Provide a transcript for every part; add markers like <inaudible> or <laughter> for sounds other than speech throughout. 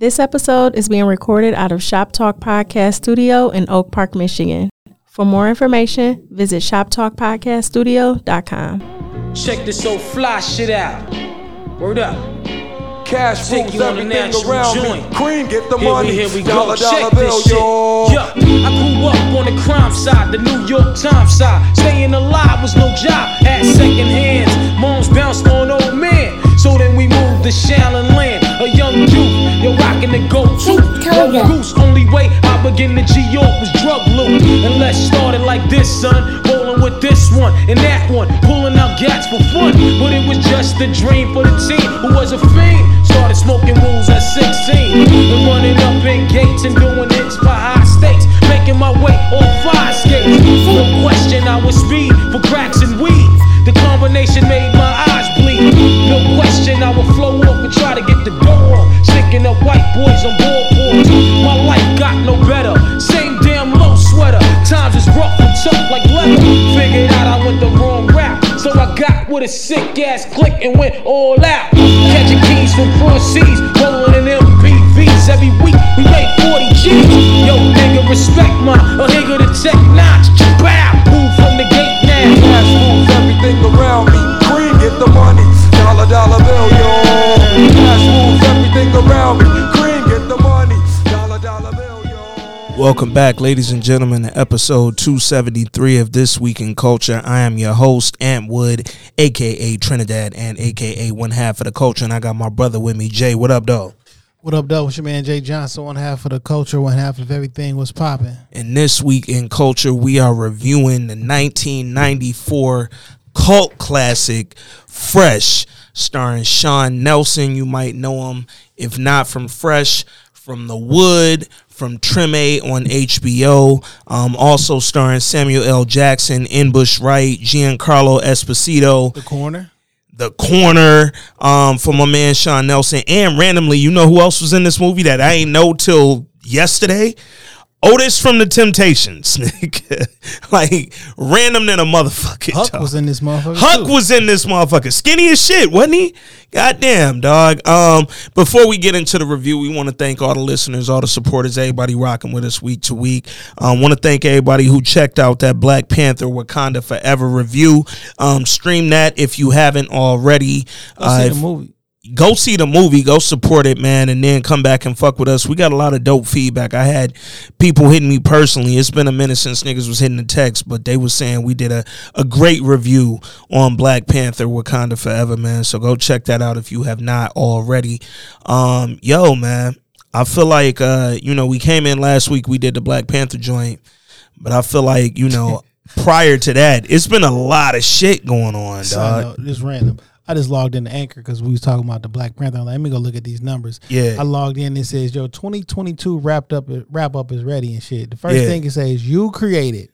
This episode is being recorded out of Shop Talk Podcast Studio in Oak Park, Michigan. For more information, visit shoptalkpodcaststudio.com. Check this old fly shit out. Word up. Cash Take rules you on the everything natural around joint. me. Cream, get the Here money. we, here we dollar, go. dollar Check bill, this shit. yo. Yeah, I grew up on the crime side, the New York Times side. Staying alive was no job. At second hands. Moms bounced on old man. So then we moved to Shaolin Land. A young youth, you're rocking the go-to. Goose, only way I begin to G York was drug loot. And let's start it like this, son. Rolling with this one and that one. Pulling out gats for fun. But it was just a dream for the team who was a fiend. Started smoking rules at 16. And running up in gates and doing hits for high stakes. Making my way on fire skates. No question, I was speed for cracks and weed. The combination made my eyes bleed. Question, I would flow up and try to get the dough on. Sticking up white boys on ballboards. My life got no better. Same damn low sweater. Times is rough and tough like leather. Figured out I went the wrong route. So I got with a sick ass click and went all out. Catching keys from cross seas, rolling in MPVs. Every week we made 40 G's. Yo, nigga, respect my a nigga to tech notch. Bow, move from the gate now. Cash rules everything around me. Cream, get the money. Dollar, dollar bill, yo. Cash rules everything around me. Cream, get the money. Dollar, dollar bill, yo. Welcome back, ladies and gentlemen, to episode 273 of This Week in Culture. I am your host, Ant Wood, aka Trinidad, and aka one half of the culture. And I got my brother with me, Jay. What up, dog? What up, though? It's your man Jay Johnson. One half of the culture, one half of everything was popping. And this week in culture, we are reviewing the 1994 cult classic Fresh, starring Sean Nelson. You might know him, if not from Fresh, from The Wood, from Treme on HBO. Um, also starring Samuel L. Jackson, N'Bushe Wright, Giancarlo Esposito The corner. the corner um for my man Sean Nelson. And randomly, you know who else was in this movie that I ain't know till yesterday? Otis from the Temptations. <laughs> nigga. like random than a motherfucker. Huck dog. was in this motherfucker. Huck too. was in this motherfucker. Skinny as shit, wasn't he? Goddamn, dog. Um, before we get into the review, we want to thank all the listeners, all the supporters, everybody rocking with us week to week. Um, want to thank everybody who checked out that Black Panther Wakanda Forever review. Um, stream that if you haven't already. Go see Uh, the movie. Go see the movie, go support it, man, and then come back and fuck with us. We got a lot of dope feedback. I had people hitting me personally. It's been a minute since niggas was hitting the text, but they was saying we did a, a great review on Black Panther Wakanda Forever, man. So go check that out if you have not already. Um, yo, man, I feel like uh, you know, we came in last week, we did the Black Panther joint, but I feel like, you know, <laughs> prior to that, it's been a lot of shit going on, dog. note, just random. I just logged into Anchor because we was talking about the Black Panther. I'm like, let me go look at these numbers. Yeah. I logged in and it says, yo, 2022 wrapped up wrap up is ready and shit. The first Yeah. thing it says, you created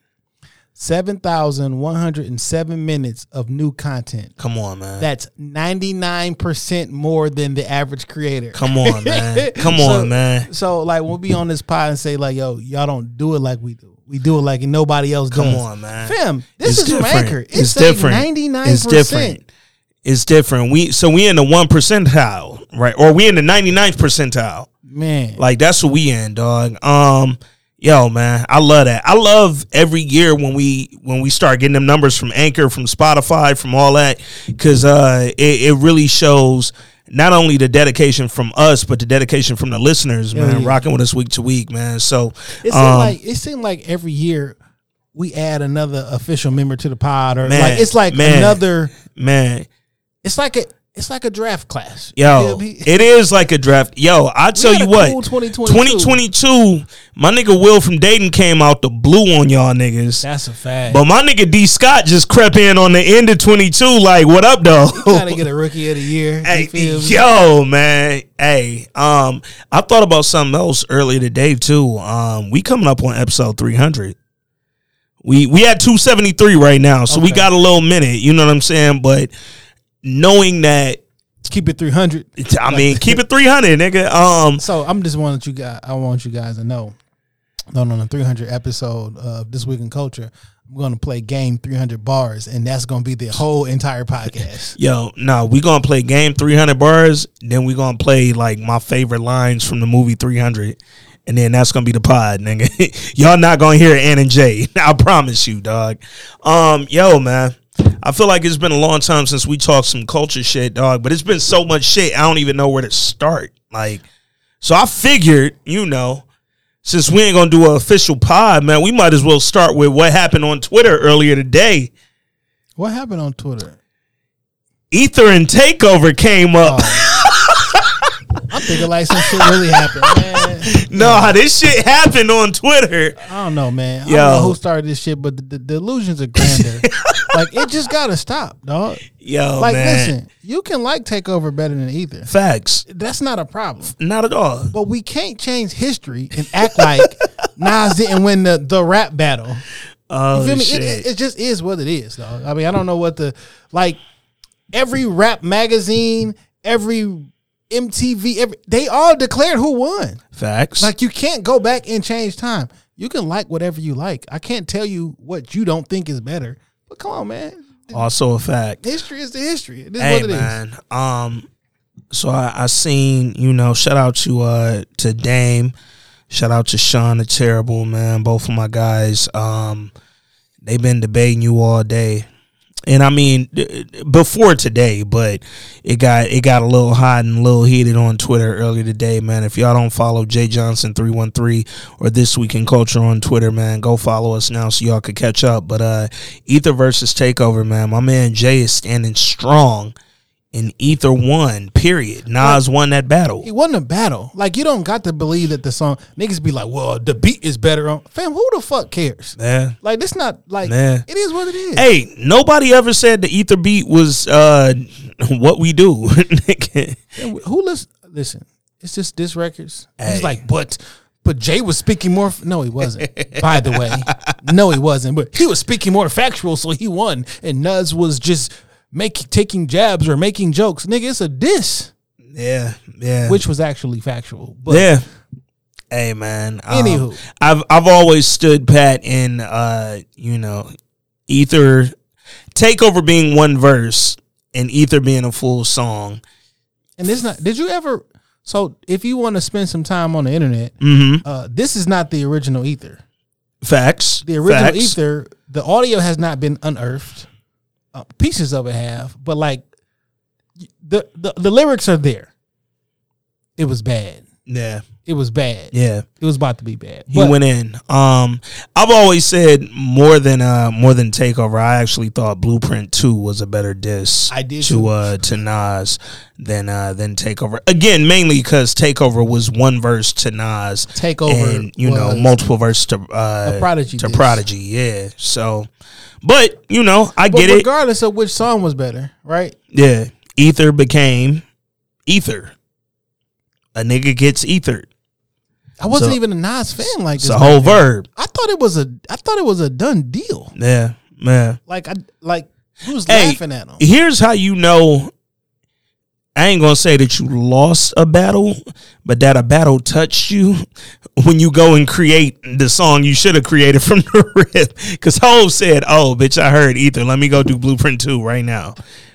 7,107 minutes of new content. Come on, man. That's 99% more than the average creator. Come on, <laughs> man. Come So- on, man. So like we'll be on this pod and say like, yo, y'all don't do it like we do. We do it like nobody else Come does. Come on, man. Fam, this It's is different. Anchor. It's, It's different. 99%. It's different. It's different. We so we in the one percentile, right? Or we in the 99th percentile. Man. Like that's what we in, dog. Um, yo, man, I love that. I love every year when we when we start getting them numbers from Anchor, from Spotify, from all that, because uh, it, it really shows not only the dedication from us, but the dedication from the listeners, man, yeah. rocking with us week to week, man. So, It seemed um, like it seemed like every year we add another official member to the pod, or Man, like it's like man. another. man, It's like a it's like a draft class. Yo, <laughs> it is like a draft. Yo, I tell you what, cool 2022. 2022, my nigga Will from Dayton came out the blue on y'all niggas. that's a fact. But my nigga D Scott just crept in on the end of 22, like, what up, though? Trying to get a rookie of the year. Hey, yo, man. Hey, um, I thought about something else earlier today too. Um, we coming up on episode 300. We we at 273 right now, so we got a little minute. You know what I'm saying? But knowing that Keep it three hundred. It's- I mean, keep it 300, nigga. Um, So I'm just wanting you guys. I want you guys to know that on the 300 episode of this week in culture, I'm going to play game 300 bars, and that's going to be the whole entire podcast. <laughs> Yo, no, we gonna play game 300 bars. Then we gonna play like my favorite lines from the movie 300, and then that's gonna be the pod, nigga. <laughs> Y'all not gonna hear Ann and Jay. <laughs> I promise you, dog. Um, yo, man. I feel like it's been a long time since we talked some culture shit, dog. But it's been so much shit. I don't even know where to start. Like, so I figured, you know, since we ain't gonna do an official pod, man, we might as well start with what happened on Twitter earlier today. What happened on Twitter? Ether and Takeover came up. I'm thinking like some shit really happened, <laughs> man. No, this shit happened on Twitter. I don't know, man. I don't know who started this shit, but the, the, illusions are grander. <laughs> like it just gotta stop, dog. Yo, like, man. listen, you can like Takeover better than either. Facts. That's not a problem. Not at all. But we can't change history and act like <laughs> Nas didn't win the, the rap battle. Oh, You feel me? shit. It, it, it just is what it is, dog. I mean, I don't know what the like. Every rap magazine, every MTV, every they all declared who won. Facts. Like you can't go back and change time. You can like whatever you like. I can't tell you what you don't think is better. But come on, man. also a fact. History is the history. It is Hey what it is. man. Um so I, I seen, you know, shout out to uh to Dame. Shout out to Sean the Terrible, man. Both of my guys. Um they've been debating you all day. And I mean before today, but it got it got a little hot and a little heated on Twitter earlier today, man. If y'all don't follow Jay Johnson three one three or This Week in Culture on Twitter, man, go follow us now so y'all could catch up. But uh Ether versus Takeover, man. My man Jay is standing strong in Ether won. Period. Nas won that battle. It wasn't a battle. Like you don't got to believe that the song niggas be like, well, the beat is better on fam. Who the fuck cares? Yeah. Like this not like Nah. it is what it is. Hey, nobody ever said the Ether beat was uh what we do. <laughs> And who listen? Listen, it's just this records. Hey. It's like, but but Jay was speaking more. f- No, he wasn't. by the way, <laughs> no, he wasn't. But he was speaking more factual, so he won. And Nas was just making taking jabs or making jokes. Nigga, it's a diss, yeah, yeah. which was actually factual. But yeah. Hey man. um, Anywho. I've I've always stood pat in uh, you know, Ether takeover being one verse and Ether being a full song. and this not. Did you ever? So if you want to spend some time on the internet, Mm-hmm. uh, this is not the original Ether. Facts. The original Facts. Ether, the audio has not been unearthed. Uh, pieces of it have, but like the, the the lyrics are there. It was bad. Yeah. It was bad. Yeah. It was about to be bad. He But went in. Um, I've always said more than uh more than Takeover. I actually thought Blueprint Two was a better diss. I did to too. uh to Nas than uh than Takeover. Again, mainly because Takeover was one verse to Nas, Takeover and you know multiple verses to uh Prodigy to diss. Prodigy. Yeah. So, but you know I but get it. regardless of which song was better, right? Yeah. Ether became Ether. A nigga gets ethered. I wasn't So- even a Nas fan like this. It's a whole verb. I thought it was a. I thought it was a done deal. Yeah. man. Like I like. Who was Hey, laughing at him? Here's how you know. I ain't gonna say that you lost a battle, but that a battle touched you <laughs> when you go and create the song you should have created from <laughs> the rip. Because Hove said, "Oh, bitch, I heard Ether. Let me go do Blueprint two right now."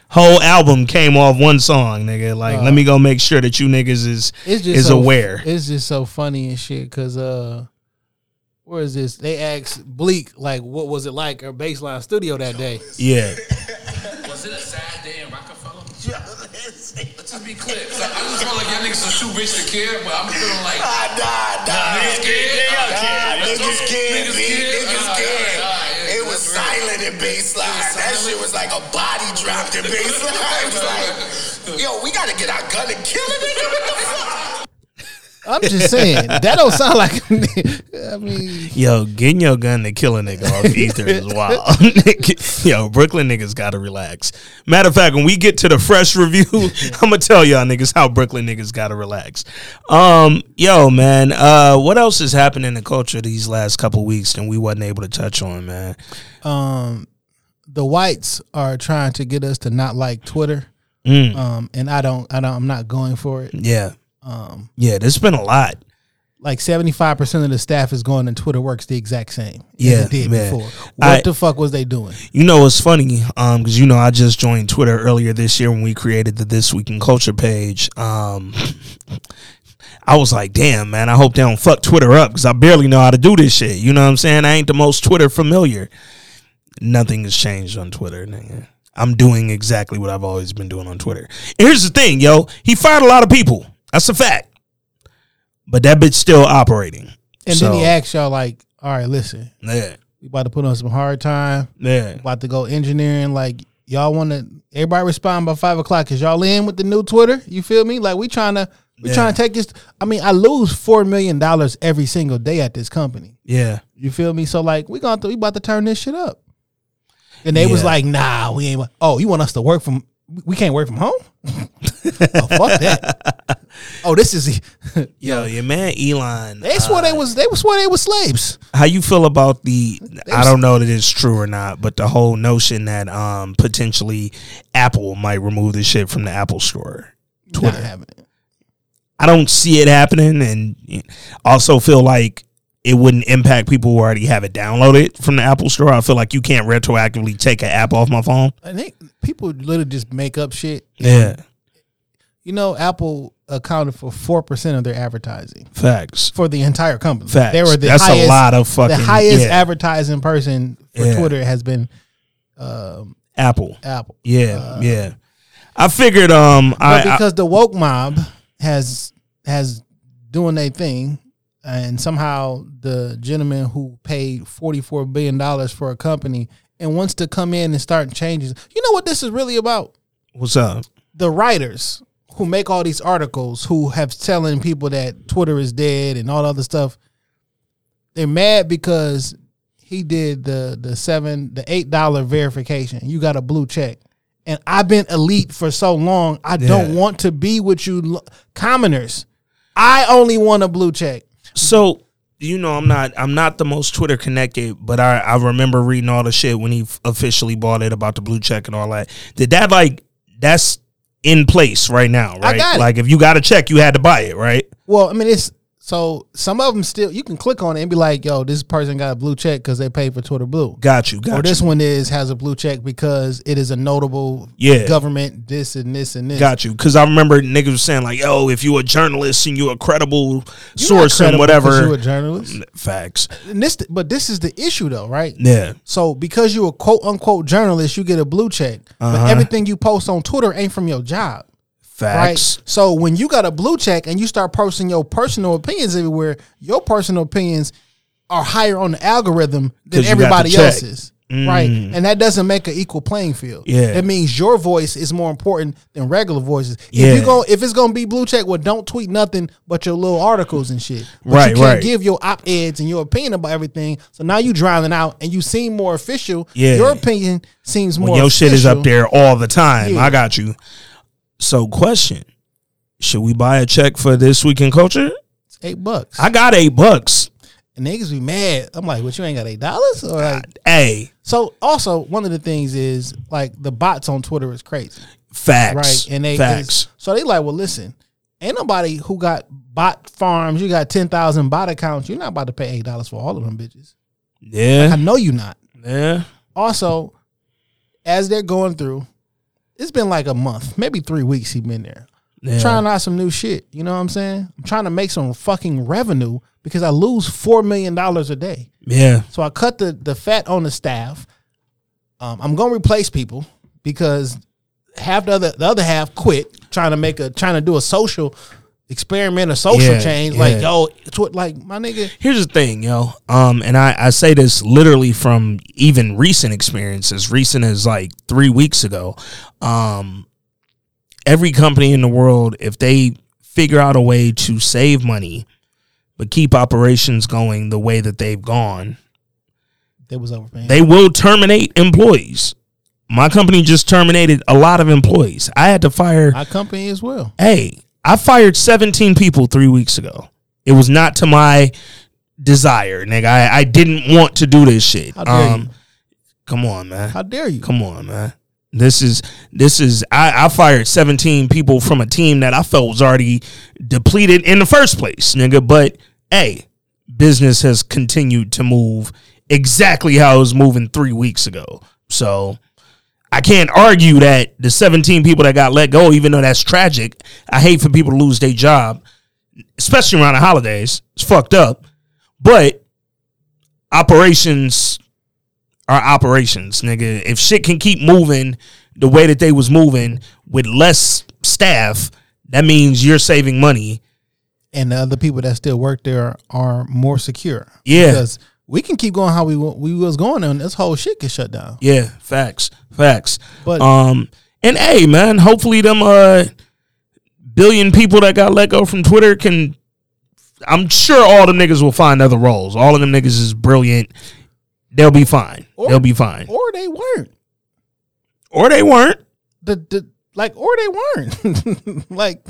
Whole album came off one song, nigga. Like, let me go make sure that you niggas is It's just is so, aware. It's just so funny and shit because uh, where is this? They asked Bleek like, what was it like our baseline studio that day? Yeah, <laughs> Was it a sad day in Roc-A-Fella? <laughs> Let's just be clear. 'cause I, I just feel like y'all niggas are too rich to care, but I'm feeling like Ah, nah, nah. niggas scared? Nah, Alright, let's niggas go. scared, Niggas B. scared? Niggas Alright, scared. Silent in baseline. That shit was like a body dropped in baseline. <laughs> It was like, yo, we gotta get our gun and kill a nigga. What the fuck? I'm just saying that don't sound like. I mean, yo, getting your gun to kill a nigga off Ether is <laughs> wild. <laughs> yo, Brooklyn niggas gotta relax. Matter of fact, when we get to the fresh review, <laughs> I'm gonna tell y'all niggas how Brooklyn niggas gotta relax. Um, yo, man, uh, what else has happened in the culture these last couple weeks that we wasn't able to touch on, man? um, the whites are trying to get us to not like Twitter, Mm, um, and I don't. I don't. I'm not going for it. yeah, Um, yeah, there's been a lot. like seventy five percent of the staff is going and Twitter works the exact same. as Yeah, it did man. before. What I- the fuck was they doing? You know, it's funny um, because you know I just joined Twitter earlier this year when we created the This Week in Culture page. Um, <laughs> I was like, damn, man, I hope they don't fuck Twitter up because I barely know how to do this shit. You know what I'm saying? I ain't the most Twitter familiar. Nothing has changed on Twitter, nigga. I'm doing exactly what I've always been doing on Twitter. And here's the thing, yo, he fired a lot of people. That's a fact. But that bitch still operating. And So, then he asked y'all like, all right, listen, yeah, we about to put on some hard time. yeah. about to go engineering. Like y'all want to everybody respond by five o'clock. Cause y'all in with the new Twitter. You feel me? Like we trying to we Yeah. trying to take this. I mean, I lose four million dollars every single day at this company. Yeah. You feel me? So like we gonna we about to turn this shit up. And they was like, nah, we ain't. Oh, you want us to work from? We can't work from home. Oh, fuck that. <laughs> oh, this is. <laughs> Yo, your man Elon. They swore they was. They was swore they were slaves. How you feel about the? I don't know that it's true or not, but the whole notion that um potentially Apple might remove the shit from the Apple Store. Twitter it. I don't see it happening, and also feel like it wouldn't impact people who already have it downloaded from the Apple Store. I feel like you can't retroactively take an app off my phone. I think people literally just make up shit. Yeah, You know, Apple accounted for four percent of their advertising facts. for the entire company. Facts. They were the That's a lot of fucking- the highest yeah. advertising person for Yeah. Twitter has been um, Apple. Apple. Yeah, yeah. I figured. Um, But I, I because the woke mob has has doing their thing, and somehow the gentleman who paid forty four billion dollars for a company and wants to come in and start changes. You know what this is really about? what's up? the writers who make all these articles who have telling people that Twitter is dead and all other stuff, they're mad because he did the the seven the eight dollar verification. You got a blue check. And I've been elite for so long. I don't want to be with you commoners. I only want a blue check. So you know, I'm not I'm not the most Twitter connected, but I I remember reading all the shit when he officially bought it about the blue check and all that. Did that like that's in place right now, right? Like if you got a check, you had to buy it, right? Well, I mean, it's so some of them still you can click on it and be like, "Yo, this person got a blue check because they paid for Twitter Blue." Got you, got or this one is has a blue check because it is a notable Yeah. government this and this and this. got you. Because I remember niggas was saying like, "Yo, if you a journalist and you a credible not source and whatever." You a journalist. Facts. And this, but this is the issue though, right? Yeah. So because you're a quote unquote journalist, you get a blue check, Uh-huh. but everything you post on Twitter ain't from your job. Facts. Right. So when you got a blue check and you start posting your personal opinions everywhere, your personal opinions are higher on the algorithm than 'Cause you got the everybody else's. Right. And that doesn't make an equal playing field. Mm. Yeah. That means your voice is more important than regular voices. Yeah. If you go if it's gonna be blue check, well don't tweet nothing but your little articles and shit. But Right, you can't right. give your op eds and your opinion about everything. So now you drowning out and you seem more official. Yeah. Your opinion seems more When your shit is up there all the time. Yeah. I got you. So, question: Should we buy a check for this week in culture? It's eight bucks. I got eight bucks. and niggas be mad. I'm like, what you ain't got eight dollars? Or like Hey, so also one of the things is like the bots on Twitter is crazy. facts. Right. And they facts. so they like, well listen, ain't nobody who got bot farms, you got ten thousand bot accounts, you're not about to pay eight dollars for all of them bitches. Yeah. I know you not. yeah. Also, as they're going through, it's been like a month, maybe three weeks he been there. yeah. Trying out some new shit. You know what I'm saying? I'm trying to make some fucking revenue because I lose four million dollars a day. yeah, So I cut the the fat on the staff. Um, I'm gonna replace people because half the other the other half quit trying to make a trying to do a social experiment, a social Yeah, change. Like yo, it's what like my nigga. Here's the thing, yo. Um, and I, I say this literally from even recent experiences, recent as like three weeks ago. Um, every company in the world, if they figure out a way to save money but keep operations going the way that they've gone, They was overpaying. they will terminate employees. My company just terminated a lot of employees. I had to fire my company as well. hey, I fired 17 people three weeks ago. It was not to my desire, nigga. I, I didn't want to do this shit. Um, How dare you? Come on, man. How dare you? Come on, man. This is this is I, I fired 17 people from a team that I felt was already depleted in the first place, nigga. But A, business has continued to move exactly how it was moving three weeks ago. So I can't argue that the 17 people that got let go, even though that's tragic, I hate for people to lose their job, especially around the holidays. It's fucked up. But operations are operations, nigga. If shit can keep moving the way that they was moving with less staff, that means you're saving money. and the other people that still work there are more secure. Yeah. because we can keep going how we we was going, and this whole shit can shut down. Yeah, facts, facts. But- um, and hey, man, hopefully them uh billion people that got let go from Twitter can. I'm sure all the niggas will find other roles. All of them niggas is brilliant. They'll be fine. They'll be fine. Or they weren't. Or they weren't. the the like or they weren't. <laughs> Like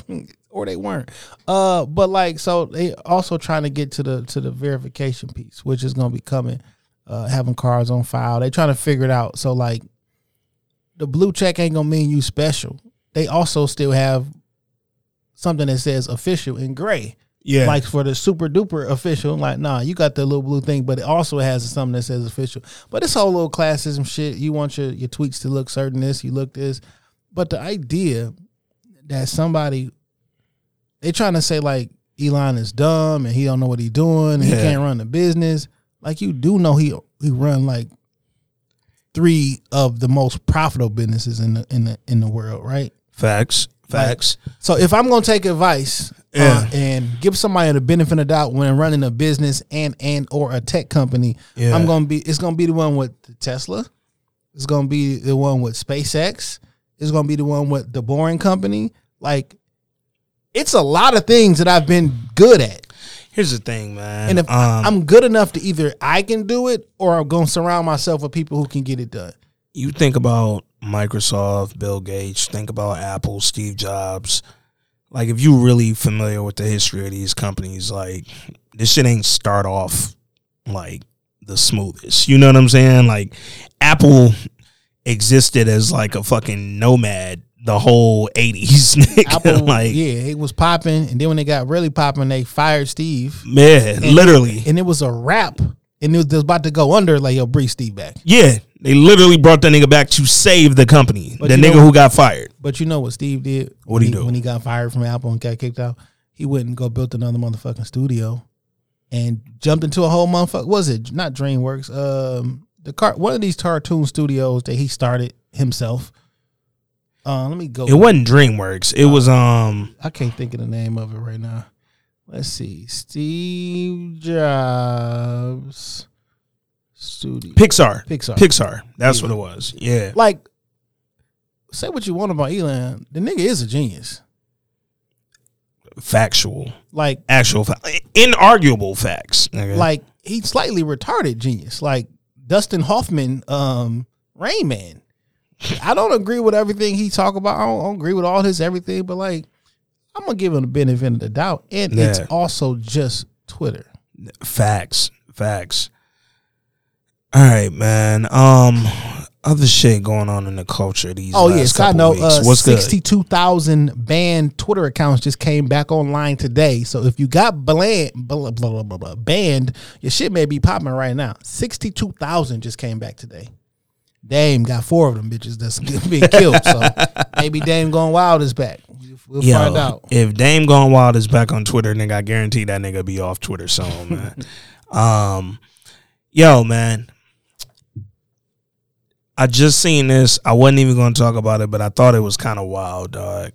or they weren't. Uh but like so they also trying to get to the to the verification piece which is going to be coming uh having cards on file. They trying to figure it out. So like the blue check ain't gonna mean you special. They also still have something that says official in gray. Yeah. like for the super duper official, like nah, you got the little blue thing, but it also has something that says official. But it's whole little classism shit. You want your your tweets to look certain this, you look this, but the idea that somebody they trying to say like Elon is dumb and he don't know what he doing and he can't run the business. Like you do know he he run like three of the most profitable businesses in the in the in the world, right? facts. Facts. So if I'm gonna take advice Yeah. uh, and give somebody the benefit of the doubt when running a business and and or a tech company, Yeah. I'm gonna be it's gonna be the one with Tesla. It's gonna be the one with SpaceX. It's gonna be the one with the Boring Company. Like, it's a lot of things that I've been good at, Here's the thing, man. and if um, I'm good enough to either I can do it or I'm gonna surround myself with people who can get it done. you think about Microsoft, Bill Gates, think about Apple, Steve Jobs. Like, if you're really familiar with the history of these companies, like this shit ain't start off like the smoothest. You know what I'm saying? Like, Apple existed as like a fucking nomad the whole 80s. <laughs> Apple, like, yeah, it was popping, and then when they got really popping, they fired Steve. man, literally. and it was a rap, and it was, it about to go under. Like, yo, bring Steve back. Yeah, they literally brought that nigga back to save the company. But the nigga know- who got fired. But you know what Steve did? What'd he when do? when he got fired from Apple and got kicked out? He went and go built another motherfucking studio, and jumped into a whole motherfucker. Was it not DreamWorks? Um, the car one of these cartoon studios that he started himself. Uh, let me go. It wasn't DreamWorks. It was um I can't think of the name of it right now. Let's see, Steve Jobs studio. Pixar. Pixar. Pixar. That's what it was. Yeah. like say what you want about Elon, the nigga is a genius. Factual. Like Actual fa- inarguable facts. nigga. like he's slightly retarded genius. Like Dustin Hoffman, um, Rain Man. I don't agree with everything he talk about. I don't, I don't agree with all his everything, but like I'm gonna give him the benefit of the doubt. And Yeah. it's also just Twitter. facts. Facts. All right, man. Um other shit going on in the culture these Oh last yeah, note, weeks. uh, What's sixty-two thousand banned Twitter accounts just came back online today. So if you got bland, blah, blah, blah, blah, blah, banned, your shit may be popping right now. Sixty-two thousand just came back today. Dame got four of them bitches that's <laughs> being killed. So <laughs> maybe Dame going wild is back. We'll Yo, find out. If Dame Gone Wild is back on Twitter, nigga, I guarantee that nigga be off Twitter soon, man. <laughs> um, yo, man. I just seen this. I wasn't even going to talk about it, but I thought it was kind of wild, dog.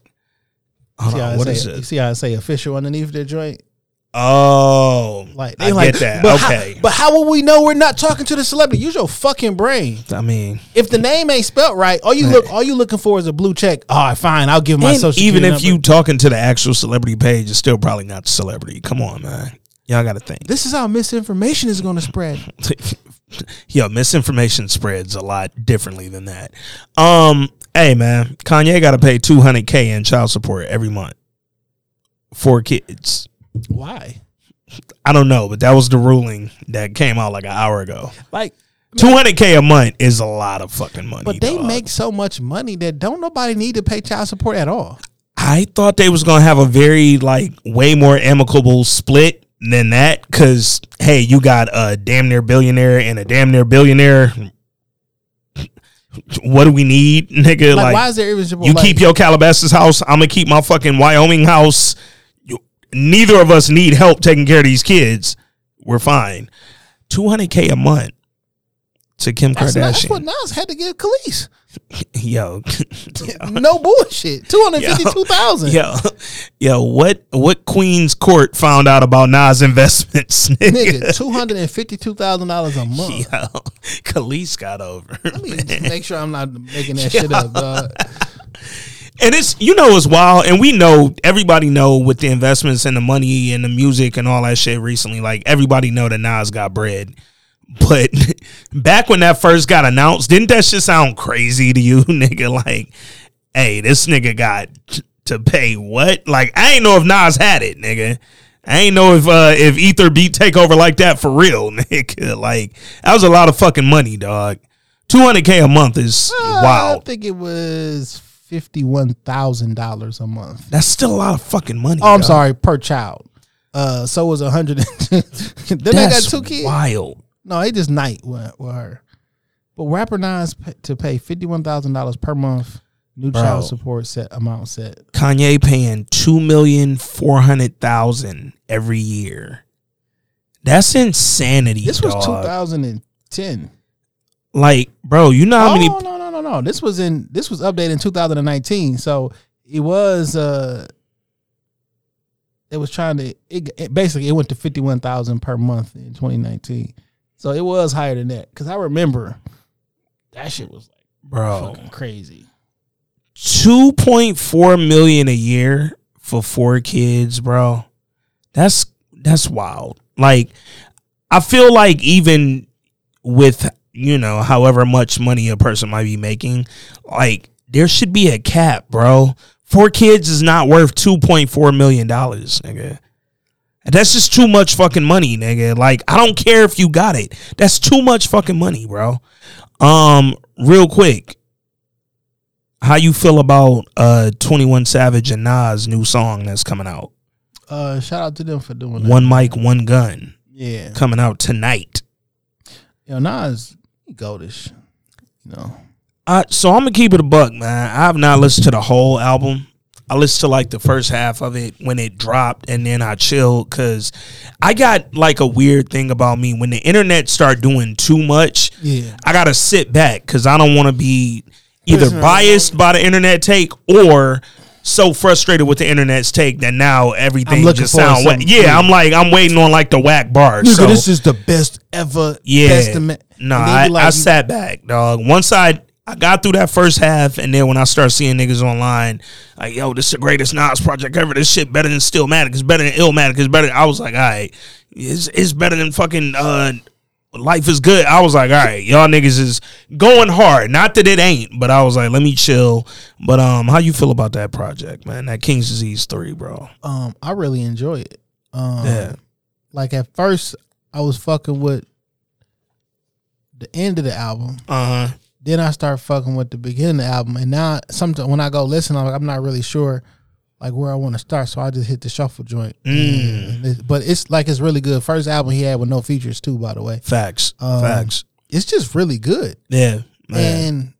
Hold See on, what say, is You it? see how I say official underneath their joint? Oh, Like I like, get that. But how- okay, but how will we know we're not talking to the celebrity? Use your fucking brain. I mean, If the name ain't spelt right, all you look all you looking for is a blue check. All right, fine, I'll give my social even if security you talking to the actual celebrity page, it's still probably not the celebrity. Come on, man. Y'all got to think. This is how misinformation is going to spread. <laughs> Yo, misinformation spreads a lot differently than that. Um, hey man, Kanye got to pay two hundred k in child support every month for kids. Why? I don't know, but that was the ruling that came out like an hour ago. Like, Two hundred k a month is a lot of fucking money. but they dog. make so much money that don't nobody need to pay child support at all. I thought they was gonna have a very like way more amicable split than that because hey, you got a damn near billionaire and a damn near billionaire. What do we need, nigga? Like, Like, why is there irresistible? you like, keep your Calabasas house. I'm gonna keep my fucking Wyoming house. You, neither of us need help taking care of these kids. We're fine. Two hundred k a month to Kim That's, that's Kardashian. what Nas had to give Kelis. <laughs> yo, <laughs> No bullshit. <laughs> Two hundred fifty-two thousand. yo, yo, what what Queen's Court found out about Nas investments, nigga? Nigga, two hundred and fifty-two thousand dollars a month. Yo, Kelis got over. Let me make sure I'm not making that shit up, dog. and it's you know it's wild and we know everybody know with the investments and the money and the music and all that shit recently like everybody know that Nas got bread but <laughs> back when that first got announced didn't that shit sound crazy to you <laughs> nigga like hey this nigga got t- to pay what like I ain't know if Nas had it nigga I ain't know if uh if Ether beat take over like that for real <laughs> nigga like that was a lot of fucking money dog 200k a month is I wild I think it was fifty-one thousand dollars a month. That's still a lot of fucking money. Oh, I'm dog. sorry, per child. Uh, so it was a hundred. then they got two kids. wild. No, they just night with, with her. But rapper Nas pa- to pay fifty-one thousand dollars per month. New Bro. child support set amount set. Kanye paying two million four hundred thousand every year. That's insanity. This was dog. two thousand and ten. Like, bro, you know how oh many? no no no no! This was in this was updated in 2019. So it was uh, it was trying to it, it basically it went to 51,000 per month in 2019. So it was higher than that because I remember that shit was like Bro, fucking crazy. two point four million a year for four kids, bro. That's that's wild. Like, I feel like even with you know however much money a person might be making, like there should be a cap, bro. Four kids is not worth two point four million dollars, nigga. That's just too much fucking money, nigga. Like I don't care if you got it. That's too much fucking money, bro. Um, real quick, how you feel about uh 21 Savage and Nas new song that's coming out? Uh, shout out to them for doing that. One mic, one gun Yeah, coming out tonight. yo, Nas, goldish. You know, Uh, so I'm gonna keep it a buck, man. I have not listened to the whole album. I listened to like the first half of it when it dropped, and then I chilled because I got like a weird thing about me when the internet start doing too much. Yeah. I gotta sit back because I don't want to be either biased by the internet take or so frustrated with the internet's take that now everything just sound whack. Yeah, yeah. I'm like I'm waiting on like the whack bars. Nigga, so. this is the best ever. Yeah. Testament. No, I, like, I sat back, dog. Once I I got through that first half, and then when I start seeing niggas online, like, yo, this is the greatest Nas project ever. This shit better than Stillmatic. It's better than Illmatic. It's better. I was like, all right, it's, it's better than fucking uh, Life is Good. I was like, all right, y'all niggas is going hard. Not that it ain't, but I was like, let me chill. But um, how you feel about that project, man? That King's Disease three, bro. um, I really enjoy it. Um, Yeah. like at first I was fucking with the end of the album. Uh huh. Then I start fucking with the beginning of the album, and now sometimes when I go listen, I'm like, I'm not really sure like where I want to start, so I just hit the shuffle joint. Mm. It- but it's like it's really good. First album he had with no features too, by the way. Facts. Um, Facts. It's just really good, Yeah. Man. and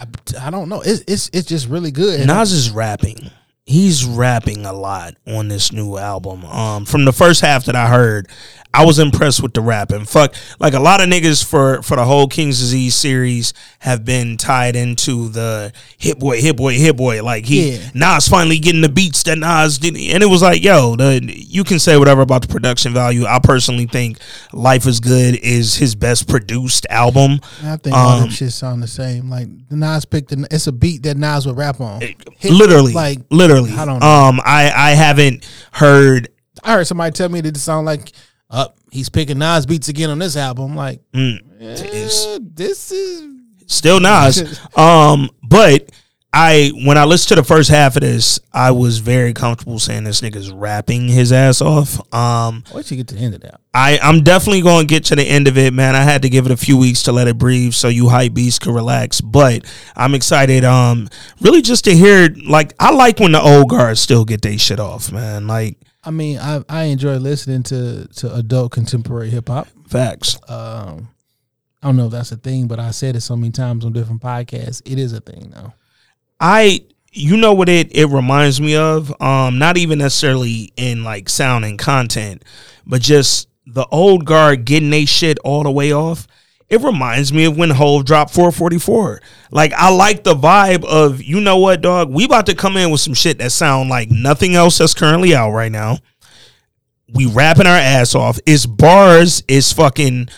I, I don't know. It's it's it's just really good. And Nas is rapping. He's rapping a lot on this new album. Um, from the first half that I heard, I was impressed with the rapping. Fuck, like a lot of niggas for for the whole King's Disease series have been tied into the Hit-Boy, hit boy, Hit-Boy. Like he Yeah. Nas finally getting the beats that Nas did, and it was like, yo, the you can say whatever about the production value. I personally think Life is Good is his best produced album. I think all Um, them shit sound the same. Like Nas picked, the, it's a beat that Nas would rap on. Hit- literally, like literally. I don't know. Um, I I haven't heard I heard somebody tell me that it sound like uh, he's picking Nas beats again on this album. like, Mm, eh, this is still Nas. <laughs> um, but I when I listened to the first half of this, I was very comfortable saying this nigga's rapping his ass off. Um, till you get to the end of that. I I'm definitely going to get to the end of it, man. I had to give it a few weeks to let it breathe, so you hype beasts could relax. But I'm excited. Um, really just to hear like I like when the old guards still get their shit off, man. Like I mean, I I enjoy listening to to adult contemporary hip hop. Facts. Um, I don't know if that's a thing, but I said it so many times on different podcasts. It is a thing now. I you know what it it reminds me of? Um, not even necessarily in like sound and content, but just the old guard getting they shit all the way off. It reminds me of when Hove dropped 444. Like I like the vibe of you know what, dog. We about to come in with some shit that sound like nothing else that's currently out right now. We rapping our ass off. It's bars. It's fucking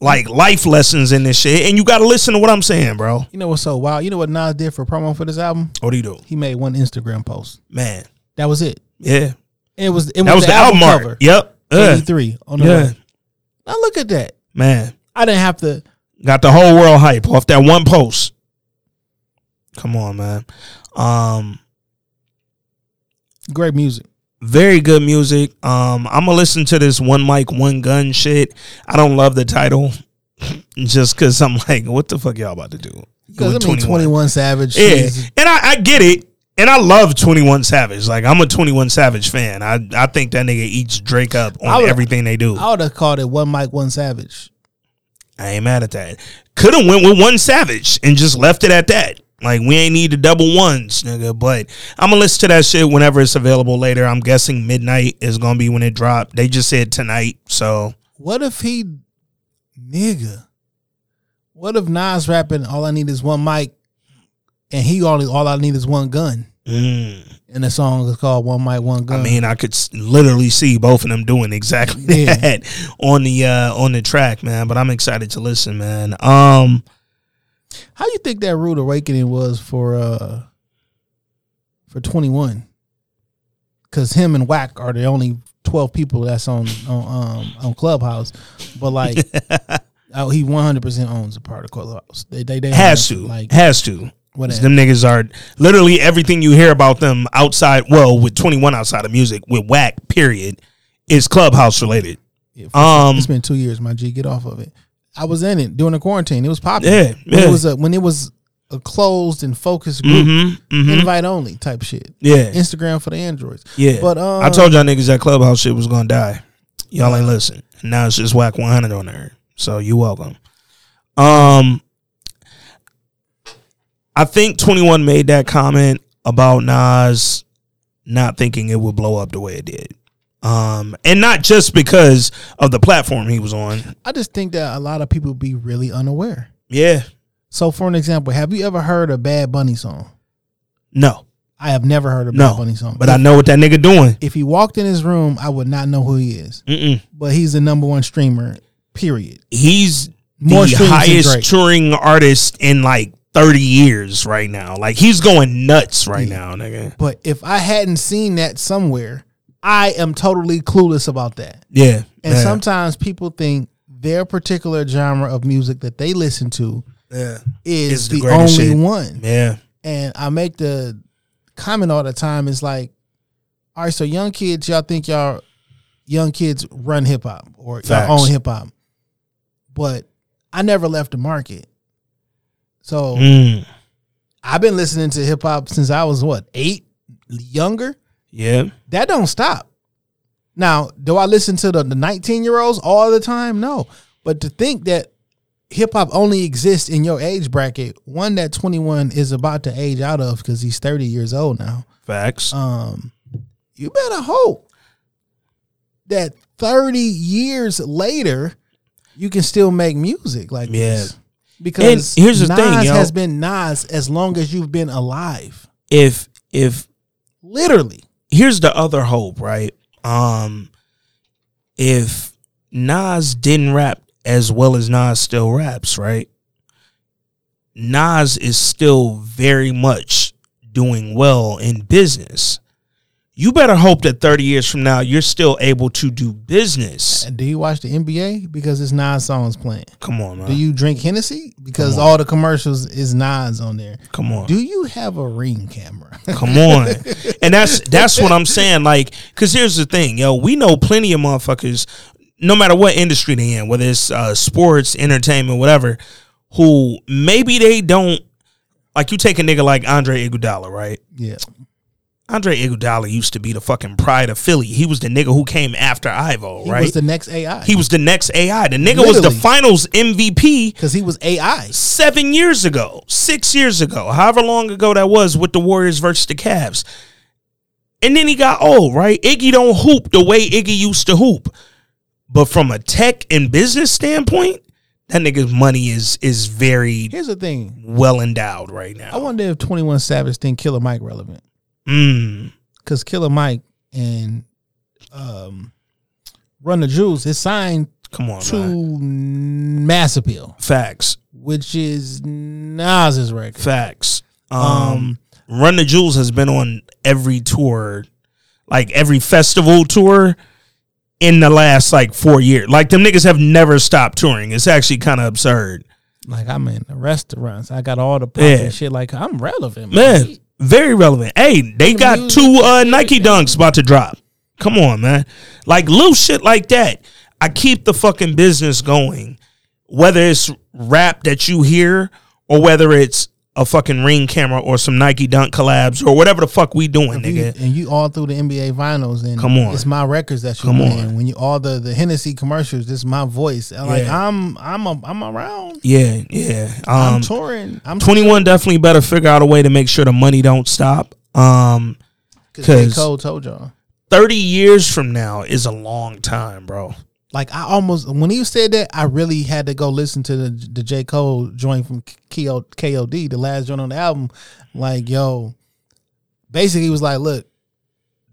like life lessons in this shit, and you got to listen to what I'm saying, bro. You know what's so wild? You know what Nas did for promo for this album? What do you do, He made one Instagram post. man? That was it. Yeah, It was it was, that was the, album cover. art. Yep. Yeah. 83 on the Yeah. Now look at that. Man, I didn't have to. got the whole world hype off that one post. Come on, man. Um, Great music. Very good music. Um, I'm gonna listen to this one mic, one gun shit. I don't love the title, <laughs> just because I'm like, what the fuck y'all about to do? Because I mean, 21 Savage. Yeah, is- and I, I get it, and I love Twenty One Savage. Like I'm a Twenty One Savage fan. I I think that nigga eats Drake up on everything they do. I would have called it One Mic, One Savage. I ain't mad at that. Could have went with one Savage and just left it at that. Like we ain't need the double ones, nigga. But I'm gonna listen to that shit whenever it's available later. I'm guessing midnight is gonna be when it dropped. They just said tonight, so What if he, nigga? What if Nas rapping? All I need is one mic, and he only all I need is one gun, mm, and the song is called One Mic, One Gun. I mean, I could literally see both of them doing exactly Yeah. <laughs> that on the uh on the track, man. But I'm excited to listen, man. Um, how do you think that rude awakening was for uh for Twenty One? Because him and Wack are the only twelve people that's on on um on Clubhouse, but like. <laughs> Oh, he one hundred percent owns a part of Clubhouse. They they, they has to, like has to. whatever. Them niggas are literally everything you hear about them outside. Well, with 21 outside of music, with Wack, period, is clubhouse related. Yeah, Um, sure. it's been two years, my G. Get off of it. I was in it during the quarantine. It was popular. Yeah, When yeah. it was a when it was a closed and focused group, Mm-hmm, mm-hmm. invite only type shit. Yeah, Instagram for the androids. yeah. But um, I told y'all niggas that clubhouse shit was gonna die. Y'all ain't listen. Now it's just Wack 100 on there. So you welcome. Um, I think 21 made that comment about Nas not thinking it would blow up the way it did. Um, and not just because of the platform he was on. I just think that a lot of people be really unaware. Yeah. So, for an example, have you ever heard a Bad Bunny song? No. I have never heard a Bad No. Bunny song. But I know what that nigga doing. if he walked in his room, I would not know who he is. Mm-mm. But he's the number one streamer. Period. He's More the highest touring artist in like 30 years right now. Like he's going nuts right now, nigga. But if I hadn't seen that somewhere, I am totally clueless about that. Yeah. And yeah, sometimes people think their particular genre of music that they listen to yeah. is It's the the, only shit. one. Yeah. And I make the comment all the time is like, all right, so young kids, y'all think y'all young kids run hip hop or Facts. y'all own hip hop. But I never left the market. So Mm. I've been listening to hip hop since I was what, eight, younger? Yeah. that don't stop. Now, do I listen to the 19 year olds all the time? No. But to think that hip hop only exists in your age bracket, one that 21 is about to age out of because he's 30 years old now, Facts. um, you better hope that 30 years later, you can still make music like Yeah. this. Because And here's the Nas thing, yo. has been Nas as long as you've been alive. if if Literally. Here's the other hope, right? Um if Nas didn't rap as well as Nas still raps, right? Nas is still very much doing well in business. You better hope that 30 years from now you're still able to do business. Do you watch the NBA? Because it's Nas songs playing. Come on, man. Do you drink Hennessy? Because all the commercials is Nas on there. Come on. Do you have a ring camera? <laughs> Come on. and that's that's what I'm saying. Like, cause here's the thing, yo, we know plenty of motherfuckers, no matter what industry they in, whether it's uh, sports, entertainment, whatever, who maybe they don't like you take a nigga like Andre Iguodala, right? yeah. Andre Iguodala used to be the fucking pride of Philly. He was the nigga who came after Ivo, right? He was the next AI. he was the next AI. The nigga was the Finals MVP because he was AI. seven years ago, six years ago, however long ago that was with the Warriors versus the Cavs. And then he got old, right? Iggy don't hoop the way Iggy used to hoop. But from a tech and business standpoint, that nigga's money is is very Here's the thing. well endowed right now. I wonder if Twenty One Savage think Killer Mike relevant Mm, because Killer Mike and um, Run the Jewels is signed come on, to man. Mass Appeal, Facts. which is Nas's record. Facts. Um, Um, Run the Jewels has been on every tour, like every festival tour in the last like four years. Like them niggas have never stopped touring. It's actually kind of absurd. Like I'm in the restaurants. I got all the popping Yeah. shit. Like I'm relevant, Man, very relevant. Hey, they The got two uh. Nike dunks about to drop. Come on, man. Like little shit like that. I keep the fucking business going. Whether it's rap that you hear or whether it's a fucking ring camera or some Nike dunk collabs or whatever the fuck we doing, you- nigga. and you all through the NBA vinyls and Come on. it's my records that you Come playing. on. When you all the the Hennessy commercials, this is my voice. Like Yeah. I'm I'm a, I'm around. Yeah, yeah. I'm Um, touring. I'm 21 definitely better figure out a way to make sure the money don't stop. Um, because Cole told y'all. 30 years from now is a long time, bro. Like I almost when he said that, I really had to go listen to the the J Cole joint from KO, KOD, the last joint on the album. Like yo, basically he was like, look,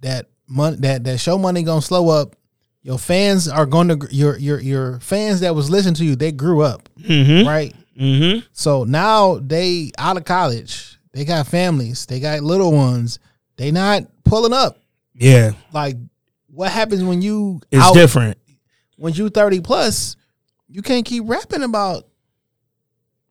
that money that that show money gonna slow up. Your fans are going to your your your fans that was listening to you. They grew up, Mm-hmm. right? Mm-hmm. So now they out of college. They got families. They got little ones. They not pulling up. Yeah, Like what happens when you it's out, different. When you 30 plus, you can't keep rapping about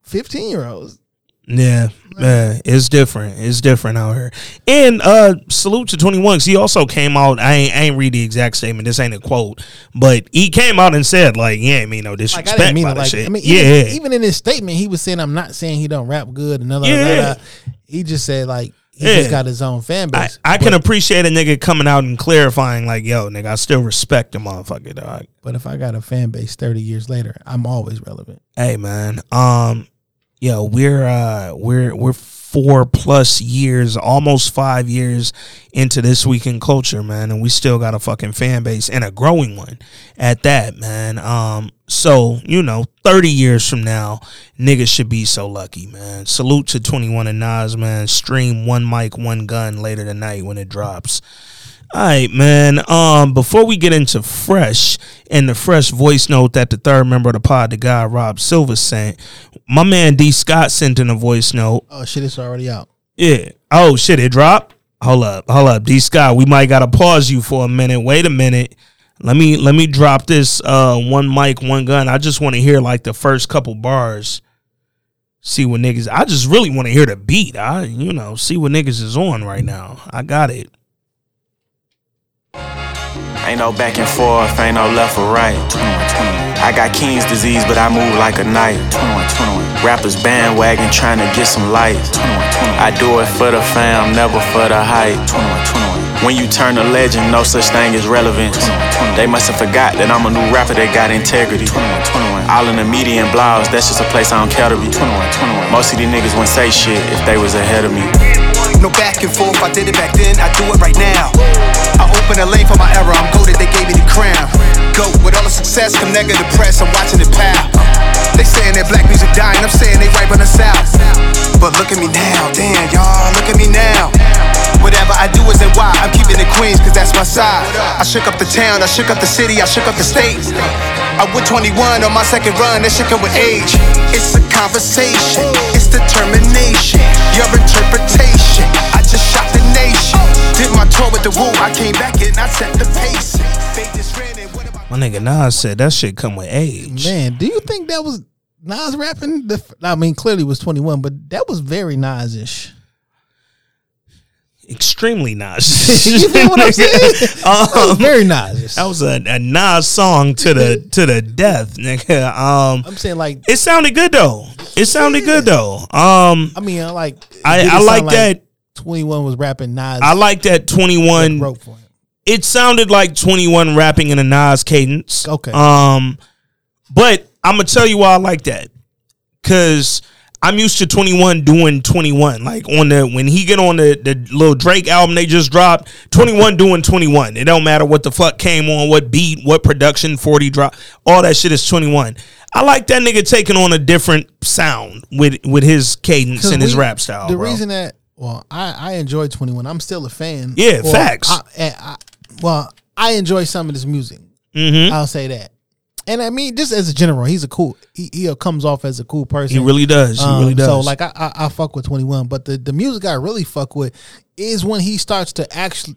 15 year olds. Yeah, man, it's different. It's different out here. And uh salute to 21 cuz he also came out I ain't, I ain't read the exact statement. This ain't a quote, but he came out and said like, he ain't mean no Like disrespect I didn't mean it like. I mean yeah, even, yeah. even in his statement he was saying I'm not saying he don't rap good and blah, blah, blah, Yeah. blah. He just said like he Yeah. just got his own fan base. I can but, appreciate a nigga coming out and clarifying like, yo, nigga, I still respect the motherfucker, dog. but if I got a fan base 30 years later, I'm always relevant. Hey man, um, yo, we're uh we're we're four plus years, almost five years into this week in culture, man, and we still got a fucking fan base and a growing one at that, man. Um, so you know, thirty years from now, niggas should be so lucky, man. Salute to Twenty One and Nas, man. Stream one mic, one gun later tonight when it drops. All right, man. Um, before we get into fresh and the fresh voice note that the third member of the pod, the guy Rob Silver sent, my man D Scott sent in a voice note. Oh shit, it's already out. Yeah. Oh shit, it dropped. Hold up, hold up, D Scott. We might gotta pause you for a minute. Wait a minute. Let me let me drop this uh one mic, one gun. I just want to hear like the first couple bars. See what niggas. I just really want to hear the beat. I you know see what niggas is on right now. I got it. Ain't no back and forth, ain't no left or right. I got King's disease, but I move like a knight. Rappers bandwagon trying to get some light. I do it for the fam, never for the hype. When you turn a legend, no such thing as relevance. They must have forgot that I'm a new rapper that got integrity. All in the media and blogs, that's just a place I don't care to be. Most of these niggas wouldn't say shit if they was ahead of me. No back and forth, I did it back then, I do it right now. I open a lane for my era, I'm goaded, they gave me the crown. Go with all the success, come negative press, I'm watching it pow. They saying that black music dying, I'm saying they right on the south. But look at me now, damn, y'all, look at me now. Whatever I do is in why I'm keeping it Queens, cause that's my side. I shook up the town, I shook up the city, I shook up the state. I went 21 on my second run, that shit come with age. It's a conversation, it's determination, your interpretation. I just shot the nation. Did my tour with the woo, I came back and I set the pace. They just ran it, what about My nigga Nas said that shit come with age. Man, do you think that was Nas rapping? The, I mean, clearly it was 21, but that was very Nas-ish. Extremely Nas. <laughs> you feel what I'm saying? <laughs> Um, very Nas-ish. that was a, a Nas song to the to the death, nigga. Um, I'm saying like, it sounded good though. It sounded good though. Um, I mean, I like. I, I like sound that. Twenty One was rapping Nas. I like that twenty one. wrote for him. It sounded like twenty one rapping in a Nas cadence. Okay. Um, but I'm gonna tell you why I like that because I'm used to 21 doing 21. Like on the when he get on the the little Drake album they just dropped, 21 doing 21. It don't matter what the fuck came on, what beat, what production, 40 drop, all that shit is 21. I like that nigga taking on a different sound with with his cadence and his rap style. The bro. reason that well, I I enjoy Twenty One. I'm still a fan. Yeah, Well, facts. I, I, well, I enjoy some of his music. Mhm. I'll say that. And I mean, just as a general, he's a cool. He, he comes off as a cool person. He really does. He Um, really does. So like I, I I fuck with Twenty One, but the the music I really fuck with is when he starts to actually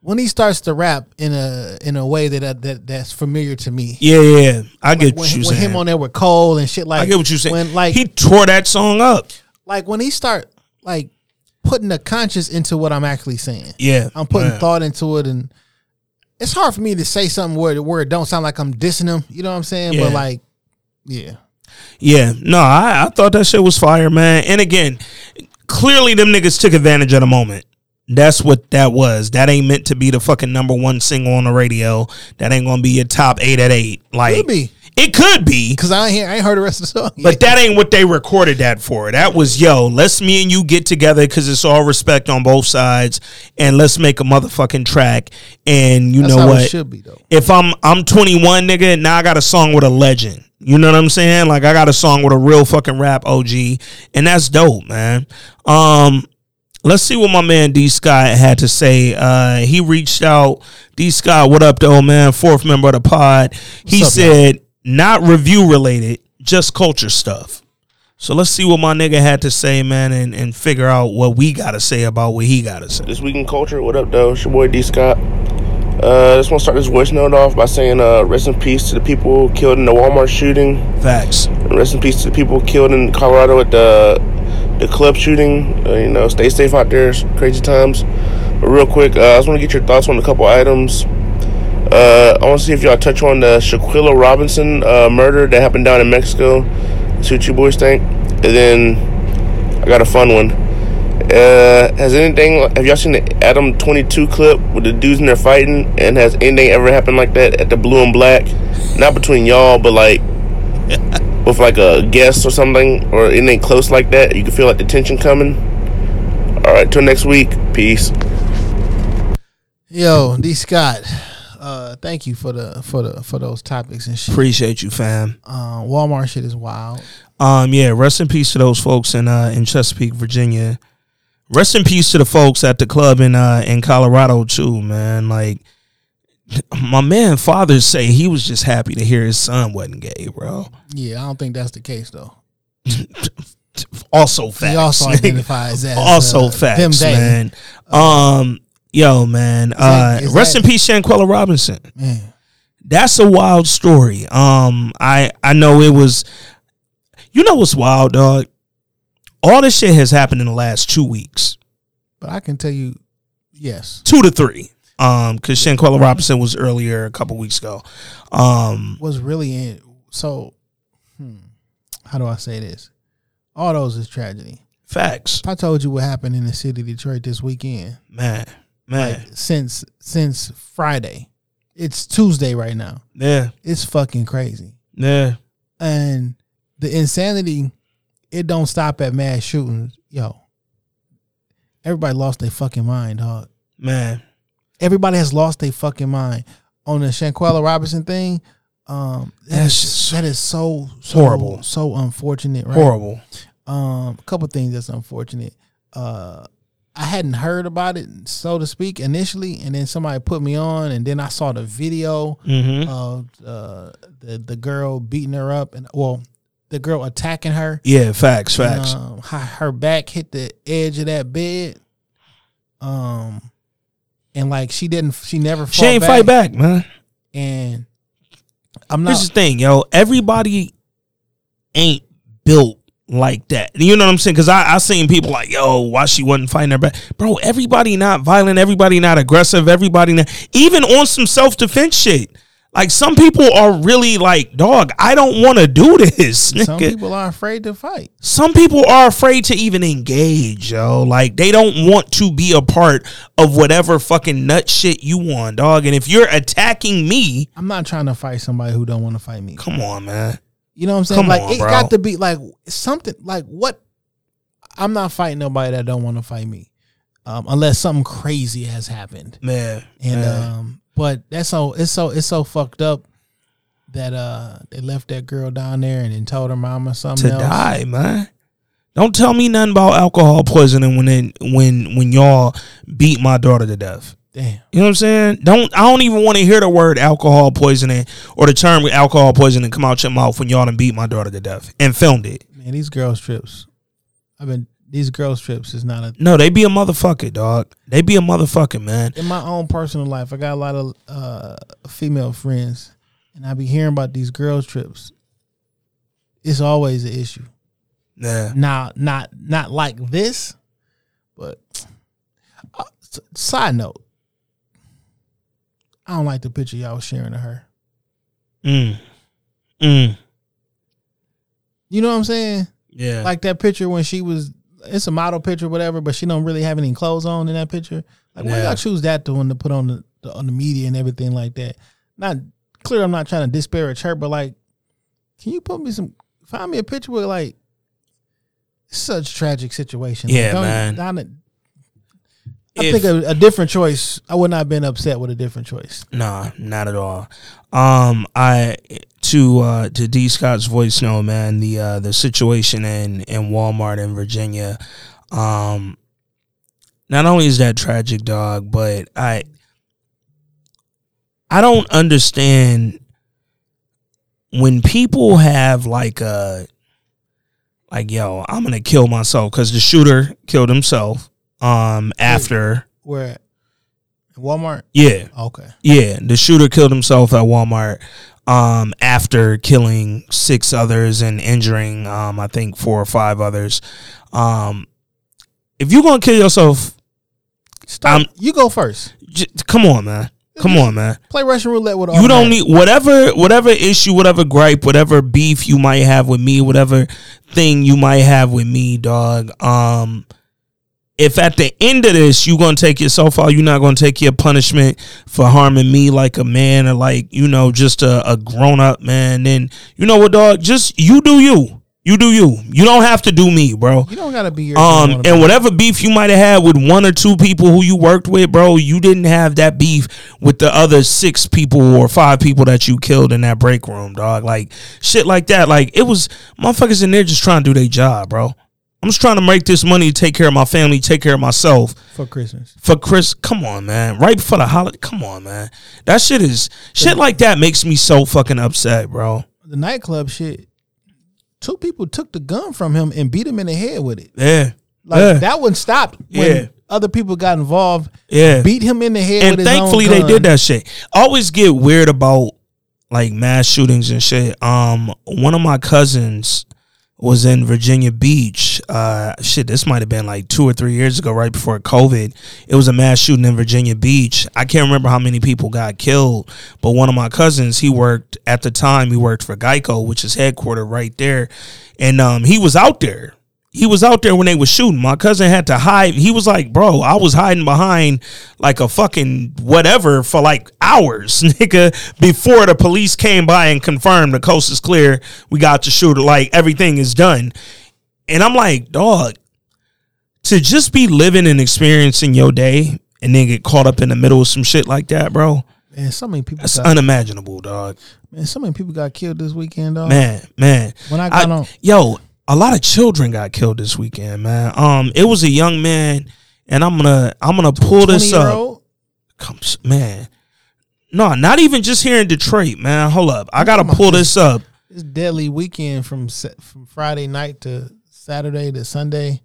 when he starts to rap in a in a way that that that's familiar to me. yeah, yeah. I get when, what you when saying. him on there with Cole and shit like I get what you saying. When like he tore that song up. like when he start like putting the conscious into what I'm actually saying. Yeah, I'm putting yeah. thought into it and it's hard for me to say something where where it don't sound like I'm dissing him. You know what I'm saying? Yeah. But like, yeah. Yeah, no, I, I thought that shit was fire, man. And again, clearly them niggas took advantage of the moment. That's what that was. That ain't meant to be the fucking number one single on the radio. That ain't gonna be your top eight at eight. Like Could be. It could be, Cause I ain't I ain't heard the rest of the song. but that ain't what they recorded that for. That was yo, let's me and you get together because it's all respect on both sides, and let's make a motherfucking track. And you That's know what? it should be though. if I'm I'm 21, nigga, now I got a song with a legend. You know what I'm saying? Like I got a song with a real fucking rap OG, and that's dope, man. Um, let's see what my man D Scott had to say. Uh, he reached out. D Scott, what up, though, man? Fourth member of the pod. He up, said not review related, just culture stuff. So let's see what my nigga had to say, man, and, and figure out what we got to say about what he got to say. This week in culture, what up, though? It's your boy D Scott. Uh, just want to start this voice note off by saying, uh, rest in peace to the people killed in the Walmart shooting. Facts. And rest in peace to the people killed in Colorado at the the club shooting. Uh, you know, stay safe out there. It's crazy times. But real quick, uh, I just want to get your thoughts on a couple items. Uh, I want to see if y'all touch on the Shanquella Robinson uh, murder that happened down in Mexico. See what you boys think. And then I got a fun one. Uh, has anything? Have y'all seen the Adam Twenty Two clip with the dudes in there fighting? And has anything ever happened like that at the Blue and Black? Not between y'all, but like <laughs> with like a guest or something, or anything close like that. You can feel like the tension coming. All right, till next week. Peace. Yo, D Scott. Uh, thank you for the for the for those topics and shit. Appreciate you, fam. Uh, Walmart shit is wild. Um, yeah, rest in peace to those folks in uh in Chesapeake, Virginia. Rest in peace to the folks at the club in uh in Colorado too, man. Like my man father say he was just happy to hear his son wasn't gay, bro. Yeah, I don't think that's the case though. <laughs> Also facts. He also identifies as <laughs> also uh, facts, man. Um, yo, man. uh, is rest that- in peace, Shanquella Robinson. Man. That's a wild story. Um, I I know it was. You know what's wild, dog? All this shit has happened in the last two weeks, But I can tell you, yes, two to three. Um, because Shanquella Robinson was earlier a couple weeks ago. Um, was really in. So, hmm, how do I say this? All those is tragedy. facts, If I told you what happened in the city of Detroit this weekend, man, man. like since since Friday, it's Tuesday right now. yeah, It's fucking crazy, yeah, and the insanity, it don't stop at mass shootings. Yo, everybody lost their fucking mind, dog. man. everybody has lost their fucking mind on the Shanquella Robinson thing. Um, that that's is, that is so, so horrible. so unfortunate. Right? Horrible. Um, a couple things that's unfortunate. Uh, I hadn't heard about it, so to speak, initially, and then somebody put me on, and then I saw the video Mhm. of uh, the the girl beating her up, and well, the girl attacking her. Yeah, facts, facts. Um, her back hit the edge of that bed. Um, and like she didn't, she never. she ain't fight back, man. And I'm not. Here's the thing, yo. Everybody ain't built like that. You know what I'm saying? Because I I seen people like, yo, why she wasn't fighting her back, bro. Everybody not violent. Everybody not aggressive. Everybody not even on some self defense shit. Like some people are really like, dog, I don't want to do this. Some people are afraid to fight. Some people are afraid to even engage, yo. Like they don't want to be a part of whatever fucking nut shit you want, dog. And if you're attacking me, I'm not trying to fight somebody who don't want to fight me. come on, man. You know what I'm saying? Come like on, it bro. got to be like something like what I'm not fighting nobody that don't want to fight me. Um, unless something crazy has happened. Man. And man. um but that's so it's so it's so fucked up that uh they left that girl down there and then told her mama something to else. die, man. Don't tell me nothing about alcohol poisoning when it, when when y'all beat my daughter to death. Damn. You know what I'm saying? Don't I don't even want to hear the word alcohol poisoning or the term alcohol poisoning come out your mouth when y'all done beat my daughter to death and filmed it. Man, these girls trips. I've been these girls trips is not a No, they be a motherfucker, dog. They be a motherfucker, man. in my own personal life, I got a lot of uh, female friends, and I be hearing about these girls trips. It's always an issue. Yeah. Now, not not like this, but uh, side note, I don't like the picture y'all was sharing of her. Mm. Mm. You know what I'm saying? Yeah. Like that picture when she was. It's a model picture, whatever, but she don't really have any clothes on in that picture. Like, why y'all choose that to one to put on the, the on the media and everything like that? Not clear. I'm not trying to disparage her, but like, can you put me some? Find me a picture with like such tragic situation. Like, Yeah, don't- man. don't- I If- think a, a different choice. I would not have been upset with a different choice. Nah, not at all. Um, I to uh to D Scott's voice note, man. The uh the situation in in Walmart in Virginia. Um, not only is that tragic, dog, but I I don't understand when people have like a like yo, I'm gonna kill myself because the shooter killed himself. Um, after Where at? Walmart. yeah, Okay. yeah, the shooter killed himself at Walmart um, after killing six others and injuring, um, I think, four or five others. Um, if you're gonna kill yourself, Stop. Um, you go first. j- come on, man. Come on, man. Play Russian roulette with. You don't need whatever whatever issue, whatever gripe, whatever beef you might have with me, whatever thing you might have with me, dog. Um if at the end of this you're gonna take yourself out, you're not gonna take your punishment for harming me like a man or like, you know, just a, a grown up man, then you know what, dog, just you do you. You do you. You don't have to do me, bro. You don't gotta be your. Um, and whatever beef you might have had with one or two people who you worked with, bro, you didn't have that beef with the other six people or five people that you killed in that break room, dog. Like shit like that. Like it was motherfuckers in there just trying to do their job, bro. I'm just trying to make this money, take care of my family, take care of myself. for Christmas. For Chris, come on, man. Right before the holiday, come on, man. That shit is shit like that makes me so fucking upset, bro. The nightclub shit. Two people took the gun from him and beat him in the head with it. Yeah. Like yeah. that one stopped when Yeah. other people got involved. Yeah. Beat him in the head. and thankfully they did that shit. I always get weird about like mass shootings and shit. Um, one of my cousins was in Virginia Beach. Uh, shit, this might have been like two or three years ago, right before COVID. It was a mass shooting in Virginia Beach. I can't remember how many people got killed, but one of my cousins, he worked at the time. He worked for Geico, which is headquartered right there, and um, he was out there he was out there when they was shooting. My cousin had to hide. He was like, bro, I was hiding behind like a fucking whatever for like hours, <laughs> nigga, before the police came by and confirmed the coast is clear. We got the shooter. Like everything is done. And I'm like, dog, to just be living and experiencing your day and then get caught up in the middle of some shit like that, bro. Man, so many people. That's got, unimaginable, dog. man, so many people got killed this weekend, dog. Man, man. When I got on- yo, a lot of children got killed this weekend, man. Um, it was a young man, and I'm gonna I'm gonna pull this up. Come, man. No, not even just here in Detroit, man. Hold up, I gotta pull this- up. This deadly weekend from from Friday night to Saturday to Sunday.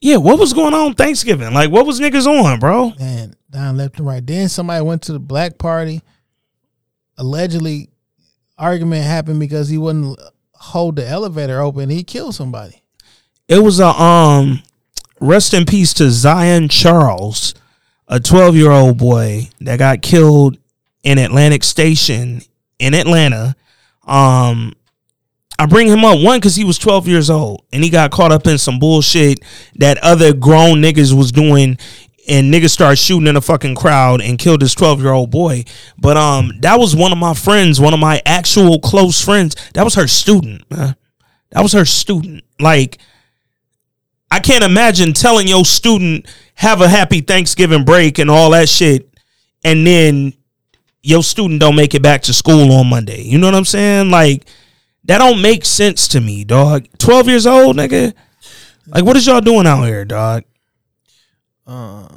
Yeah, what was going on Thanksgiving? Like, what was niggas on, bro? Man, down left and right. Then somebody went to the black party. Allegedly, argument happened because he wouldn't hold the elevator open. He killed somebody. It was a um, rest in peace to Zion Charles, a 12 year old boy that got killed in Atlantic Station in Atlanta. Um, I bring him up one because he was 12 years old and he got caught up in some bullshit that other grown niggas was doing. And niggas started shooting in a fucking crowd and killed this 12 year old boy. But um, that was one of my friends, one of my actual close friends. That was her student, man. That was her student. Like, I can't imagine telling your student have a happy Thanksgiving break and all that shit, and then your student don't make it back to school on Monday. You know what I'm saying? Like that don't make sense to me, dog. Twelve years old, nigga. Like what is y'all doing out here, dog? Uh,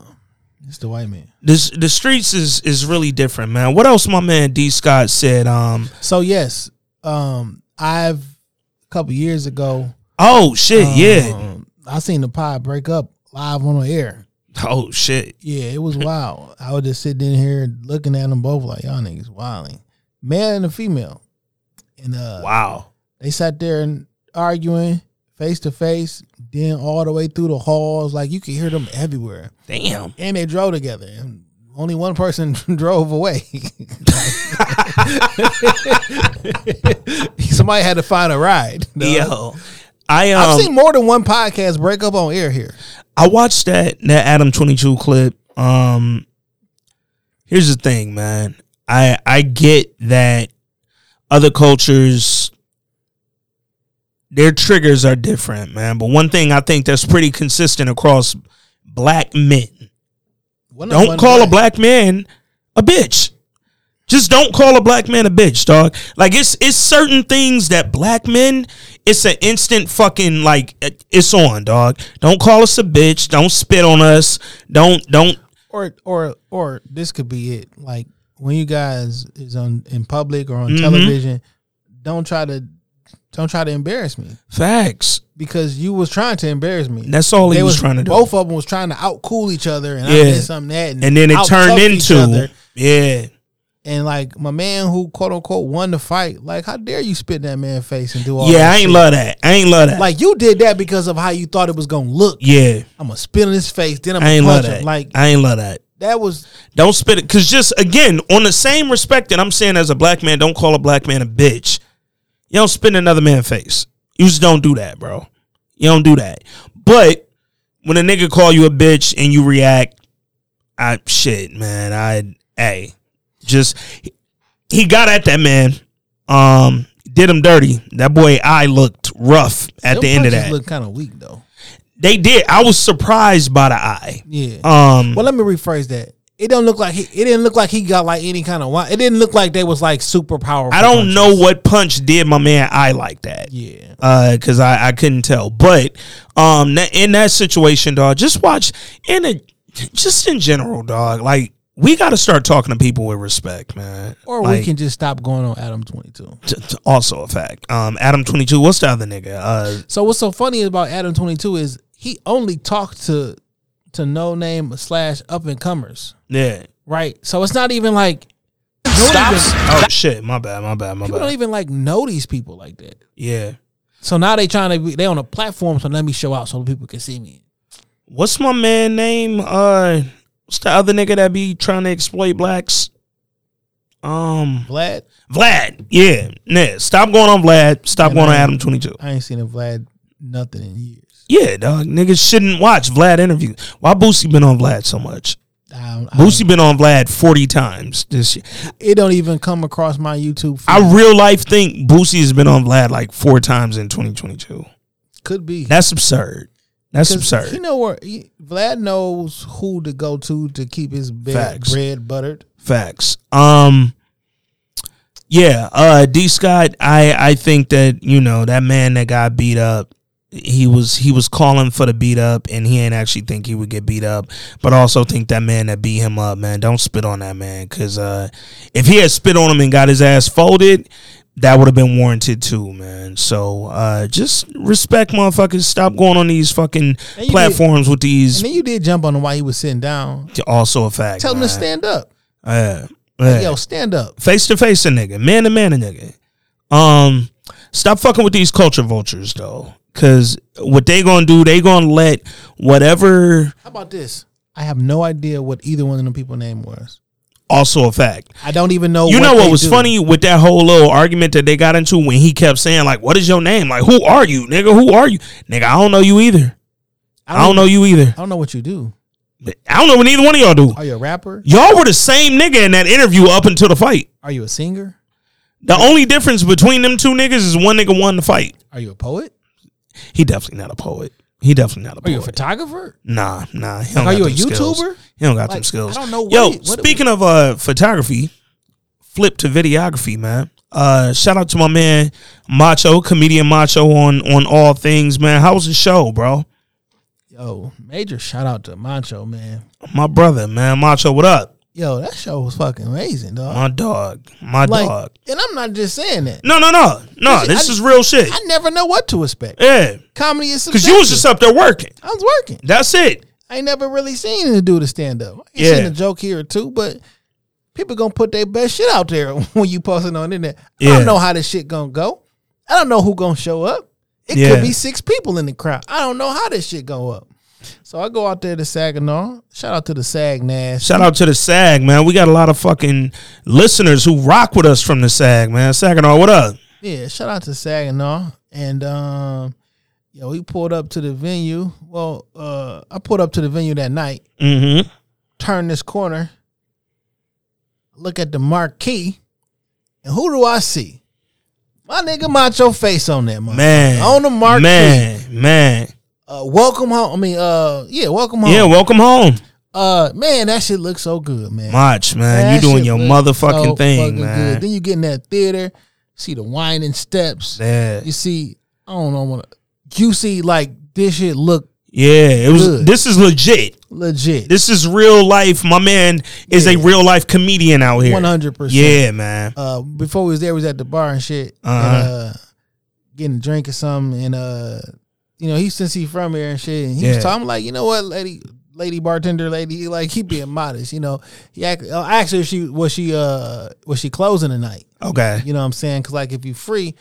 it's the white man. This the streets is is really different, man. What else my man D Scott said? Um So yes, um, I've a couple years ago. Oh shit, yeah. um, I seen the pod break up live on the air. Oh shit. Yeah, it was wild. I was just sitting in here looking at them both like y'all niggas wilding, male and a female, and uh, Wow. they sat there and arguing face to face, then all the way through the halls, like you could hear them everywhere. Damn. And they drove together. And only one person <laughs> drove away. <laughs> Somebody had to find a ride. dog. Yo. I um, I've seen more than one podcast break up on air here. I watched that that Adam twenty two clip. Um, here's the thing, man. I I get that other cultures their triggers are different, man. But one thing I think that's pretty consistent across black men. One- Don't one call a black- man a bitch. Just don't call a black man a bitch, dog. Like it's it's certain things that black men, it's an instant fucking like it's on, dog. Don't call us a bitch. Don't spit on us. Don't don't or or or this could be it. Like when you guys is on in public or on Mhm. television, don't try to don't try to embarrass me facts. because you was trying to embarrass me. That's all he They was trying to do. Both of them was trying to out cool each other, and I Yeah. did something that, And then it turned into yeah. And like my man who quote unquote won the fight, like how dare you spit in that man face and do all Yeah, I ain't shit? love that. I ain't love that. Like you did that because of how you thought it was gonna look. yeah, I'm gonna spit in his face, then I'm I gonna ain't love punch that. him. Like I ain't love that. that was Don't spit it. Cause just again, on the same respect that I'm saying as a black man, don't call a black man a bitch. You don't spin another man's face. You just don't do that, bro. You don't do that. But when a nigga call you a bitch and you react, I shit, man. I hey, just he got at that man. Um, did him dirty. That boy eye looked rough at them the end of that. Look kind of weak though. they did. I was surprised by the eye. Yeah. Um, well, let me rephrase that. It don't look like he. It didn't look like he got like any kind of. wi- It didn't look like they was like super powerful. I don't punches. know what punch did my man eye like that. Yeah. Uh, cause I, I couldn't tell. But um in that situation, dog, just watch in a just in general, dog, like we gotta start talking to people with respect, man. Or Like, we can just stop going on Adam twenty two. t- t- also a fact. Um Adam twenty two, what's the other nigga? Uh So what's so funny about Adam twenty two is he only talked to to no name slash up and comers, yeah. right? So it's not even like Stop. even- Oh shit, my bad, my bad, my bad. people don't even like know these people like that. Yeah. So now they trying to be, they on a platform. So let me show out so people can see me. What's my man name? Uh what's the other nigga that be trying to exploit blacks? Um Vlad, Vlad, yeah, yeah. Stop going on Vlad. Stop And going on Adam twenty two. I ain't seen a Vlad nothing in years. Yeah, dog. Niggas shouldn't watch Vlad interviews. Why Boosie been on Vlad so much? I I Boosie been on Vlad forty times this year. it don't even come across my YouTube. Feed. I real life think Boosie has been on Vlad like four times in twenty twenty two. Could be. That's absurd. That's absurd. You know where he, Vlad knows who to go to to keep his bed, Facts. bread buttered. Facts. Um yeah, uh D Scott, I I think that, you know, that man that got beat up, he was he was calling for the beat up and he ain't actually think he would get beat up. But also think that man that beat him up, man, don't spit on that man. Cause uh if he had spit on him and got his ass folded, that would have been warranted too, man. So uh just respect motherfuckers. Stop going on these fucking platforms with these And then you did jump on him while he was sitting down. also a fact. Tell him to stand up. Yeah. Like, yeah Yo, stand up. face to face a nigga, man to man a nigga. Um, stop fucking with these culture vultures though, because what they gonna do, they gonna let whatever. How about this? I have no idea what either one of them people name was. Also a fact. I don't even know. You know what was do. funny with that whole little argument that they got into when he kept saying like, "What is your name? Like, who are you, nigga? Who are you, nigga? I don't know you either. I don't know you either. I don't know what you do. I don't know what neither one of y'all do. Are you a rapper? Y'all were the same nigga in that interview up until the fight. Are you a singer? The only difference between them two niggas is one nigga won the fight. Are you a poet? He definitely not a poet. He definitely not a Are poet. you a photographer? Nah, nah. He don't Are got you a them skills. YouTuber? He don't got Like, them skills. I don't know what Yo, he- what- speaking of uh photography, flip to videography, man. Uh, shout out to my man Macho, comedian Macho on on all things, man. How was the show, bro? Yo, major shout out to Macho man. My brother, man, Macho, what up? Yo, that show was fucking amazing, dog. My dog, my like, dog. and I'm not just saying that. No, no, no, no. This I- is real shit. I never know what to expect. Yeah, Comedy is because you was just up there working. I was working. That's it. I ain't never really seen do the stand up. I ain't Yeah. seen a joke here or two, but people gonna put their best shit out there <laughs> when you posting on the internet. I don't know how this shit gonna go. I don't know who gonna show up. It Yeah. could be six people in the crowd. I don't know how this shit go up. So I go out there to Saginaw. Shout out to the Sag Nash. Shout out to the SAG, man. We got a lot of fucking listeners who rock with us from the SAG, man. Saginaw, what up? Yeah, shout out to Saginaw. And um, yo, we pulled up to the venue. Well, uh, I pulled up to the venue that night. Mm-hmm. Turn this corner. Look at the marquee. And who do I see? My nigga Macho face on that, Man. On the marquee. Man, man. Uh, welcome home. I mean, uh, yeah, welcome home. Yeah, welcome home. Uh, man, that shit looks so good, man. Mach, man. You doing your motherfucking so thing, man. Good. Then you get in that theater, see the winding steps. Yeah. You see, I don't know what you see. Like this shit look Yeah, it was. Good. This is legit. legit. This is real life. My man is a real life comedian out here. One hundred percent. Yeah, man. Uh, before we was there, we was at the bar and shit, Uh-huh. and, uh, getting a drink or something, and uh, you know, he since he from here and shit, and he Yeah. was talking like, you know what, lady, lady bartender, lady, like he being modest, you know. He act, uh, actually she was she uh was she closing tonight? Okay. You know what I'm saying? Because like if you free,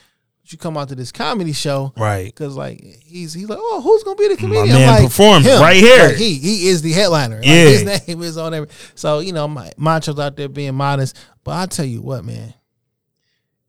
you come out to this comedy show, Right. Because like he's he's like, oh, who's gonna be the comedian? man like, him. right here. Like, he he is the headliner. Like, Yeah. his name is on every. So you know, my Macho's out there being modest, but I tell you what, man,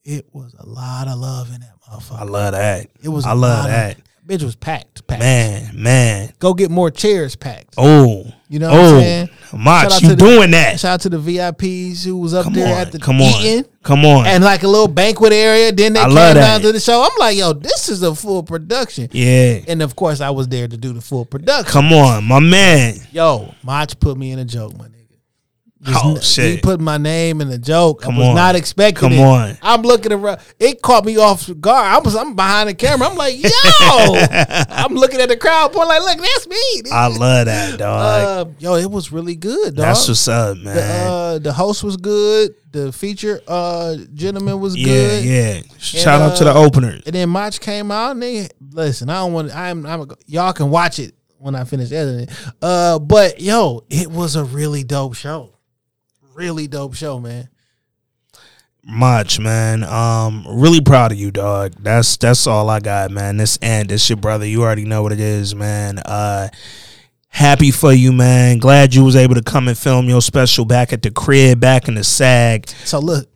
it was a lot of love in that motherfucker. I love that. It was. I love lot of- that. Bitch was packed. Packed. Man, man. Go get more chairs packed. Oh. You know what oh. I'm saying? Shout Mach, you the- doing that. Shout out to the VIPs who was up Come there on. at the Come on. eating. Come on. And like a little banquet area. Then they I came down to the show. I'm like, yo, this is a full production. yeah. And of course, I was there to do the full production. Come on, my man. Yo, Mach put me in a joke, nigga. Oh He shit. put my name in the joke. Come I was on. not expecting Come it. on. I'm looking around. It caught me off guard. I was I'm behind the camera. I'm like, yo. <laughs> I'm looking at the crowd, point like, look, that's me. I love that, dog. Uh, yo, it was really good, dog. That's what's up, the, man. uh, the host was good. The feature uh gentleman was yeah, good. yeah. Shout out to the uh, openers. And then Mach came out and they listen, I don't want I'm I'm y'all can watch it when I finish editing. Uh but yo, it was a really dope show. Really dope show, man. Mach, man. Um, really proud of you, dog. That's that's all I got, man. This and this your brother. You already know what it is, man. Uh happy for you, man. Glad you was able to come and film your special back at the crib, back in the SAG. So look,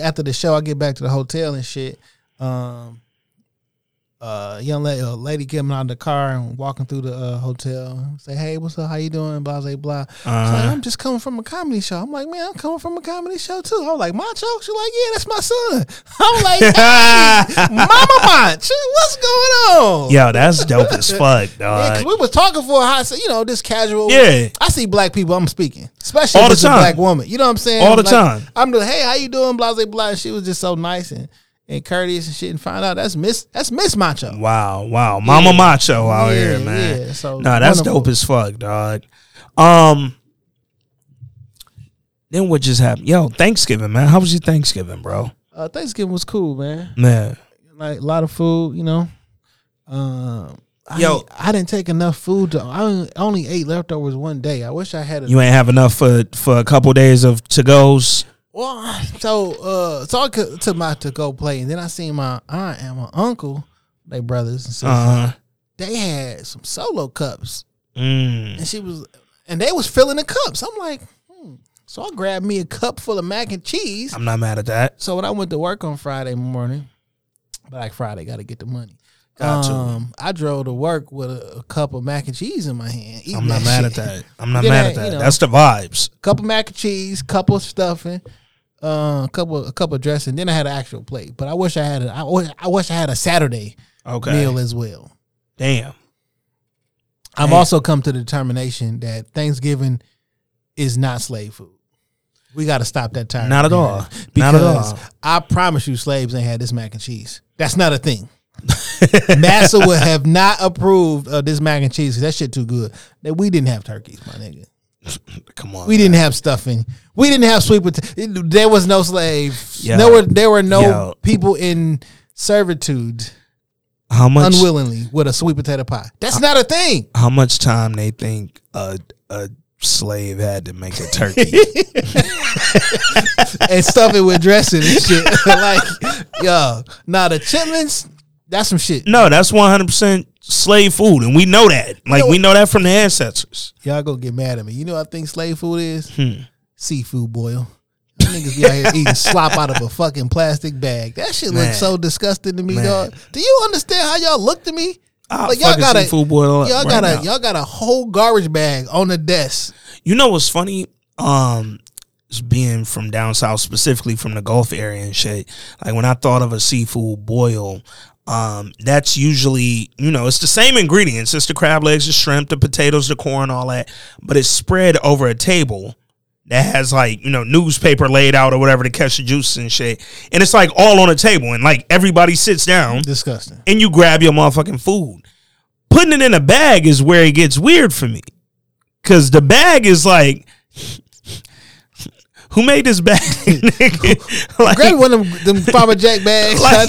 after the show, I get back to the hotel and shit. Um, uh, young lady, a lady getting out of the car and walking through the uh, hotel. Say, hey, what's up? How you doing? Blah blah blah. Uh-huh. I'm just coming from a comedy show. I'm like, man, I'm coming from a comedy show too. I was like, Macho. She's like, yeah, that's my son. <laughs> I'm like, hey, <laughs> Mama Mach, what's going on? Yo, that's dope as <laughs> fuck, Yeah, dog. we was talking for a hot, you know, this casual. Yeah. I see black people. I'm speaking, especially All if the it's time. a black woman. You know what I'm saying? All the Like, time. I'm like, hey, how you doing? Blah blah blah. And she was just so nice and, and courteous and shit. And find out that's Miss that's Miss Macho. Wow, wow. Mama Yeah. Macho out Yeah, here, man. yeah. So nah, that's wonderful. dope as fuck, dog. Um then what just happened? Yo, Thanksgiving, man. How was your Thanksgiving, bro? Uh, Thanksgiving was cool, man. Man. Like a lot of food, you know. Um, I Yo. I didn't take enough food. To, I only- only ate leftovers one day. I wish I had. A, You ain't have enough for for a couple days of to goes. Well, so uh, so I took my to go play, and then I seen my aunt and my uncle, they brothers and sisters. Uh-huh. They had some solo cups, Mm. and she was, and they was filling the cups. I'm like, hmm, So I grabbed me a cup full of mac and cheese. I'm not mad at that. So when I went to work on Friday morning, Black Friday, got to get the money. Got to. um, I drove to work with a, a cup of mac and cheese in my hand. I'm not mad shit. at that. I'm not mad at that. you know, That's the vibes. cup of mac and cheese, couple of stuffing, uh, a couple a couple of dressing. Then I had an actual plate. But I wish I had a, I, wish, I wish I had a Saturday Okay. meal as well. Damn. I've also come to the determination that Thanksgiving is not slave food. We got to stop that time. Not at all. Because Not at all. I promise you, slaves ain't had this mac and cheese. That's not a thing. <laughs> Massa would have not approved of this mac and cheese that shit too good. That we didn't have turkeys, my nigga. <clears throat> Come on. We didn't have stuffing. We didn't have sweet potato. There was no slave. Yo. There were there were no Yo. people in servitude How much unwillingly with a sweet potato pie. That's not a thing. how much time they think a a slave had to make a turkey? <laughs> and stuff it with dressing and shit. <laughs> like, yo, now the chitlins, that's some shit. no, that's 100 percent slave food, and we know that. Like know- we know that from the ancestors. Y'all gonna get mad at me. You know what I think slave food is? Hmm. Seafood boil. Niggas be out here eating slop out of a fucking plastic bag. That shit Man. looks so disgusting to me, Man. dog. Do you understand how y'all look to me? I'll Like y'all got a seafood boil y'all right got a now. y'all got a whole garbage bag on the desk. You know what's funny? Um, being from down south, specifically from the Gulf area and shit. Like when I thought of a seafood boil, um, that's usually you know it's the same ingredients. It's the crab legs, the shrimp, the potatoes, the corn, all that, but it's spread over a table that has like you know newspaper laid out or whatever to catch the juices and shit, and it's like all on a table, and like everybody sits down Disgusting. and you grab your motherfucking food. Putting it in a bag is where it gets weird for me. Cause the bag is like who made this bag? <laughs> like, Grab one of them, them Farmer Jack bags. <laughs> like,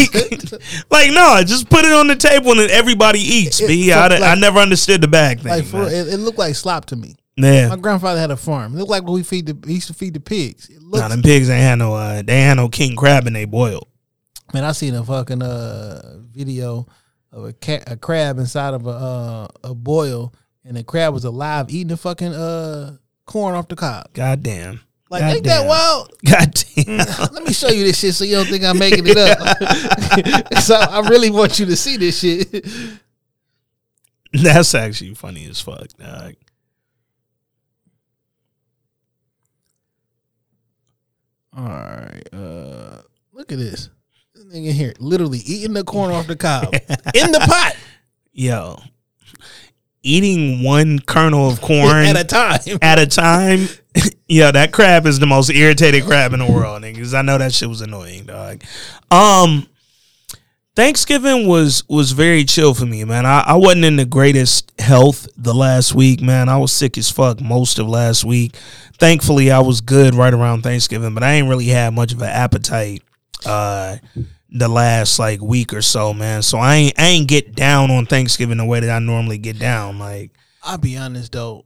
<laughs> like, no, just put it on the table and then everybody eats. It- B. so, I, like- I never understood the bag thing. like for it, it looked like slop to me. yeah. My grandfather had a farm. It looked like when we feed the he used to feed the pigs. It Nah, them pigs ain't had no uh, they had no king crab and they boiled. Man, I seen a fucking uh video of a cat, a crab inside of a uh, a boil, and the crab was alive eating the fucking uh corn off the cob. God damn. Like, God ain't that wild? God damn. <laughs> Let me show you this shit so you don't think I'm making it up. <laughs> so I really want you to see this shit. <laughs> That's actually funny as fuck, dog. All right, uh, look at this. This nigga here, literally eating the corn off the cob in the pot Yo. Eating one kernel of corn at a time. at a time. <laughs> yeah, that crab is the most irritated crab in the world, niggas. I know that shit was annoying, dog. Um Thanksgiving was was very chill for me, man. I, I wasn't in the greatest health the last week, man. I was sick as fuck most of last week. Thankfully, I was good right around Thanksgiving, but I ain't really had much of an appetite uh the last like week or so, man. So I ain't I ain't get down on Thanksgiving the way that I normally get down. Like I'll be honest though.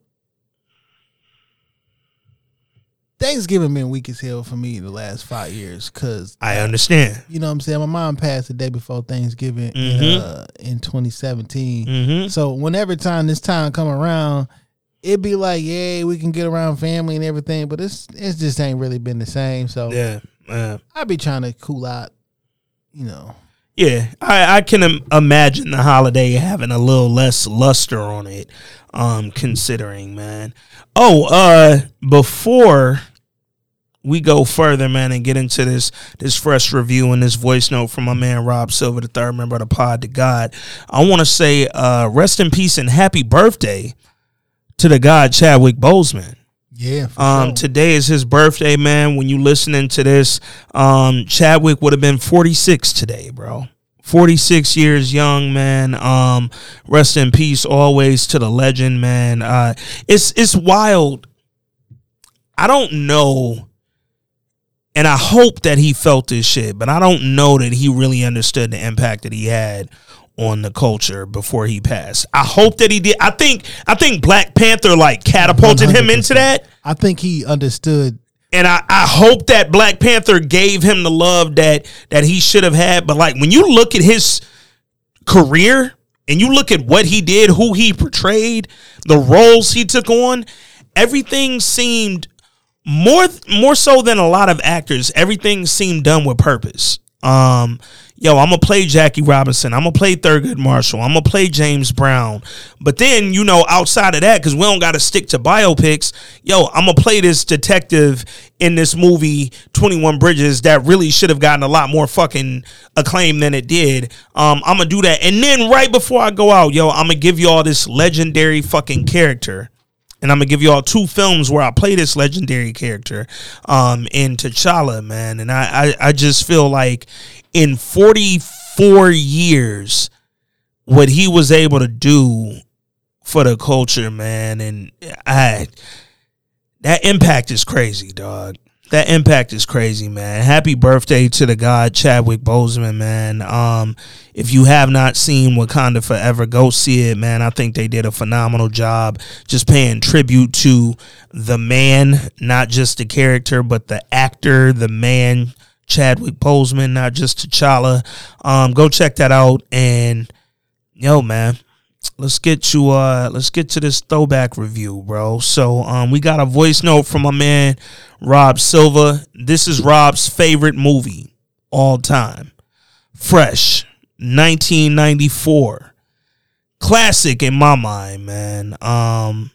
Thanksgiving been weak as hell for me in the last five years because I understand. you know what I'm saying. My mom passed the day before Thanksgiving Mhm. in, uh, in 2017. Mm-hmm. So whenever time this time come around, it'd be like, yeah, we can get around family and everything, but it's it just ain't really been the same. So Yeah. Yeah. I be trying to cool out, you know. Yeah, I, I can Im- imagine the holiday having a little less luster on it. Um, considering, man. Oh, uh, before we go further, man, and get into this this fresh review and this voice note from my man Rob Silver, the third member of the Pod to God, I want to say, uh, rest in peace and happy birthday to the God Chadwick Boseman. Yeah. Um, sure. today is his birthday, man. When you listening to this, um, Chadwick would have been 46 today, bro. 46 years young, man. Um, rest in peace always to the legend, man. Uh, it's it's wild. I don't know, and I hope that he felt this shit, but I don't know that he really understood the impact that he had on the culture before he passed. I hope that he did. I think I think Black Panther like catapulted him into that. I think he understood. And I, I hope that Black Panther gave him the love that that he should have had. But like when you look at his career and you look at what he did, who he portrayed, the roles he took on, everything seemed more more so than a lot of actors, everything seemed done with purpose. Um, yo, I'm gonna play Jackie Robinson. I'm gonna play Thurgood Marshall. I'm gonna play James Brown. But then, you know, outside of that, because we don't got to stick to biopics. Yo, I'm gonna play this detective in this movie, Twenty One Bridges, that really should have gotten a lot more fucking acclaim than it did. Um, I'm gonna do that, and then right before I go out, yo, I'm gonna give you all this legendary fucking character and I'm gonna give you all two films where I play this legendary character, um, in T'Challa, man. And I, I, I just feel like in 44 years, what he was able to do for the culture, man, and I, that impact is crazy, dog. That impact is crazy, man. Happy birthday to the god Chadwick Boseman, man. Um, if you have not seen Wakanda Forever, go see it, man. I think they did a phenomenal job just paying tribute to the man, not just the character, but the actor, the man, Chadwick Boseman, not just T'Challa. Um, go check that out. And yo, man, let's get to uh let's get to this throwback review, bro. So um we got a voice note from my man Rob Silva. This is Rob's favorite movie all time. Fresh, 1994. Classic in my mind, man. Um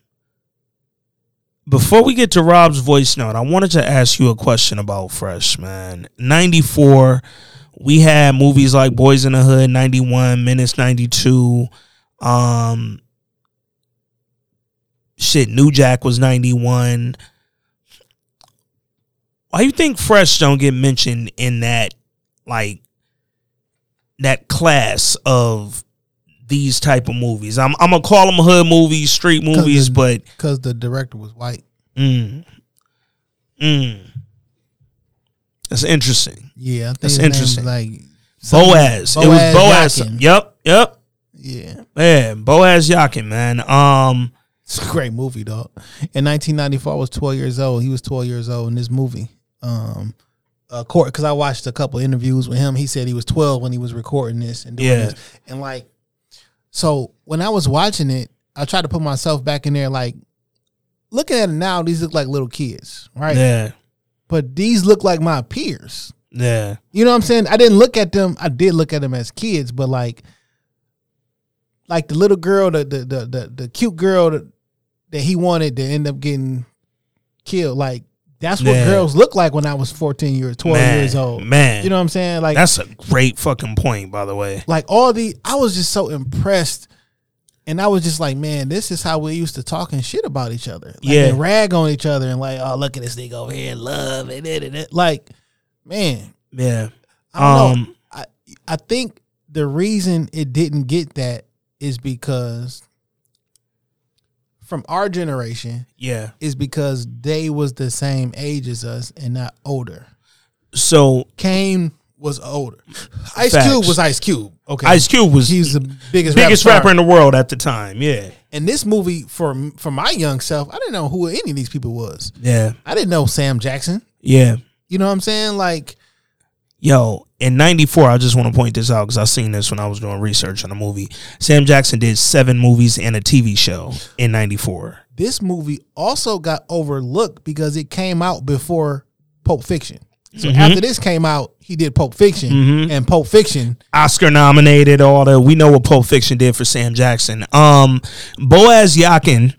before we get to Rob's voice note, I wanted to ask you a question about Fresh, man. 94, we had movies like Boys in the Hood 91, Menace 92, um shit, New Jack was 91. Why you think Fresh don't get mentioned in that like that class of these type of movies? I'm I'm gonna call them hood movies, street movies, but because the director was white. mm, mm, that's interesting. Yeah, I think That's his name was interesting. Like Boaz. it was Boaz. Yep, yep. Yeah, Man, Boaz Yakin, man. Um, it's a great movie, dog. In 1994, I was 12 years old. He was 12 years old in this movie. Um, uh, court because I watched a couple interviews with him. He said he was 12 when he was recording this and doing Yeah. this. And like, so when I was watching it, I tried to put myself back in there. Like, looking at it now, these look like little kids, right? yeah, But these look like my peers. yeah, You know what I'm saying? I didn't look at them. I did look at them as kids, but like, like the little girl, the the the the, the cute girl that, that he wanted to end up getting killed. Like that's what Yeah. girls look like when I was 14 years, 12 Man, years old. man. you know what I'm saying? Like that's a great fucking point, by the way. like all the I was just so impressed. And I was just like, man, this is how we used to talk and shit about each other. Like, Yeah. rag on each other and like, oh, look at this nigga over here, love and it, and it. Like, man, Yeah, I don't know. Um, I I think the reason it didn't get that is because from our generation yeah. is because they was the same age as us and not older. So Caine was older. Ice Facts. Cube was Ice Cube. Okay, Ice Cube was he's the biggest biggest rapper rapper in the world at the time. Yeah, And this movie, for for my young self, I didn't know who any of these people was. yeah, I didn't know Sam Jackson. yeah. You know what I'm saying? Like, Yo, in '94, I just want to point this out because I seen this when I was doing research on the movie. Sam Jackson did seven movies and a TV show in '94. this movie also got overlooked because it came out before Pulp Fiction. So Mhm. after this came out, he did Pulp Fiction, Mhm. and Pulp Fiction. Oscar nominated, all the we know what Pulp Fiction did for Sam Jackson. Um, Boaz Yakin,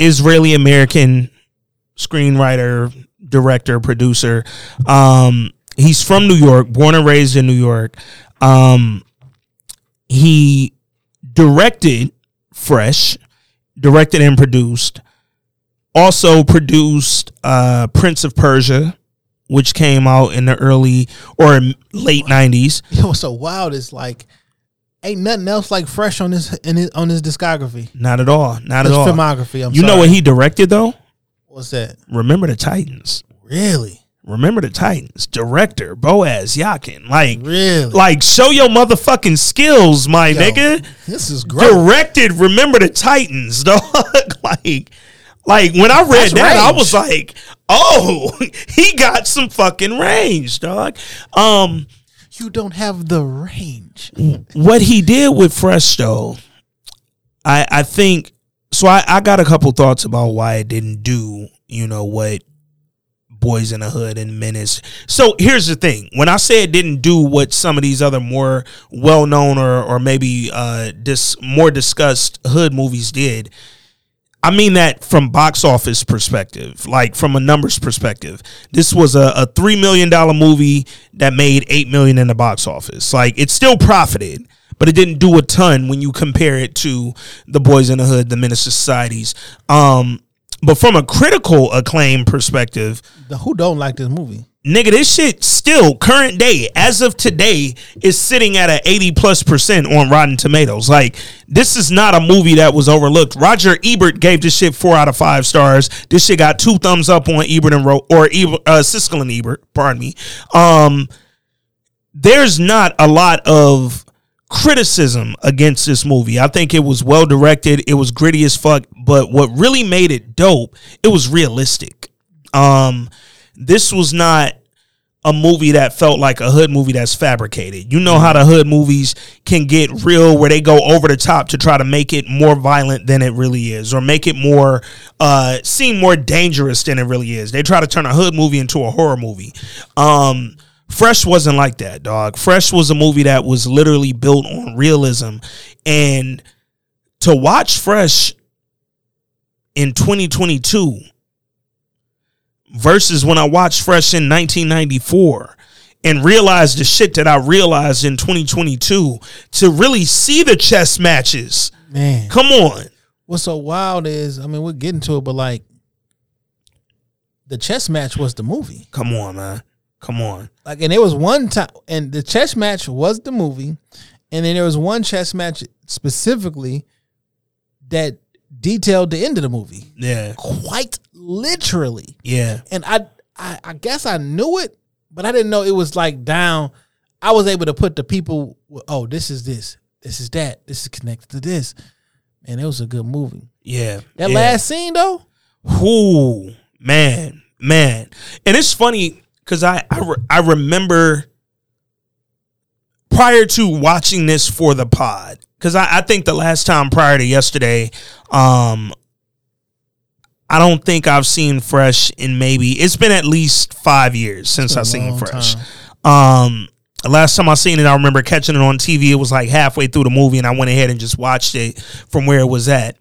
Israeli American screenwriter, director, producer. Um, he's from New York, born and raised in New York. Um, he directed Fresh, directed and produced. Also produced uh, Prince of Persia, which came out in the early or late nineties. You know what's so wild is like, ain't nothing else like fresh on this in his, on his discography. Not at all. Not His at all. filmography. I'm you know what he directed though? What's that? Remember the Titans. Really? Remember the Titans. Director Boaz Yakin. Like Really? like show your motherfucking skills, my Yo, nigga. This is great. Directed Remember the Titans, <laughs> dog. like like when I read That's that, I was like, oh, <laughs> he got some fucking range, dog. Um You don't have the range. what he did with Fresh though, I I think so. I I got a couple thoughts about why it didn't do you know what Boys in the Hood and Menace. So here's the thing: when I say it didn't do what some of these other more well known or or maybe uh dis, more discussed hood movies did, I mean that from box office perspective, like from a numbers perspective. This was a, a three million dollar movie that made eight million in the box office. Like it still profited, but it didn't do a ton when you compare it to the Boys in the Hood, the Menace II Societies. Um, but from a critical acclaim perspective, The who don't like this movie? nigga, this shit still current day as of today is sitting at an 80 plus percent on Rotten Tomatoes. Like this is not a movie that was overlooked. Roger Ebert gave this shit four out of five stars. This shit got two thumbs up on Ebert and Ro- or Ebert, uh, Siskel and Ebert. Pardon me. Um, there's not a lot of criticism against this movie. I think it was well directed. It was gritty as fuck. But what really made it dope, it was realistic. Um, this was not a movie that felt like a hood movie that's fabricated. You know how the hood movies can get real where they go over the top to try to make it more violent than it really is or make it more uh seem more dangerous than it really is. They try to turn a hood movie into a horror movie. Um Fresh wasn't like that, dog. Fresh was a movie that was literally built on realism and to watch Fresh in 2022 versus when I watched Fresh in 1994 and realized the shit that I realized in 2022 to really see the chess matches. Man, Come on. what's so wild is I mean we're getting to it, but like the chess match was the movie. Come on, man. Come on. Like, and there was one time, and the chess match was the movie, and then there was one chess match specifically that detailed the end of the movie, Yeah. quite literally. Yeah. And I, I, I guess I knew it, but I didn't know it was like down. I was able to put the people. Oh, this is this. This is that. This is connected to this. And it was a good movie. Yeah. That yeah. last scene though, Whoo, man, man. And it's funny because I I, re- I remember prior to watching this for the pod because I, I think the last time prior to yesterday, um, I don't think I've seen Fresh in maybe it's been at least five years since I've seen Fresh. Um, the last time I seen it, I remember catching it on TV. It was like halfway through the movie, and I went ahead and just watched it from where it was at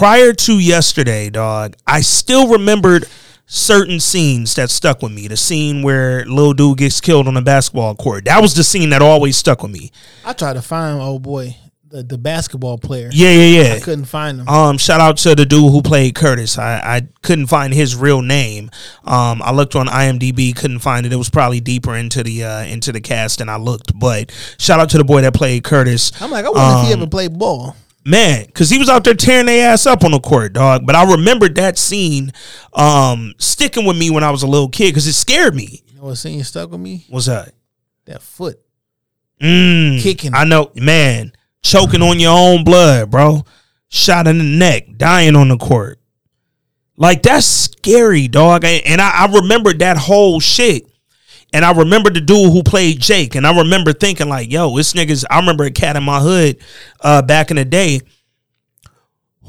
prior to yesterday, dog, I still remembered certain scenes that stuck with me. The scene where Lil Dude gets killed on the basketball court. That was the scene that always stuck with me. I tried to find oh boy the, the basketball player. Yeah, yeah, yeah. I couldn't find him. Um, shout out to the dude who played Curtis. I, I couldn't find his real name. Um, I looked on IMDb, couldn't find it. It was probably deeper into the uh, into the cast than I looked. But shout out to the boy that played Curtis. I'm like, I wonder if he Um, ever played ball. Man because he was out there tearing their ass up on the court dog. But i remembered that scene um sticking with me when i was a little kid because it scared me. You know what scene stuck with me? what's that? That foot. mm, Kicking. i know. Man choking on your own blood bro. Shot in the neck dying on the court. Like that's scary dog. And I, I remembered that whole shit and I remember the dude who played Jake, and I remember thinking like, "Yo, this nigga's." I remember a cat in my hood uh, back in the day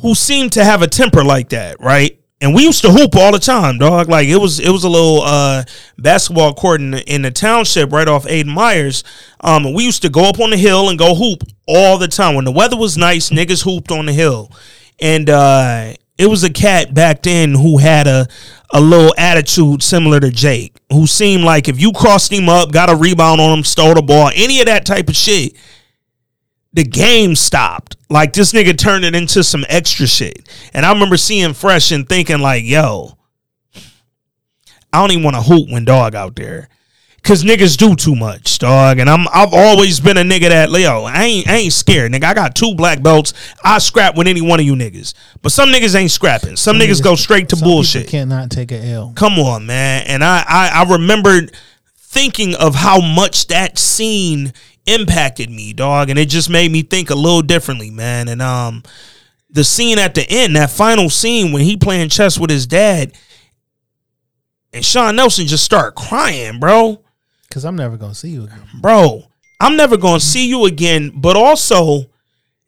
who seemed to have a temper like that, right? And we used to hoop all the time, dog. Like it was, it was a little uh, basketball court in the, in the township right off Aiden Myers. Um, and we used to go up on the hill and go hoop all the time. When the weather was nice, niggas hooped on the hill, and uh, it was a cat back then who had a a little attitude similar to Jake, who seemed like if you crossed him up, got a rebound on him, stole the ball, any of that type of shit, the game stopped. Like this nigga turned it into some extra shit. And I remember seeing Fresh and thinking like, yo, I don't even want to hoot when dog out there. Cause niggas do too much, dog. And I'm I've always been a nigga that Leo, I ain't I ain't scared, nigga. I got two black belts. I scrap with any one of you niggas. But some niggas ain't scrapping. Some, niggas, go straight to bullshit. Cannot take a L. Come on, man. And I, I I remembered thinking of how much that scene impacted me, dog, and it just made me think a little differently, man. And um the scene at the end, that final scene when he playing chess with his dad, and Sean Nelson just start crying, bro. Cause I'm never gonna see you again. Bro, I'm never gonna see you again, but also,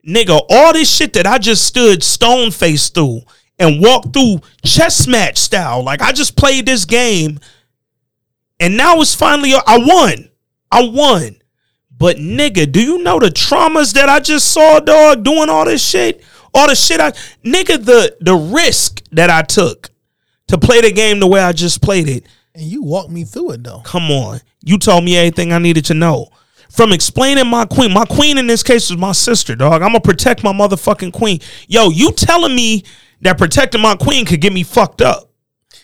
nigga, all this shit that I just stood stone faced through and walked through chess match style. Like I just played this game and now it's finally I won. I won. But nigga, do you know the traumas that I just saw, dog, doing all this shit? All the shit I nigga, the the risk that I took to play the game the way I just played it. And you walked me through it though. Come on. You told me everything I needed to know. From explaining my queen, my queen in this case was my sister, dog. I'm gonna protect my motherfucking queen. Yo, you telling me that protecting my queen could get me fucked up?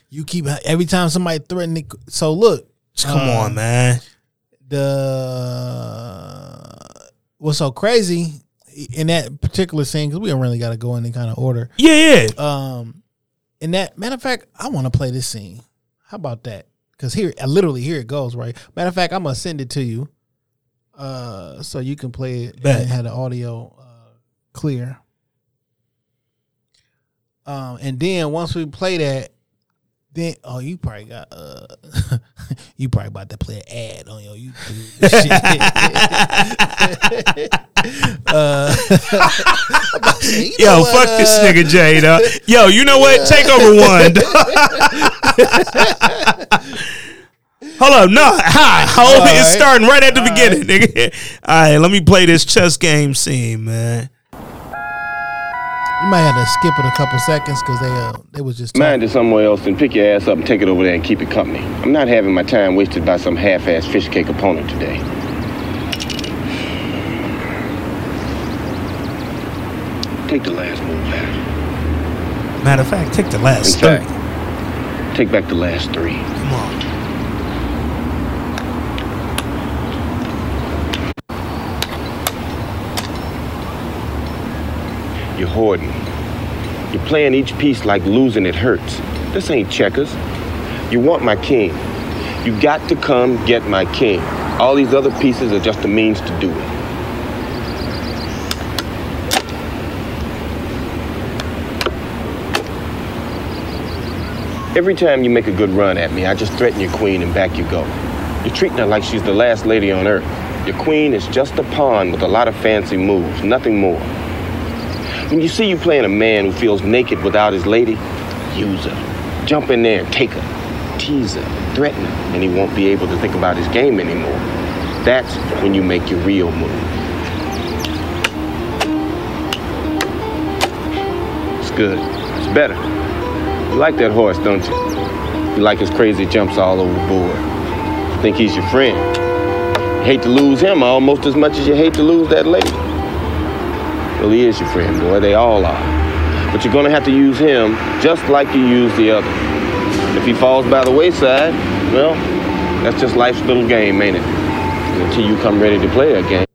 You keep every time somebody threaten it. So look, Come um, on, man. The what's so crazy in that particular scene because we don't really got to go in any kind of order. Yeah, yeah. Um, in that matter of fact, I want to play this scene. How about that? Because here, literally here it goes. Right. Matter of fact, I'm gonna send it to you, uh, so you can play it Bet. and have the audio uh, clear. Um, and then once we play that, then oh, you probably got uh, <laughs> <laughs> you probably about to play an ad on your YouTube. Shit. <laughs> uh, I'm about to say, you know Yo, what, fuck this uh, nigga Jay, dog. <laughs> Yo, you know what? Take over one. Hold up, no, hi, hold All. It's right. starting right at the beginning, nigga. All right, let me play this chess game scene, man. You might have to skip it a couple seconds because they uh they was just Mind it somewhere else and pick your ass up and take it over there and keep it company. I'm not having my time wasted by some half-ass fish cake opponent today. Take the last move back. Matter of fact, take the In last fact, take back the last three. Come on. You're hoarding. You're playing each piece like losing it hurts. This ain't checkers. You want my king. You got to come get my king. All these other pieces are just a means to do it. Every time you make a good run at me, I just threaten your queen and back you go. You're treating her like she's the last lady on earth. Your queen is just a pawn with a lot of fancy moves, nothing more. When you see you playing a man who feels naked without his lady, use her. Jump in there take her. Tease her, threaten her, and he won't be able to think about his game anymore. That's when you make your real move. It's good. It's better. You like that horse, don't you? You like his crazy jumps all over the board. Think he's your friend. You hate to lose him almost as much as you hate to lose that lady. He is your friend, boy. They all are. But you're gonna have to use him just like you use the other. If he falls by the wayside, well, that's just life's little game, ain't it? Until you come ready to play a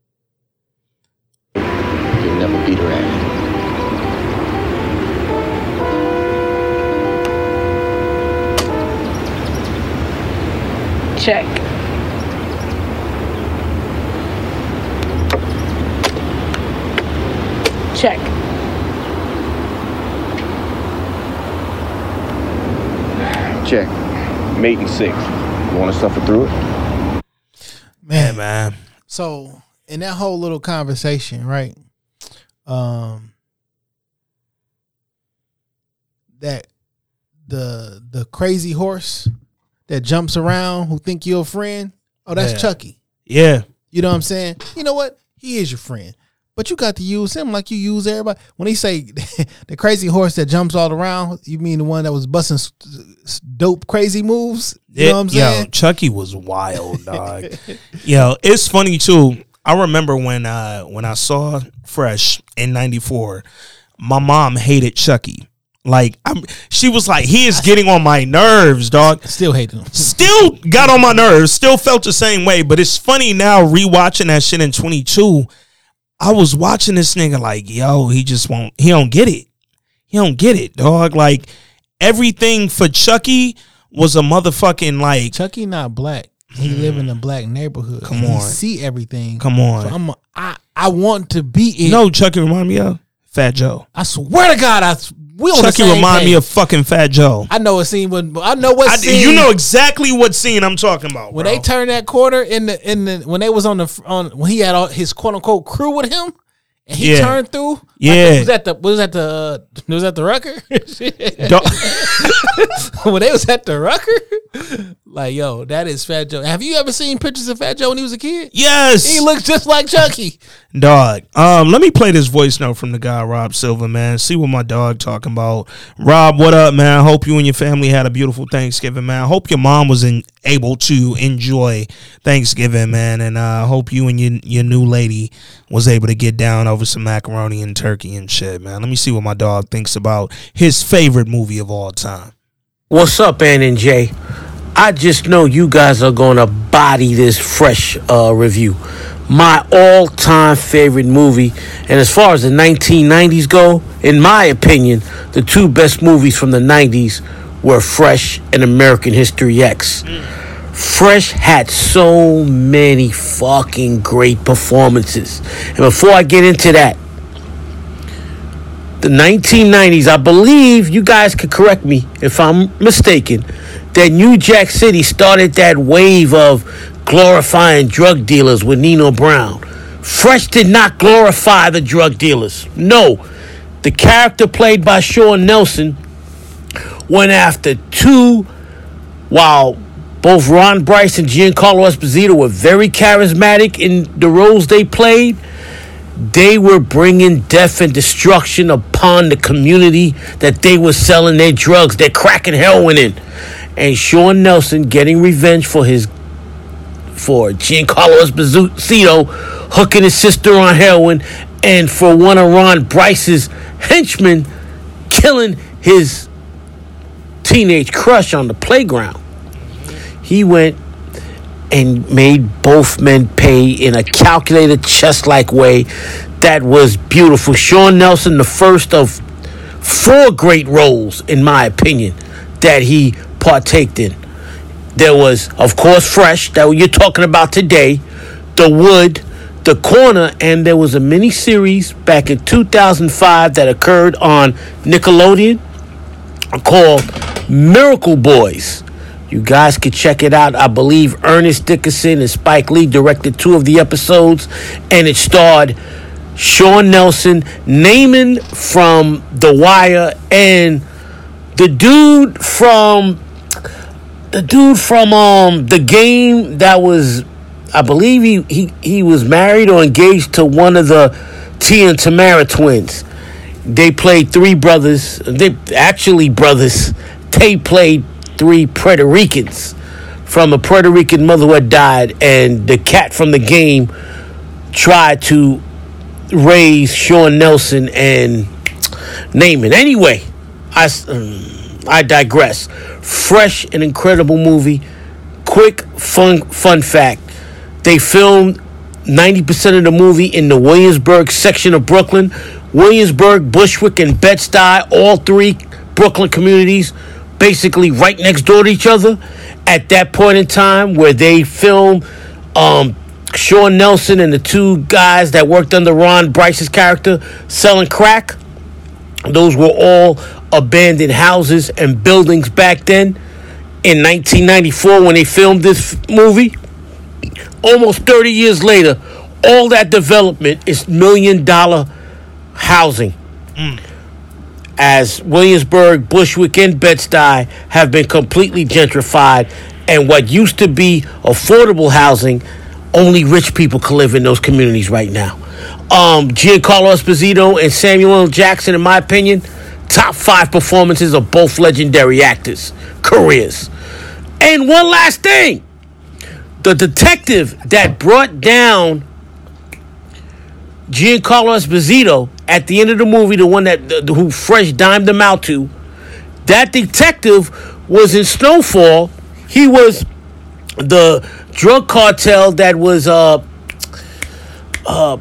Mate and six. You wanna suffer through it? man, man. So in that whole little conversation, right? Um, that the the crazy horse that jumps around who think you're a friend. Oh, that's Yeah. Chucky. Yeah. You know what I'm saying? You know what? He is your friend. But you got to use him like you use everybody. When he say <laughs> the crazy horse that jumps all around, you mean the one that was busting dope crazy moves? You know what I'm saying? Yo, Chucky was wild, <laughs> dog. Yo, it's funny too. I remember when uh when I saw Fresh in '94, my mom hated Chucky. Like I'm, she was like, he is getting on my nerves, dog. Still hating him. Still got on my nerves. Still felt the same way. But it's funny now rewatching that shit in 22. I was watching this nigga like, yo, he just won't. He don't get it. He don't get it, dog. Like everything for Chucky was a motherfucking like. Chucky not black. He hmm. live in a black neighborhood. Come on. He see everything. Come on. So I'm a, I I want to be it. You know, Chucky remind me of Fat Joe. I swear to God, I we on Chucky remind me of fucking Fat Joe. I know a scene when I know what I, scene. you know exactly what scene I'm talking about. when bro. they turned that corner in the in the when they was on the on when he had all his quote unquote crew with him, and he Yeah. turned through. Yeah. was that the was that the was that the Rucker? <laughs> <laughs> When they was at the Rucker, like yo, that is Fat Joe. Have you ever seen pictures of Fat Joe when he was a kid? yes. He looks just like Chucky. Dog. Um, let me play this voice note from the guy Rob Silver, man. See what my dog talking about. Rob, what up, man? Hope you and your family had a beautiful Thanksgiving, man. Hope your mom was in, able to enjoy Thanksgiving, man, and uh, hope you and your your new lady was able to get down over some macaroni and turkey and shit, man. Let me see what my dog thinks about his favorite movie of all time. What's up, Ann and Jay? I just know you guys are gonna body this fresh uh, review. My all-time favorite movie, and as far as the 1990s go, in my opinion, the two best movies from the 90s were Fresh and American History X. Fresh had so many fucking great performances. And before I get into that, the 1990s, I believe you guys could correct me if I'm mistaken, that New Jack City started that wave of glorifying drug dealers with Nino Brown. Fresh did not glorify the drug dealers. No. The character played by Sean Nelson went after two, while both Ron Brice and Giancarlo Esposito were very charismatic in the roles they played they were bringing death and destruction upon the community that they were selling their drugs, they're cracking heroin in. And Sean Nelson getting revenge for his for Giancarlo Esposito hooking his sister on heroin and for one of Ron Brice's henchmen killing his teenage crush on the playground. He went and made both men pay in a calculated chess like way that was beautiful. Sean Nelson, the first of four great roles, in my opinion, that he partaked in. There was, of course, Fresh, that you're talking about today, The Wood, The Corner, and there was a mini series back in 2005 that occurred on Nickelodeon called Miracle Boys. You guys could check it out. I believe Ernest Dickerson and Spike Lee directed two of the episodes, and it starred Sean Nelson, Namond from The Wire, and the dude from the dude from um the game that was I believe he he, he was married or engaged to one of the T and Tamera twins. They played three brothers. They actually brothers. They played three Puerto Ricans from a Puerto Rican mother who had died, and the cat from the game tried to raise Sean Nelson and Namond. Anyway, I um, I digress. Fresh and incredible movie. Quick fun fun fact: they filmed ninety percent of the movie in the Williamsburg section of Brooklyn. Williamsburg, Bushwick, and Bed Stuy, all three Brooklyn communities, basically right next door to each other. At that point in time, where they filmed um, Sean Nelson and the two guys that worked under Ron Brice's character selling crack. Those were all abandoned houses and buildings back then. In 1994, when they filmed this movie, almost 30 years later, all that development is million dollar housing. As Williamsburg, Bushwick, and Bed-Stuy have been completely gentrified, and what used to be affordable housing, only rich people can live in those communities right now. Um, Giancarlo Esposito and Samuel L. Jackson, in my opinion, top five performances of both legendary actors' careers. And one last thing the detective that brought down Giancarlo Esposito at the end of the movie, the one that the, who Fresh dimed him out to, that detective was in Snowfall. He was the drug cartel that was uh uh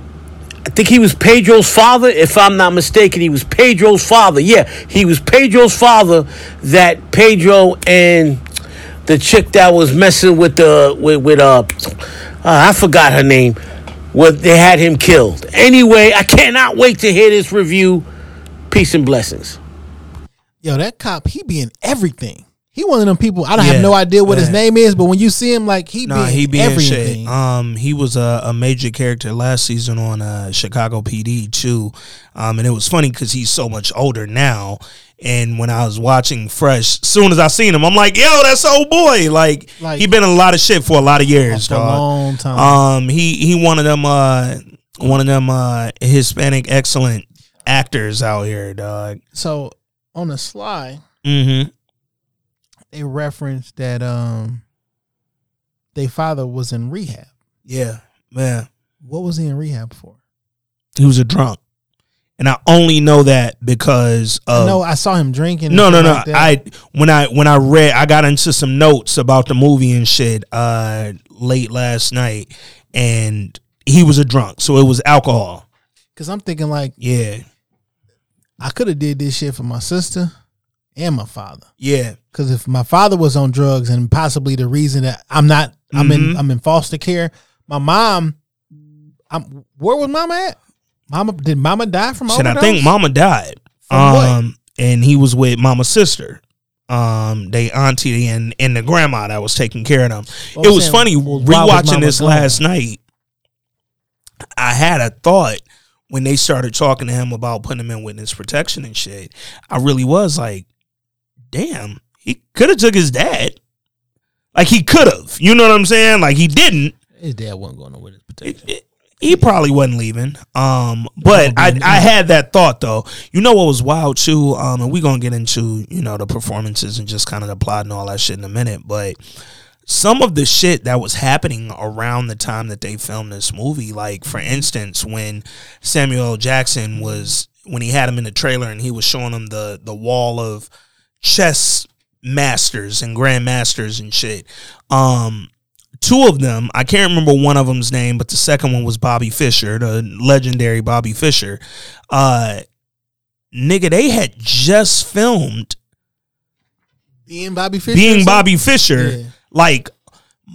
I think he was Pedro's father, if I'm not mistaken. He was Pedro's father. Yeah, he was Pedro's father. That Pedro and the chick that was messing with the with with uh, uh I forgot her name. What they had him killed. Anyway, I cannot wait to hear this review. Peace and blessings. Yo, that cop, he be in everything. He one of them people. I don't Yeah, have no idea what his name is, but when you see him, like he Nah, be he in be in everything. shit. Um, he was a, a major character last season on uh, Chicago PD too. Um, and it was funny because he's so much older now. And when I was watching Fresh, soon as I seen him, I'm like, "Yo, that's old boy!" Like, Like- he been in a lot of shit for a lot of years, For a dog. long time. Um, he he one of them uh one of them uh Hispanic excellent actors out here, dog. So on the sly, Mm-hmm. They referenced that um, their father was in rehab. Yeah, man. What was he in rehab for? He was a drunk, and I only know that because of no, I saw him drinking. No, no, no. like. I when I when I read, I got into some notes about the movie and shit uh late last night, and he was a drunk, so it was alcohol. Cause I'm thinking like Yeah, I could have did this shit for my sister and my father. yeah, Cause if my father was on drugs and possibly the reason that I'm not, I'm in, Mhm. I'm in foster care. My mom, I'm where was mama at? Mama did mama die from Shit, I think Mama died. From what? um, and he was with Mama's sister. Um, they auntie and and the grandma that was taking care of them. What it I'm was funny was rewatching Mama this gone? last night. I had a thought when they started talking to him about putting him in witness protection and shit. I really was like, damn, he could have took his dad. Like he could have, you know what I'm saying? Like he didn't. His dad wasn't going to witness protection. He probably wasn't leaving. Um, but I, I had that thought though. You know what was wild too? Um, and we're gonna get into, you know, the performances and just kind of the plot and all that shit in a minute. But some of the shit that was happening around the time that they filmed this movie, like for instance, when Samuel L. Jackson was when he had him in the trailer and he was showing him the the wall of chess masters and grandmasters and shit. Um, two of them, I can't remember one of them's name, but the second one was Bobby Fischer, the legendary Bobby Fischer. Uh, nigga, they had just filmed Being Bobby Fischer. or being? Bobby Fischer Yeah. like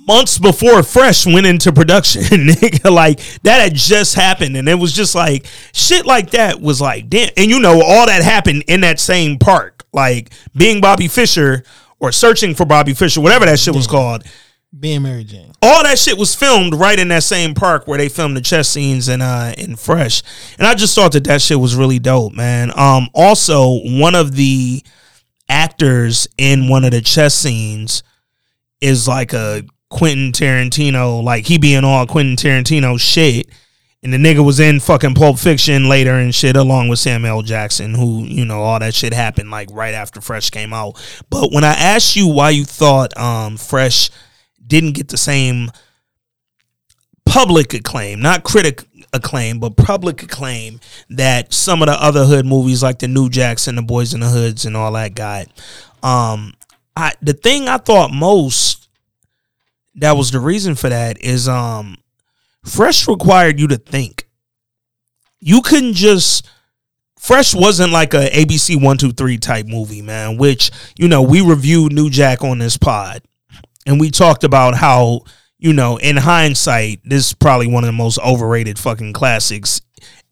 months before Fresh went into production. <laughs> nigga, like that had just happened, and it was just like shit like that was like damn. And you know, all that happened in that same park, like being Bobby Fischer or searching for Bobby Fischer, whatever that shit was called. Being Mary Jane. All that shit was filmed right in that same park where they filmed the chess scenes in uh in Fresh, and I just thought that that shit was really dope, man. Um, also one of the actors in one of the chess scenes is like a Quentin Tarantino, like he being all Quentin Tarantino shit. And the nigga was in fucking Pulp Fiction later and shit, along with Samuel. Jackson, who, you know, all that shit happened like right after Fresh came out. But when I asked you why you thought um Fresh didn't get the same public acclaim, not critic acclaim, but public acclaim that some of the other hood movies like the New Jacks and the Boys in the Hoods and all that got. Um, I the thing I thought most that was the reason for that is um, Fresh required you to think. You couldn't just. Fresh wasn't like a ABC one two three type movie, man. Which you know we reviewed New Jack on this pod, and we talked about how you know in hindsight this is probably one of the most overrated fucking classics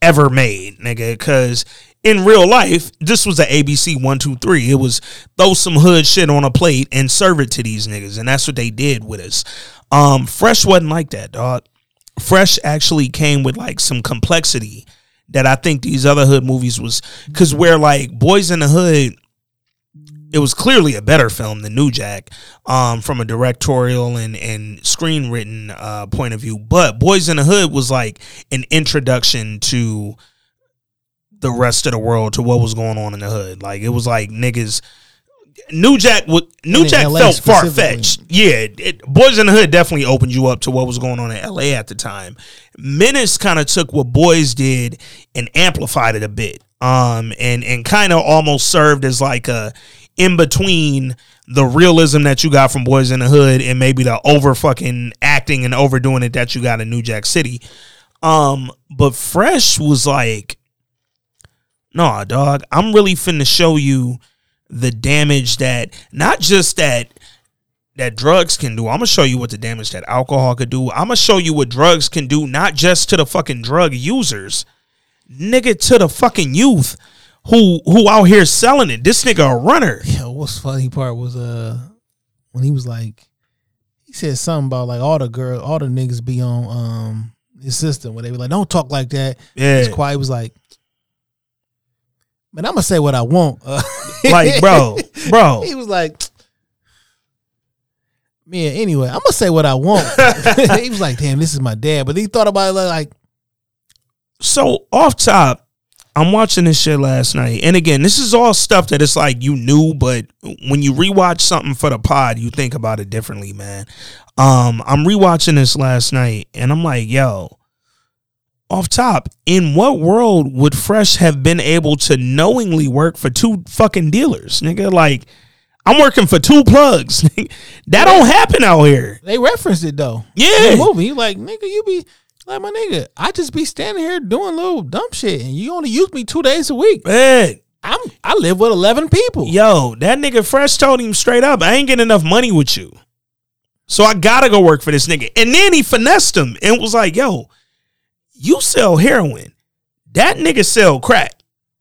ever made, nigga. Because in real life, this was a ABC one two three. It was throw some hood shit on a plate and serve it to these niggas, and that's what they did with us. Um, Fresh wasn't like that, dog. Fresh actually came with like some complexity that I think these other hood movies was because where like Boys in the Hood, it was clearly a better film than New Jack, um, from a directorial and and screen written uh, point of view. But Boys in the Hood was like an introduction to the rest of the world to what was going on in the hood. Like it was like niggas. New Jack would New in Jack felt far fetched. Yeah, it, Boys in the Hood definitely opened you up to what was going on in LA at the time. Menace kind of took what Boys did and amplified it a bit. Um and and kind of almost served as like a in between the realism that you got from Boys in the Hood and maybe the over fucking acting and overdoing it that you got in New Jack City. Um but Fresh was like nah, dog, I'm really finna show you the damage that not just that that drugs can do. I'm gonna show you what the damage that alcohol could do. I'm gonna show you what drugs can do, not just to the fucking drug users, nigga, to the fucking youth who who out here selling it. This nigga a runner. Yeah, what's funny part was uh when he was like he said something about like all the girl all the niggas be on um his system where they be like, Don't talk like that. Yeah. It's quiet. He was like Man, I'm gonna say what I want. Uh, <laughs> Like, bro, bro. He was like Man, anyway, I'm gonna say what I want. <laughs> <laughs> he was like, damn, this is my dad. But he thought about it like So off top, I'm watching this shit last night, and again, this is all stuff that it's like you knew, but when you rewatch something for the pod, you think about it differently, man. Um, I'm rewatching this last night, and I'm like, yo, off top, in what world would Fresh have been able to knowingly work for two fucking dealers, nigga? Like, I'm working for two plugs. <laughs> that don't happen out here. they referenced it though. Yeah. In the movie. Like, nigga, you be like my nigga. I just be standing here doing little dumb shit, and you only use me two days a week. Man, I'm I live with eleven people. Yo, that nigga Fresh told him straight up, I ain't getting enough money with you. So I gotta go work for this nigga. And then he finessed him and was like, yo, you sell heroin. That nigga sell crack.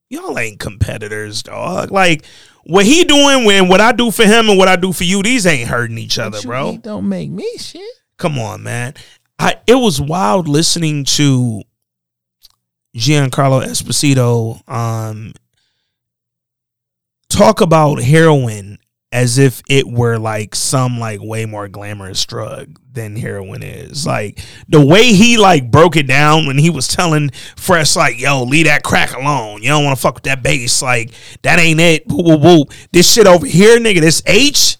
Y'all ain't competitors, dog. Like what he doing when what I do for him and what I do for you, these ain't hurting each other, bro. don't make me shit. Come on, man. I it was wild listening to Giancarlo Esposito um talk about heroin as if it were like some like way more glamorous drug than heroin is. Like the way he like broke it down when he was telling Fresh like, "Yo, leave that crack alone. You don't want to fuck with that bass. Like that ain't it. This shit over here, nigga. This H."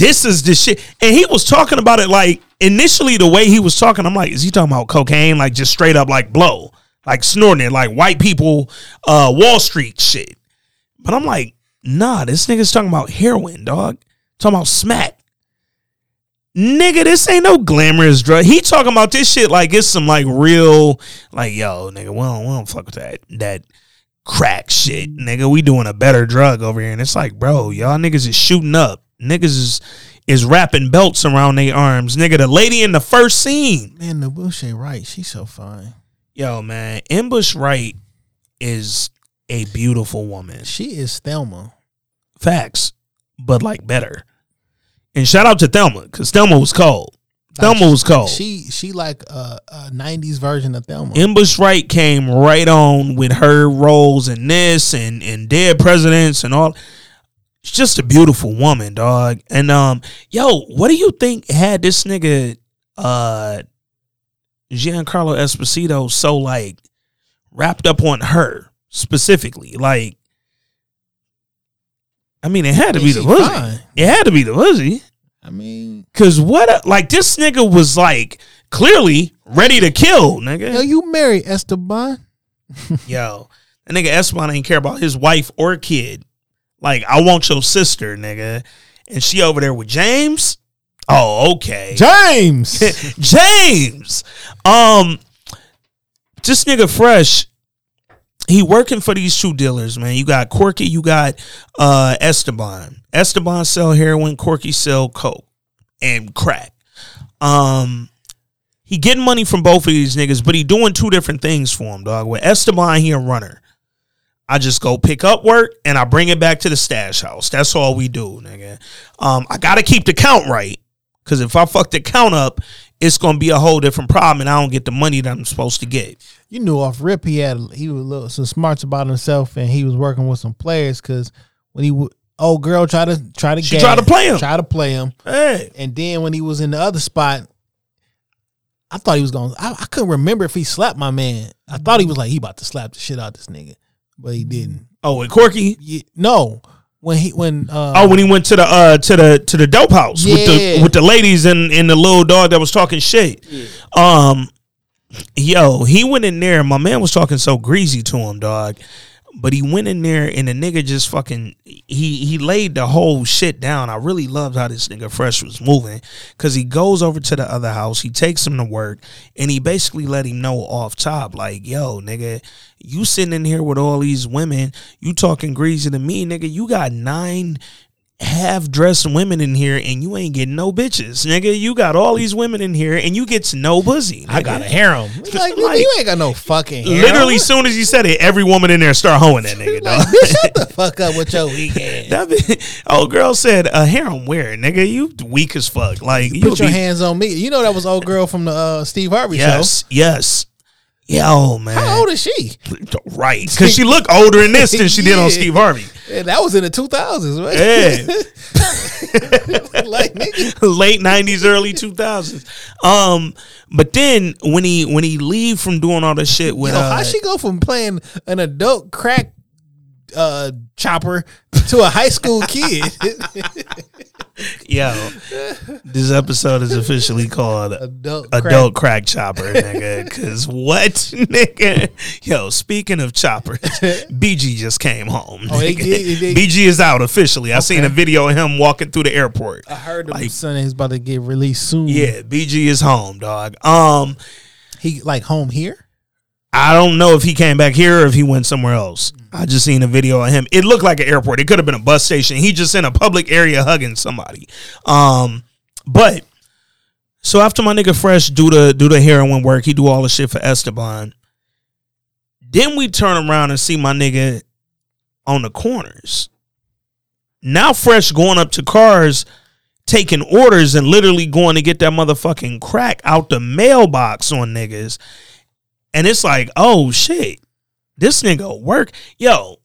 this is the shit. And he was talking about it like initially the way he was talking, I'm like, is he talking about cocaine? Like just straight up like blow, like snorting it, like white people, uh, Wall Street shit. But I'm like, nah, this nigga's talking about heroin, dog. Talking about smack. Nigga, this ain't no glamorous drug. He talking about this shit like it's some like real, like, yo, nigga, we don't, we don't fuck with that, that crack shit. Nigga, we doing a better drug over here. And it's like, bro, y'all niggas is shooting up. Niggas is is wrapping belts around their arms. Nigga, the lady in the first scene. Man, the bush ain't right. She's so fine. Yo, man, N'Bushe Wright is a beautiful woman. She is Thelma. Facts, but like better. And shout out to Thelma, because Thelma was cold. Thelma was cold. She she like a, a '90s version of Thelma. N'Bushe Wright came right on with her roles in this and and Dead Presidents and all. She's just a beautiful woman, dog. And um, yo, what do you think had this nigga uh Giancarlo Esposito so like wrapped up on her specifically? Like, I mean, it had to be the pussy. fine. It had to be the pussy. I mean, Cause what? A, like this nigga was like clearly ready to kill, nigga. yo, you married Esteban? <laughs> Yo, that nigga Esteban ain't care about his wife or kid. Like, I want your sister, nigga. And she over there with James. Oh, okay. James. <laughs> James. Um, this nigga fresh. He working for these shoe dealers, man. You got Corky, you got uh Esteban. Esteban sell heroin, Corky sell coke and crack. Um he getting money from both of these niggas, but he doing two different things for him, dog. With Esteban, he a runner. I just go pick up work and I bring it back to the stash house. That's all we do, nigga. Um, I gotta keep the count right. Cause if I fuck the count up, it's gonna be a whole different problem and I don't get the money that I'm supposed to get. You knew off rip he had he was a little some smarts about himself, and he was working with some players because when he would. Old girl try to try to She gas, tried to play him. try to play him, Hey. and then when he was in the other spot, I thought he was going. I, I couldn't remember if he slapped my man. I thought he was like he about to slap the shit out this nigga, but he didn't. Oh, with Corky? Yeah, no, when he when uh, Oh, when he went to the uh to the to the dope house with the with the ladies and and the little dog that was talking shit. Um, yo, he went in there. and My man was talking so greasy to him, dog. But he went in there and the nigga just fucking he he laid the whole shit down. I really loved how this nigga fresh was moving because he goes over to the other house, he takes him to work, and he basically let him know off top like, "Yo, nigga, you sitting in here with all these women, you talking greasy to me, nigga. You got nine half dressed women in here and you ain't getting no bitches, nigga. You got all these women in here and you get no pussy. I got a harem. <laughs> Like, nigga, Like- you ain't got no fucking harem. Literally, soon as you said it, every woman in there start hoeing that nigga. <laughs> Like, dog. shut the fuck up with your. <laughs> That be, oh, girl said a harem where, nigga? You weak as fuck. Like you Put your be- hands on me. You know that was old girl from the uh, Steve Harvey Yes, show. yes. Yo, man. How old is she? Right, <laughs> because she looked older in this than she did on Steve Harvey. Yeah, that was in the two thousands, right? Yeah. <laughs> like nigga. late nineties, early two thousands. Um, but then when he when he leave from doing all this shit with Yo, uh, how she go from playing an adult crack uh, chopper to a high school kid? <laughs> yo, this episode is officially called Adult Adult Crack, Chopper, nigga. Cause what, <laughs> nigga? Yo, speaking of choppers, <laughs> BG just came home. Oh, nigga. did- they- BG is out officially. I seen a video of him walking through the airport. I heard him Like- son is about to get released soon. Yeah, BG is home, dog. Um, he like home here. I don't know if he came back here or if he went somewhere else. I just seen a video of him. It looked like an airport. It could have been a bus station. He just in a public area hugging somebody. Um, but so after my nigga Fresh do the do the heroin work, he do all the shit for Esteban. Then we turn around and see my nigga on the corners. Now Fresh going up to cars, taking orders and literally going to get that motherfucking crack out the mailbox on niggas. And it's like, oh shit, this nigga work. Yo,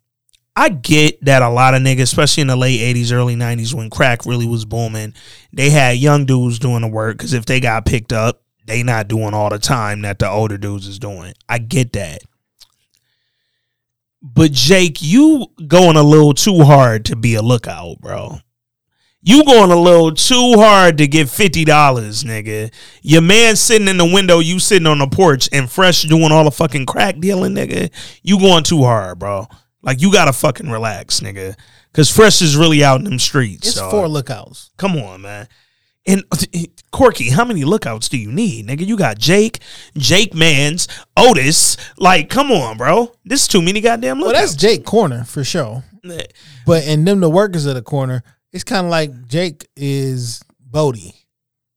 I get that a lot of niggas, especially in the late 80s, early 90s, when crack really was booming, they had young dudes doing the work because if they got picked up, they not doing all the time that the older dudes is doing. I get that. But Jake, you going a little too hard to be a lookout, bro. You going a little too hard to get fifty dollars, nigga. Your man sitting in the window, you sitting on the porch, and fresh doing all the fucking crack dealing, nigga. You going too hard, bro. Like you gotta fucking relax, nigga. Cause fresh is really out in them streets. It's dog. four lookouts. Come on, man. And uh, eh, Corky, how many lookouts do you need, nigga? You got Jake, Jake Mans, Otis. Like, come on, bro. This is too many goddamn lookouts. Well, that's Jake Corner for sure. Eh. But and them the workers of the corner, it's kind of like Jake is Bodie.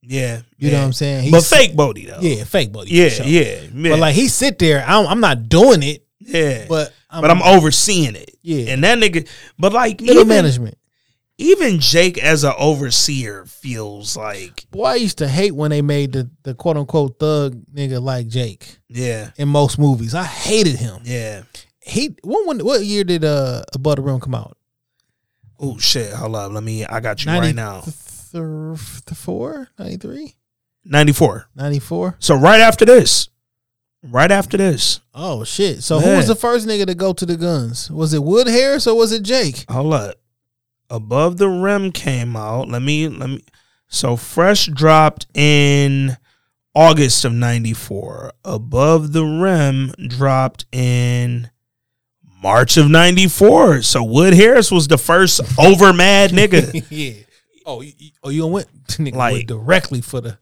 Yeah, You know what I'm saying? But fake Bodie though. Yeah, fake Bodie. Yeah, sure. yeah, yeah. But like he sit there, I'm, I'm not doing it. Yeah, but but I'm overseeing it. Yeah. and that nigga, but like middle even, management. even Jake as an overseer feels like Boy, I used to hate when they made the, the quote unquote thug nigga like Jake yeah, in most movies. I hated him. yeah. He when, when what year did uh Above the Rim come out? Oh shit, hold up, let me. I got you 90 right now. th- four, 93, Ninety four. 94? So right after this, right after this, Oh shit! So who was the first nigga to go to the guns? Was it Wood Harris or was it Jake? hold up. Above the rim came out. Let me let me. So fresh dropped in August of '94. Above the rim dropped in March of '94. So Wood Harris was the first over mad nigga. <laughs> yeah. Oh, you, oh, you went <laughs> nigga Like- went directly for the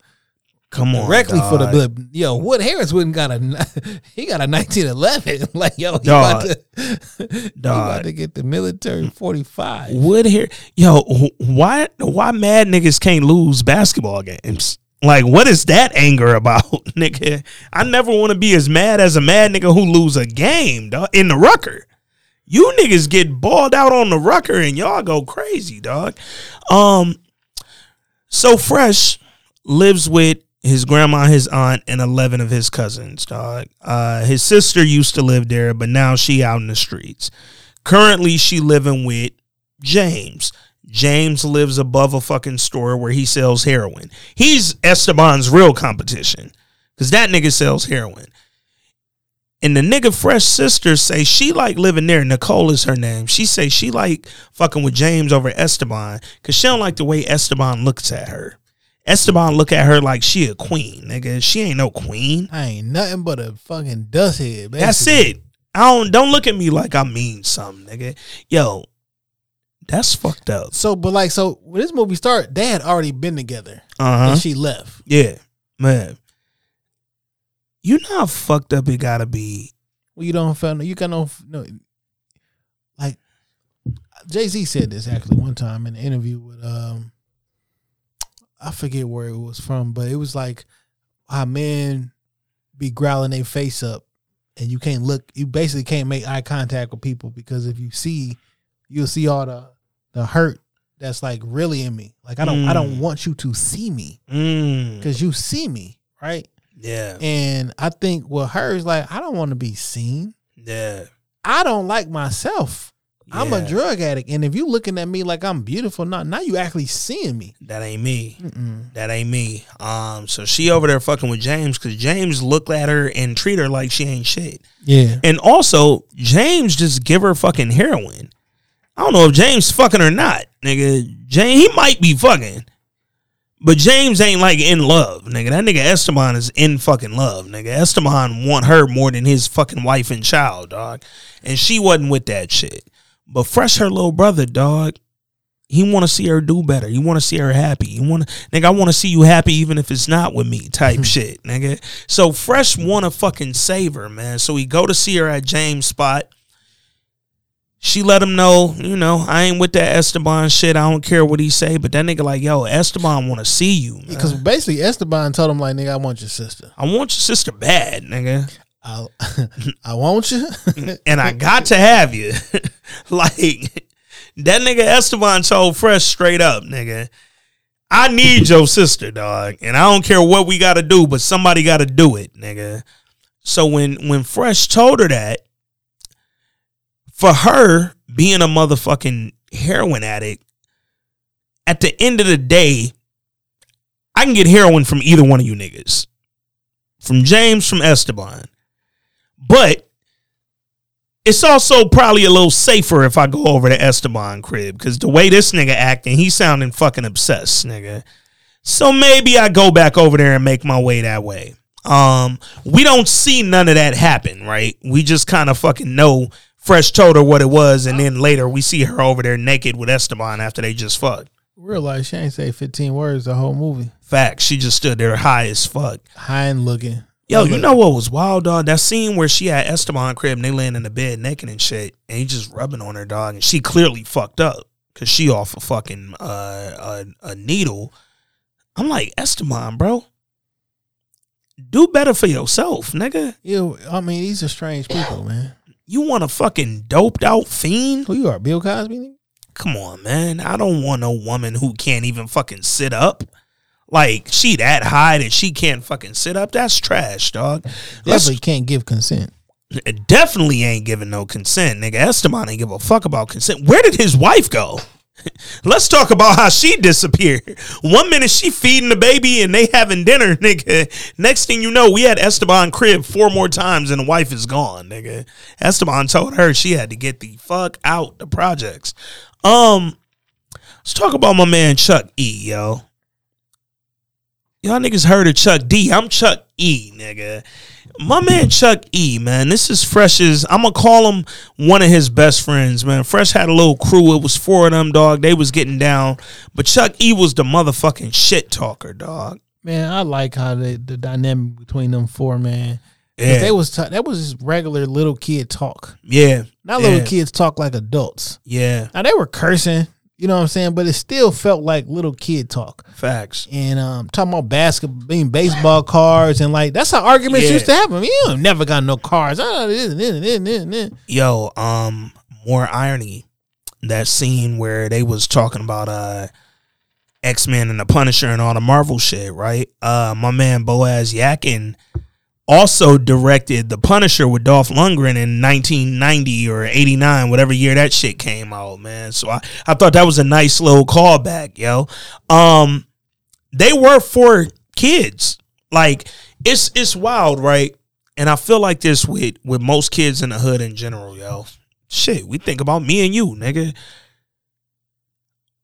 Come on, directly for the blood. Yo, Wood Harris wouldn't got a <laughs> he got a 1911. like yo, he Dog. about to Dog. about to get the military 45. Wood here, yo, why why mad niggas can't lose basketball games? Like, what is that anger about, <laughs> nigga? I never want to be as mad as a mad nigga who lose a game, dog, in the rucker. You niggas get balled out on the rucker and y'all go crazy, dog. Um, so fresh lives with his grandma, his aunt, and eleven of his cousins, dog. Uh, his sister used to live there, but now she out in the streets. Currently, she living with James. James lives above a fucking store where he sells heroin. He's Esteban's real competition because that nigga sells heroin. And the nigga fresh sister say she like living there. Nicole is her name. She say she like fucking with James over Esteban because she don't like the way Esteban looks at her. Esteban look at her like she a queen, nigga. She ain't no queen. I ain't nothing but a fucking dust head. That's it. I don't don't look at me like I mean something, nigga. Yo, that's fucked up. So, but like, so when this movie started, they had already been together, Uh-huh. and she left. Yeah, man. You know how fucked up it gotta be. Well, you don't feel no, you got no, no, like Jay Z said this actually one time in an interview with um, I forget where it was from, but it was like how men be growling their face up, and you can't look. You basically can't make eye contact with people because if you see, you'll see all the the hurt that's like really in me. Like I don't I don't Mm. want you to see me Mm. because you see me, right? Yeah. And I think with her is like I don't want to be seen. Yeah. I don't like myself. I'm a drug addict, and if you looking at me like I'm beautiful, now now you actually seeing me. That ain't me. That ain't me. Um, so she over there fucking with James because James looked at her and treat her like she ain't shit. Yeah. And also, James just give her fucking heroin. I don't know if James fucking or not, nigga. James, he might be fucking, but James ain't like in love, nigga. That nigga Esteban is in fucking love, nigga. Esteban want her more than his fucking wife and child, dog. And she wasn't with that shit. But Fresh, her little brother, dog. He want to see her do better. He want to see her happy. He want to, nigga. I want to see you happy, even if it's not with me. Type <laughs> shit, nigga. So Fresh want to fucking save her, man. So he go to see her at James' spot. She let him know, you know, I ain't with that Esteban shit. I don't care what he say, but that nigga like, yo, Esteban want to see you, man. Because basically Esteban told him like, nigga, I want your sister. I want your sister bad, nigga. I <laughs> I want you, <laughs> and I got to have you. <laughs> like that nigga Esteban told Fresh straight up, nigga. I need your sister, dog, and I don't care what we got to do, but somebody got to do it, nigga. So when when Fresh told her that, for her being a motherfucking heroin addict, at the end of the day, I can get heroin from either one of you niggas, from James, from Esteban, but it's also probably a little safer if I go over to Esteban crib because the way this nigga acting, he sounding fucking obsessed, nigga. So maybe I go back over there and make my way that way. Um, we don't see none of that happen, right? We just kind of fucking know Fresh told her what it was, and then later we see her over there naked with Esteban after they just fucked. realize she ain't say 15 words the whole movie. Fact, she just stood there high as fuck. High and looking. Yo, you know what was wild, dog? That scene where she had Esteban crib and they laying in the bed naked and shit, and he just rubbing on her, dog, and she clearly fucked up because she off a fucking uh, a, a needle. I'm like Esteban, bro. Do better for yourself, nigga. You, I mean, these are strange people, man. You want a fucking doped out fiend? Who you are, Bill Cosby? Come on, man. I don't want no woman who can't even fucking sit up. Like she that high that she can't fucking sit up. That's trash, dog. Let's Definitely can't give consent. Definitely ain't giving no consent, nigga. Esteban ain't give a fuck about consent. Where did his wife go? <laughs> Let's talk about how she disappeared. One minute she feeding the baby and they having dinner, <laughs> nigga. Next thing you know, we had Esteban crib four more times and the wife is gone, nigga. Esteban told her she had to get the fuck out the projects. Um, let's talk about my man Chuck E, yo. Y'all niggas heard of Chuck D. I'm Chuck E, nigga. My man Chuck E, man. This is Fresh's. I'm gonna call him one of his best friends, man. Fresh had a little crew. It was four of them, dog. They was getting down, but Chuck E was the motherfucking shit talker, dog. Man, I like how they, the dynamic between them four, man. Yeah. They was t- that was just regular little kid talk. Yeah, Not little yeah. kids talk like adults. Yeah, Now they were cursing, you know what I'm saying, but it still felt like little kid talk. facts. And um, talking about basketball, being baseball cards, and like that's how arguments Yeah. used to happen. You ain't never got no cards. Ah. Yo, um, more irony. That scene where they was talking about uh X Men and the Punisher and all the Marvel shit, right? Uh, my man Boaz Yakin also directed the Punisher with Dolph Lundgren in 1990 or 89, whatever year that shit came out, man. So I, I thought that was a nice little callback, yo. Um, they were for kids. Like it's it's wild, right? And I feel like this with with most kids in the hood in general, yo. Shit, we think about me and you, nigga.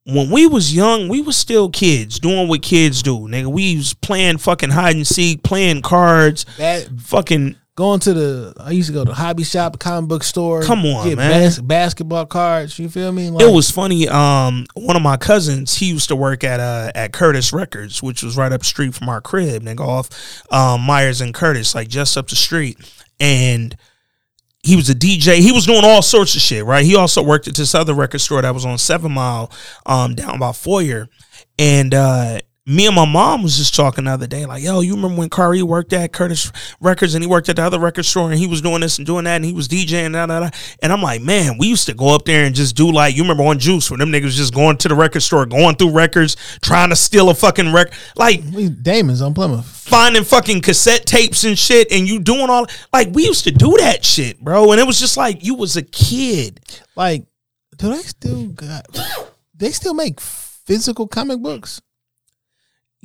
When we was young, we was still kids doing what kids do, nigga. We was playing fucking hide and seek, playing cards, That fucking going to the I used to go to hobby shop, comic book store. Come on, get man. bas- basketball cards. You feel me? it was funny. Um, one of my cousins, he used to work at uh at Curtis Records, which was right up the street from our crib, nigga, off um, Myers and Curtis, like just up the street. And he was a DJ. He was doing all sorts of shit, right? He also worked at this other record store that was on Seven Mile, um, down by Foyer. And uh me and my mom was just talking the other day, like, yo, you remember when Kari worked at Curtis Records and he worked at the other record store and he was doing this and doing that and he was DJing da, da, da. and I'm like, man, we used to go up there and just do like you remember on Juice when them niggas just going to the record store, going through records, trying to steal a fucking record, like we Damon's on Plymouth. finding fucking cassette tapes and shit, and you doing all like we used to do that shit, bro. And it was just like you was a kid. Like, do they still got? They still make physical comic books.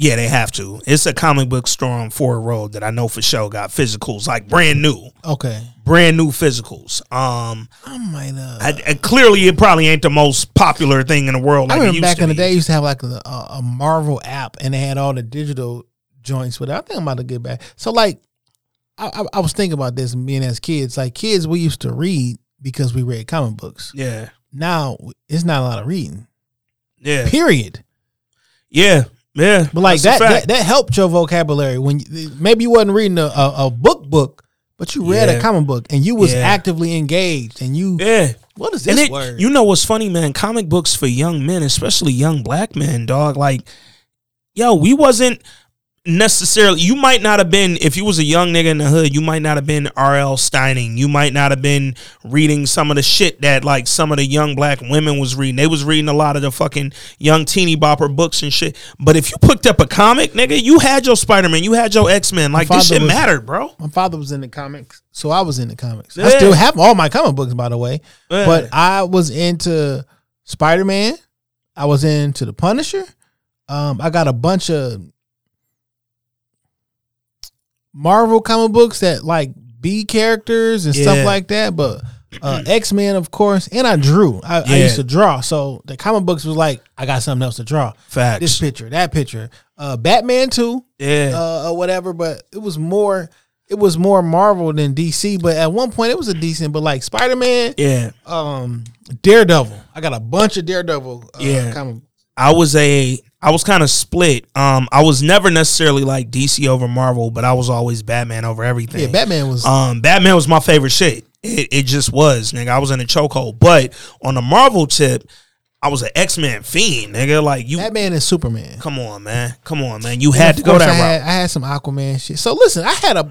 Yeah, they have to. It's a comic book store on Ford Road that I know for sure got physicals, like brand new, Okay, brand new physicals. Um, I might. Uh, I, I- clearly it probably ain't the most popular thing in the world. I Like it remember back in the day, used to have like a, a, a Marvel app, and they had all the digital joints with it. I think I'm about to get back. So like, I, I, I was thinking about this being as kids. Like kids, we used to read because we read comic books. Yeah, Now it's not a lot of reading. yeah, Period. yeah, yeah. But like that, that, that helped your vocabulary when you, maybe you wasn't reading a, a, a book book, but you read Yeah. a comic book and you was Yeah. actively engaged and you yeah. what is this it, word? you know what's funny, man? Comic books for young men, especially young black men, dog. Like, yo, we wasn't necessarily. You might not have been if you was a young nigga in the hood. You might not have been R.L. Steining. You might not have been reading some of the shit that like some of the young black women was reading. They was reading a lot of the fucking young teeny bopper books and shit. But if you picked up a comic, nigga, you had your Spider Man, you had your X Men. Like this shit was- mattered, bro. My father was in the comics, so I was in the comics. I still have all my comic books, by the way. Yeah. But I was into Spider Man. I was into the Punisher. Um, I got a bunch of Marvel comic books that like B characters and Yeah. stuff like that. But uh, X Men, of course, and I drew. I, I used to draw, so the comic books was like I got something else to draw. Facts. This picture, that picture, uh, Batman too Yeah. uh, or whatever. But it was more, it was more Marvel than DC. But at one point, it was a decent. But like Spider Man, yeah. um, Daredevil. I got a bunch of Daredevil. Uh, Yeah. of. I was a I was kind of split. Um, I was never necessarily like DC over Marvel, but I was always Batman over everything. Yeah, Batman was. Um, Batman was my favorite shit. It, it just was, nigga. I was in a chokehold. But on the Marvel tip, I was an X Men fiend, nigga. Like you, Batman and Superman. come on, man, come on, man. You And had to go that I had, route. I had some Aquaman shit. So listen, I had a.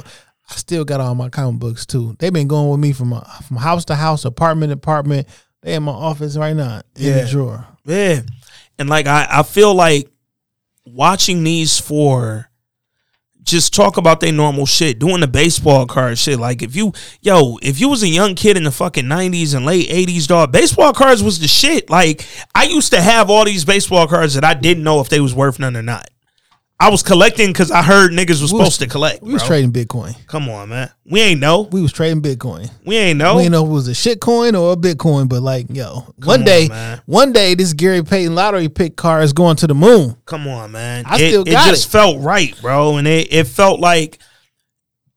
I still got all my comic books too. They've been going with me from uh, from house to house, apartment to apartment. They in my office right now in Yeah. the drawer. Yeah. And like I, I feel like watching these four just talk about their normal shit, doing the baseball card shit. Like if you yo, if you was a young kid in the fucking nineties and late eighties, dog, baseball cards was the shit. Like I used to have all these baseball cards that I didn't know if they was worth none or not. I was collecting because I heard niggas was We was- supposed to collect. We was trading Bitcoin. Come on, man. We ain't know. We was trading Bitcoin. We ain't know. We didn't know if it was a shit coin or a Bitcoin, but like, yo, one on, day, man. one day, this Gary Payton lottery pick car is going to the moon. Come on, man. I it, still it got just it. felt right, bro. And it, it felt like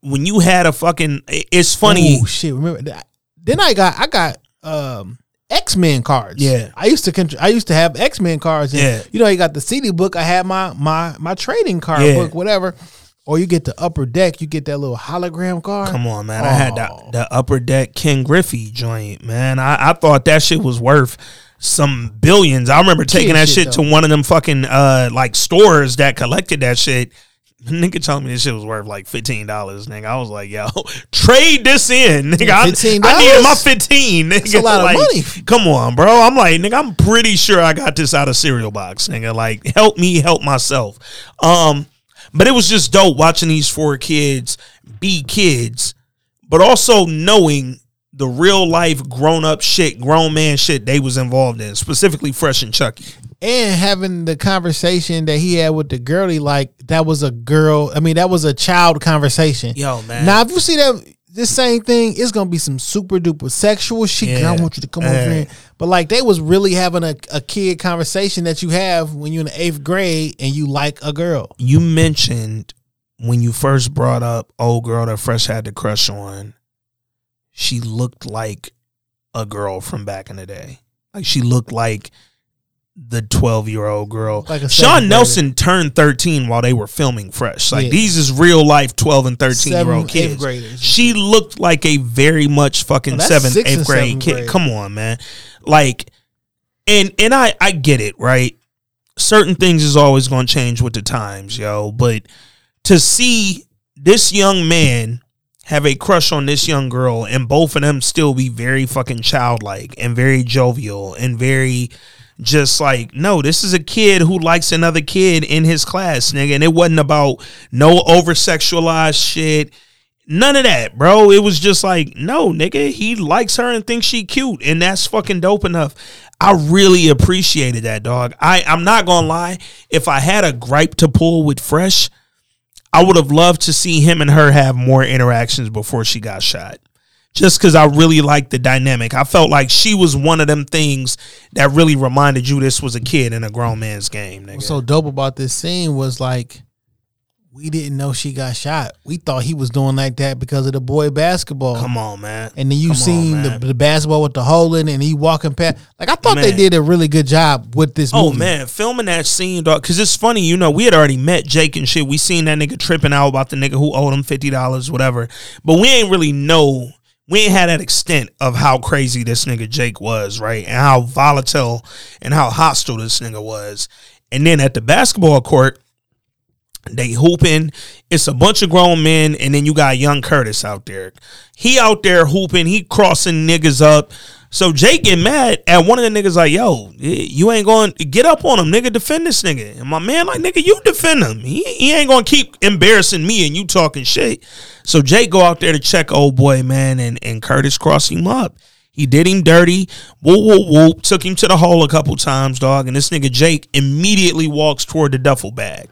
when you had a fucking it's funny. Ooh, shit. Remember that? Then I got, I got um X Men cards. Yeah. I used to, I used to have X Men cards. And, Yeah. you know, you got the CD book. I had my my my trading card Yeah. book, whatever. Or you get the upper deck. You get that little hologram card. Come on, man. I had the, Oh. the upper deck Ken Griffey joint, man. I, I thought that shit was worth some billions. I remember taking Kid that shit, to one of them fucking uh like stores that collected that shit. Nigga told me this shit was worth like fifteen dollars. Nigga, I was like, yo, <laughs> trade this in, nigga. I, $15? I needed my fifteen. Nigga, That's a lot of money. Come on, bro. I'm like, nigga, I'm pretty sure I got this out of cereal box, nigga. Like, help me help myself. Um, but it was just dope watching these four kids be kids, but also knowing the real life grown up shit, grown man shit they was involved in, specifically Fresh and Chucky. And having the conversation that he had with the girlie, like that was a girl. I mean, that was a child conversation. Yo, man. Now, if you see that this same thing, it's gonna be some super duper sexual shit. Girl, I want you to come over Yeah. here. But like they was really having a, a kid conversation that you have when you're in the eighth grade and you like a girl. You mentioned when you first brought up old girl that Fresh had the crush on, she looked like a girl from back in the day. Like she looked like the 12 year old girl. Like Sean. Nelson turned 13 while they were filming Fresh. Like Yeah. these is real life 12 and 13 year old kids. graders. She looked like a very much fucking Oh, that's seventh, eighth grade seventh kid. grade. Come on, man. Like, and and I I get it, right? Certain things is always going to change with the times, yo. But to see this young man have a crush on this young girl and both of them still be very fucking childlike and very jovial and very just like no this is a kid who likes another kid in his class nigga. And it wasn't about no over sexualized shit. None of that bro. It was just like no nigga he likes her and thinks she cute and that's fucking dope enough. I really appreciated that dog. I i'm not gonna lie. If i had a gripe to pull with fresh I would have loved to see him and her have more interactions before she got shot. Just because I really liked the dynamic. I felt like she was one of them things that really reminded you this was a kid in a grown man's game, nigga. What's so dope about this scene was like we didn't know she got shot. We thought he was doing like that because of the boy basketball. Come on, man. And then you Come on, seen the, the basketball with the hole in it and he walking past. Like I thought they did a really good job with this Oh movie. man, filming that scene, dog. Because it's funny, you know, we had already met Jake and shit. We seen that nigga tripping out about the nigga who owed him fifty dollars, whatever. But we ain't really know. We ain't had that extent of how crazy this nigga Jake was, right? And how volatile and how hostile this nigga was. And then at the basketball court, they hooping. It's a bunch of grown men, and then you got young Curtis out there. He out there hooping. He crossing niggas up. So Jake get mad at one of the niggas like, "Yo, you ain't going to get up on him, nigga. Defend this nigga." And my man like, "Nigga, you defend him. He, he ain't gonna keep embarrassing me and you talking shit." So Jake go out there to check old boy, man, and and Curtis cross him up. He did him dirty. Whoop whoop whoop. Took him to the hole a couple times, dog. And this nigga Jake immediately walks toward the duffel bag.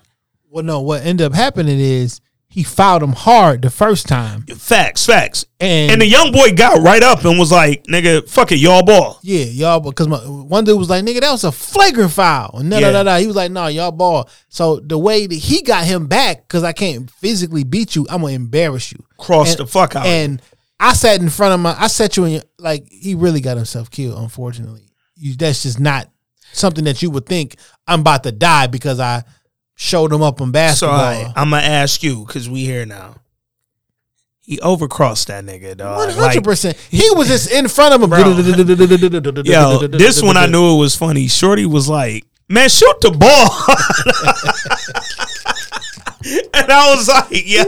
Well, no, what ended up happening is he fouled him hard the first time. Facts, facts. And, And the young boy got right up and was like, nigga, fuck it, y'all ball. yeah, y'all because one dude was like, nigga, that was a flagrant foul. And no, no, Yeah. no, no. He was like, no, y'all ball. So the way that he got him back, because I can't physically beat you, I'm gonna embarrass you. Cross And- the fuck out. And I sat in front of my I set you in your like he really got himself killed, unfortunately. You that's just not something that you would think I'm about to die because I showed him up on so uh, basketball. I, I'm to ask you, because we here now. He overcrossed that nigga, dog. Hundred percent. He was just in front of him. <laughs> Yo, this one I knew it was funny. Shorty was like, man, shoot the ball. <laughs> and I was like, yo,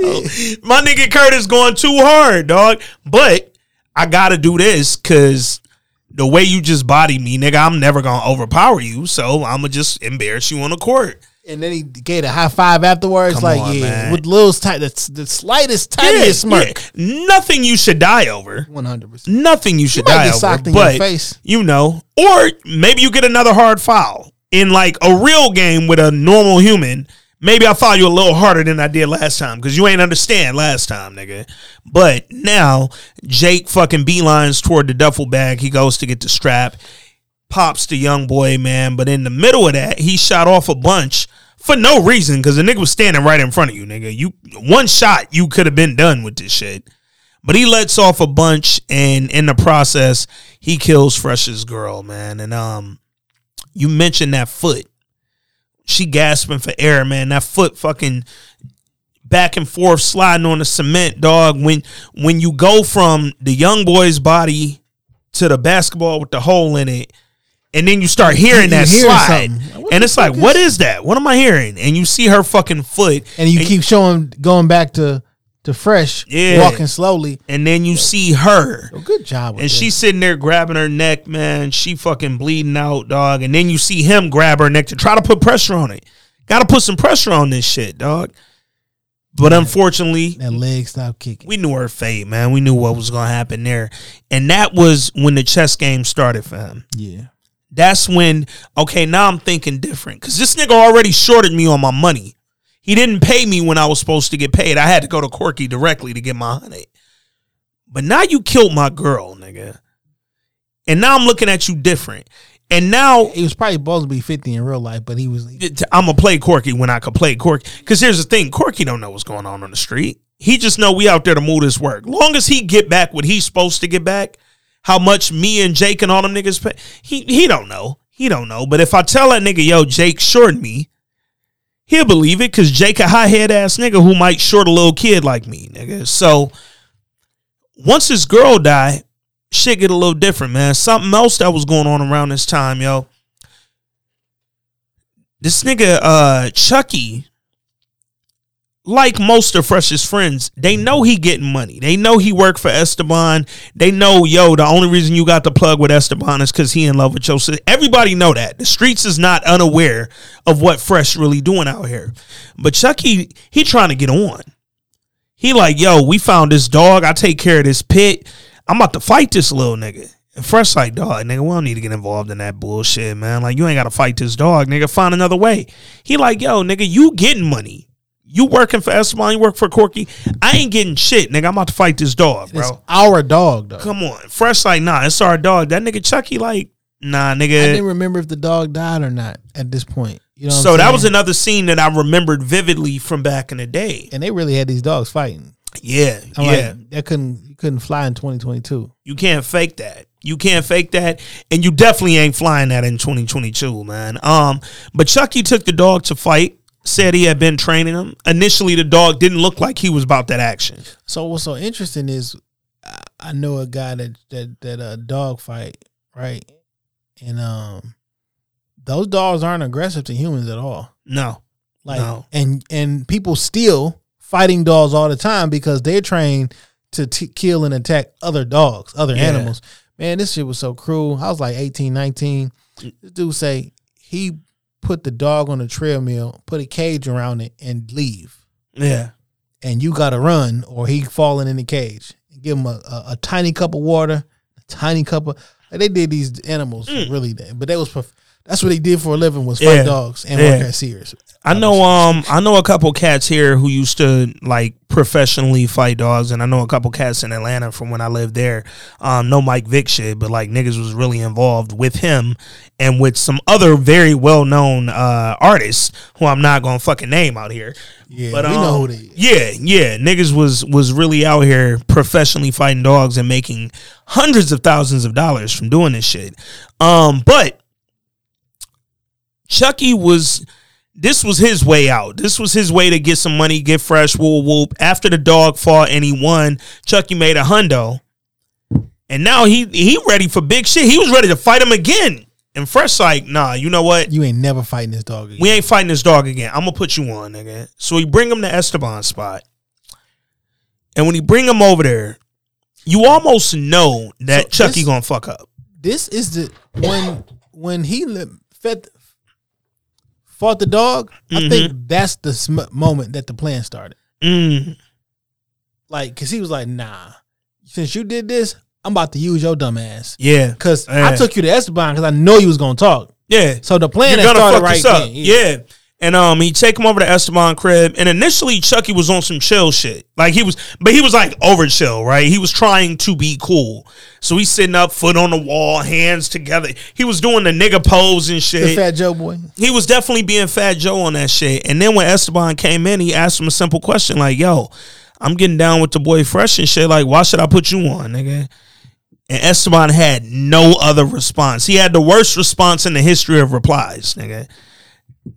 my nigga Curtis going too hard, dog. But I gotta do this because the way you just body me, nigga, I'm never gonna overpower you. So I'ma just embarrass you on the court. And then he gave a high five afterwards. Come like, on, yeah, man. with little tight, the, the slightest, tiniest Yeah, smirk. yeah. Nothing you should die over. One hundred percent. Nothing you should might die over. socked in your but face. you know, or maybe you get another hard foul in like a real game with a normal human. Maybe I foul you a little harder than I did last time because you ain't understand last time, nigga. But now Jake fucking beelines toward the duffel bag. He goes to get the strap, pops the young boy, man. But in the middle of that, he shot off a bunch for no reason because the nigga was standing right in front of you, nigga. You one shot, you could have been done with this shit. But he lets off a bunch, and in the process, he kills Fresh's girl, man. And um, you mentioned that foot. She gasping for air, man. That foot fucking back and forth sliding on the cement, dog. When when you go from the young boy's body to the basketball with the hole in it, and then you start hearing You that hear slide, something. And it's like, what is that? What am I hearing? And you see her fucking foot, And you keep showing going back to to fresh, Yeah. walking slowly. and then you see her. Oh, good job. With And this. she's sitting there grabbing her neck, man. She fucking bleeding out, dog. And then you see him grab her neck to try to put pressure on it. Got to put some pressure on this shit, dog. But unfortunately, that leg stopped kicking. we knew her fate, man. We knew what was going to happen there. And that was when the chess game started for him. Yeah. That's when, okay, now I'm thinking different. Because this nigga already shorted me on my money. He didn't pay me when I was supposed to get paid. I had to go to Corky directly to get my honey. But now you killed my girl, nigga. And now I'm looking at you different. And now He was probably supposed to be 50 in real life, but he was I'm gonna play Corky when I could play Corky. Cause here's the thing, Corky don't know what's going on on the street. He just know we out there to move this work. Long as he get back what he's supposed to get back, how much me and Jake and all them niggas pay, he he don't know. He don't know. But if I tell that nigga, yo, Jake shorted me, he'll believe it because Jake a high head ass nigga who might short a little kid like me, nigga. So once this girl died, shit get a little different, man. Something else that was going on around this time, yo. This nigga, uh, Chucky, like most of Fresh's friends, they know he getting money. They know he worked for Esteban. They know, yo, the only reason you got the plug with Esteban is because he in love with your sister. Everybody know that. The streets is not unaware of what Fresh really doing out here. But Chucky, he trying to get on. He like, yo, we found this dog. I take care of this pit. I'm about to fight this little nigga. And Fresh like, dog, nigga, we don't need to get involved in that bullshit, man. Like, you ain't got to fight this dog, nigga. Find another way. He like, yo, nigga, you getting money. You working for Esteban, you work for Corky. I ain't getting shit, nigga. I'm about to fight this dog, bro. It's our dog, though. Come on. Fresh like, nah, it's our dog. That nigga Chucky like, nah, nigga. I didn't remember if the dog died or not at this point. You know, so that was another scene that I remembered vividly from back in the day. and they really had these dogs fighting. Yeah, I'm yeah. like, that couldn't you couldn't fly in 2022. You can't fake that. You can't fake that, and you definitely ain't flying that in 2022, man. Um, but Chucky took the dog to fight. Said he had been training him. Initially, the dog didn't look like he was about that action. So what's so interesting is I- know a guy that that that a dog fight right, and um, those dogs aren't aggressive to humans at all. No, Like No. and and people still fighting dogs all the time because they're trained to t- kill and attack other dogs, other Yeah. animals. Man, this shit was so cruel. I was like 18, 19. This dude say he put the dog on a treadmill, put a cage around it, and leave. yeah, And you gotta run, or he falling in the cage. Give him a, a, a tiny cup of water, a tiny cup of. Like they did these animals mm. really, but that was prof- that's what they did for a living was fight. Yeah. dogs and Yeah. work at Sears. I know. Um, I know a couple cats here who used to like professionally fight dogs, and I know a couple cats in Atlanta from when I lived there. Um, no Mike Vick shit, but like niggas was really involved with him and with some other very well known uh artists who I'm not gonna fucking name out here. Yeah, But we um, know who they is. Yeah, yeah, niggas was was really out here professionally fighting dogs and making hundreds of thousands of dollars from doing this shit. Um, but Chucky was this was his way out. This was his way to get some money, get fresh, whoop whoop. After the dog fought and he won, Chucky made a hundo. And now he he ready for big shit. He was ready to fight him again. And Fresh like, nah, you know what? You ain't never fighting this dog again. We ain't fighting this dog again. I'm gonna put you on, nigga. So he bring him to Esteban spot. And when he bring him over there, you almost know that So Chucky this- gonna fuck up. this is the when when he fed fought the dog. I think that's the sm- moment that the plan started. Mm. Like, cause he was like, "Nah, since you did this, I'm about to use your dumb ass." Yeah. Cause Yeah. I took you to Esteban because I know you was gonna talk. Yeah. So the plan You're that started right this up. Yeah. And um, he take him over to Esteban crib, and initially Chucky was on some chill shit. Like he was, but he was like over chill, right? He was trying to be cool. So he's sitting up, foot on the wall, hands together. He was doing the nigga pose and The shit. Fat Joe boy. he was definitely being Fat Joe on that shit. And then when Esteban came in, he asked him a simple question like, "Yo, I'm getting down with the boy Fresh and shit. Like, why should I put you on, nigga?" And Esteban had no other response. He had the worst response in the history of replies, nigga.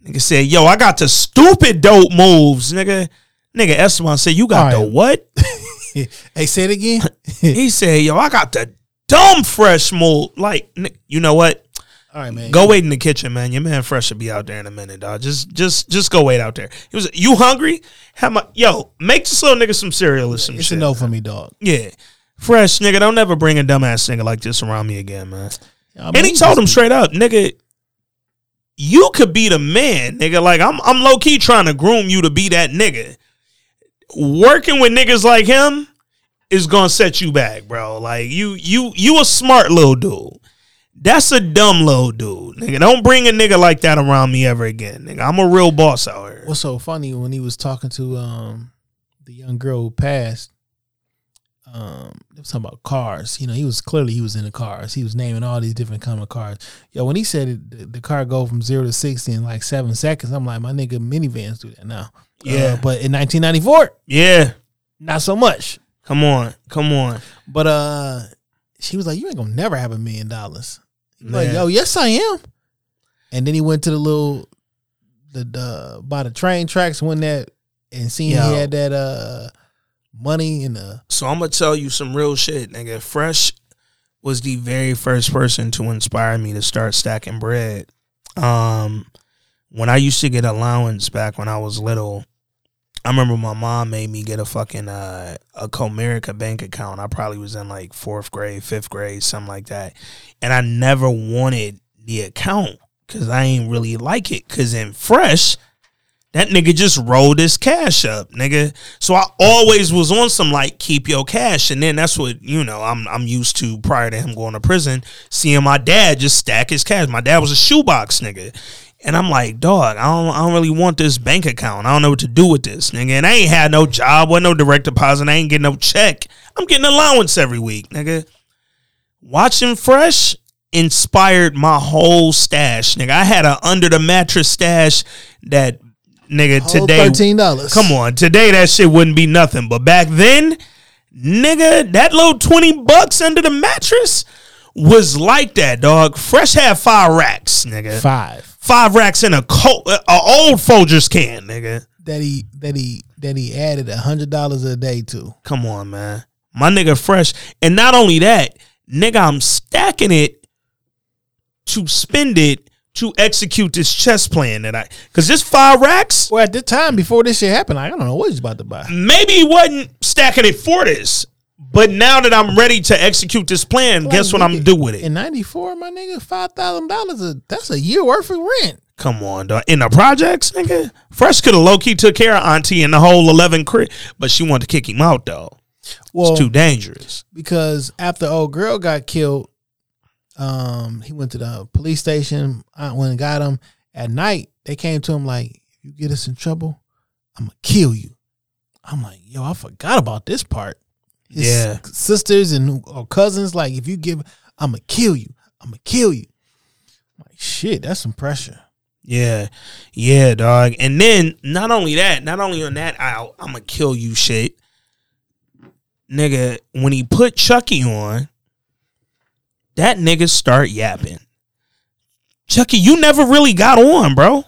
Nigga said, "Yo, I got the stupid dope moves, nigga." Nigga Esteban said, "You got All the right. what?" <laughs> <laughs> Hey, say it again. he said, "Yo, I got the dumb fresh move." Like, you know what? All right, man. Go wait in the kitchen, man. Your man Fresh should be out there in a minute, dog. Just, just, just go wait out there. He was, you hungry? How my, yo, make this little nigga some cereal or some It's shit. a no for me, dog. Yeah, Fresh nigga, don't ever bring a dumbass nigga like this around me again, man. I and he told him straight up, nigga, you could be the man, nigga. Like I'm, I'm low key trying to groom you to be that nigga. Working with niggas like him is gonna set you back, bro. Like you, you, you a smart little dude. That's a dumb little dude, nigga. Don't bring a nigga like that around me ever again, nigga. I'm a real boss out here. What's so funny when he was talking to um the young girl who passed. Um, they was talking about cars. You know, he was clearly he was in the cars. He was naming all these different kind of cars. Yo, when he said it, the, the car go from zero to sixty in like seven seconds, I'm like, my nigga, minivans do that now. Yeah. Uh, but in 1994, Yeah, not so much. come on, come on. But uh, she was like, you ain't gonna never have a million dollars. Like, yo, yes, I am. and then he went to the little the, the by the train tracks when that and seen Yo. he had that uh money and the So I'm gonna tell you some real shit, nigga. Fresh was the very first person to inspire me to start stacking bread. Um, when I used to get allowance back when I was little, I remember my mom made me get a fucking uh, a Comerica bank account. I probably was in like fourth grade, fifth grade, something like that, and I never wanted the account because I ain't really like it. Because in Fresh, that nigga just rolled his cash up, nigga. So I always was on some like keep your cash, and then that's what you know I'm I'm used to prior to him going to prison. Seeing my dad just stack his cash. My dad was a shoebox nigga, and I'm like, dog, I don't I don't really want this bank account. I don't know what to do with this, nigga. And I ain't had no job, wasn't no direct deposit. I ain't getting no check. I'm getting allowance every week, nigga. Watching Fresh inspired my whole stash, nigga. I had a under the mattress stash that nigga today $13. Come on, today that shit wouldn't be nothing, but back then, nigga, that little twenty bucks under the mattress was like that, dog. Fresh had five racks, nigga. five Five racks in a cold, uh, a old Folgers can, nigga. that he that he that he added a hundred dollars a day to. Come on, man. My nigga fresh. And not only that, nigga, I'm stacking it to spend it to execute this chess plan that I cause this five racks, Well, at the time before this shit happened, I don't know what he's about to buy. maybe he wasn't stacking it for this. But now that I'm ready to execute this plan, guess what I'm gonna do with it? In '94, my nigga, five thousand dollars. Uh, that's a year worth of rent. Come on, dog. In the projects, nigga. Fresh could have low key took care of Auntie and the whole eleven crit, but she wanted to kick him out though. Well, it's too dangerous. because after old girl got killed, um, he went to the police station. I went and got him at night. They came to him like, "If you get us in trouble, I'm gonna kill you." I'm like, "Yo, I forgot about this part." His Yeah. sisters and or cousins like, "If you give, I'm gonna kill you. I'm gonna kill you." I'm like, shit, that's some pressure. Yeah, yeah, dog. And then not only that, not only on that, I'll, I'm gonna kill you, shit, nigga. When he put Chucky on, that nigga start yapping. Chucky, you never really got on, bro.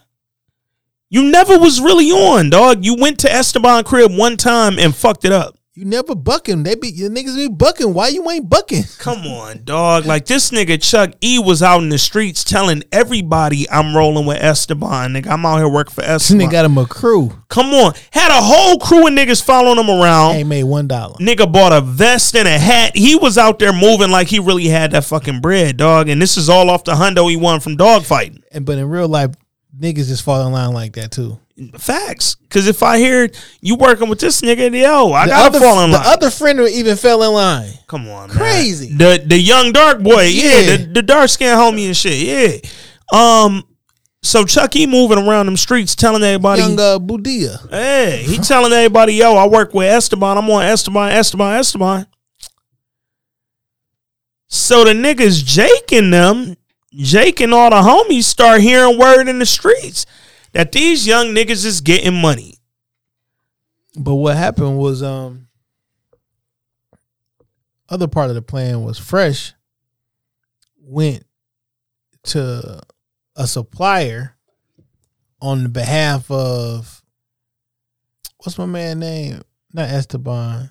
You never was really on, dog. You went to Esteban crib one time and fucked it up. You never bucking. They be your niggas be bucking. Why you ain't bucking? <laughs> Come on, dog. Like this nigga Chuck E was out in the streets telling everybody I'm rolling with Esteban. Nigga, I'm out here working for Esteban. This nigga got him a crew. Come on. Had a whole crew of niggas following him around. Ain't made one dollar. Nigga bought a vest and a hat. He was out there moving like he really had that fucking bread, dog. And this is all off the hundo he won from dog fighting. And but in real life, niggas just fall in line like that too. Facts. Cause if I hear you working with this nigga, yo, I the gotta other, fall in the other friend even fell in line. Come on, man. Crazy. The the young dark boy, yeah, Yeah. the, the dark skinned homie and shit, yeah. Um, so Chuck E moving around them streets telling everybody, Young uh, Budia. hey, he telling everybody, yo, I work with Esteban. I'm on Esteban, Esteban, Esteban. So the niggas Jake and them, Jake and all the homies start hearing word in the streets that these young niggas is getting money. But what happened was um other part of the plan was fresh went to a supplier on the behalf of what's my man name? Not Esteban.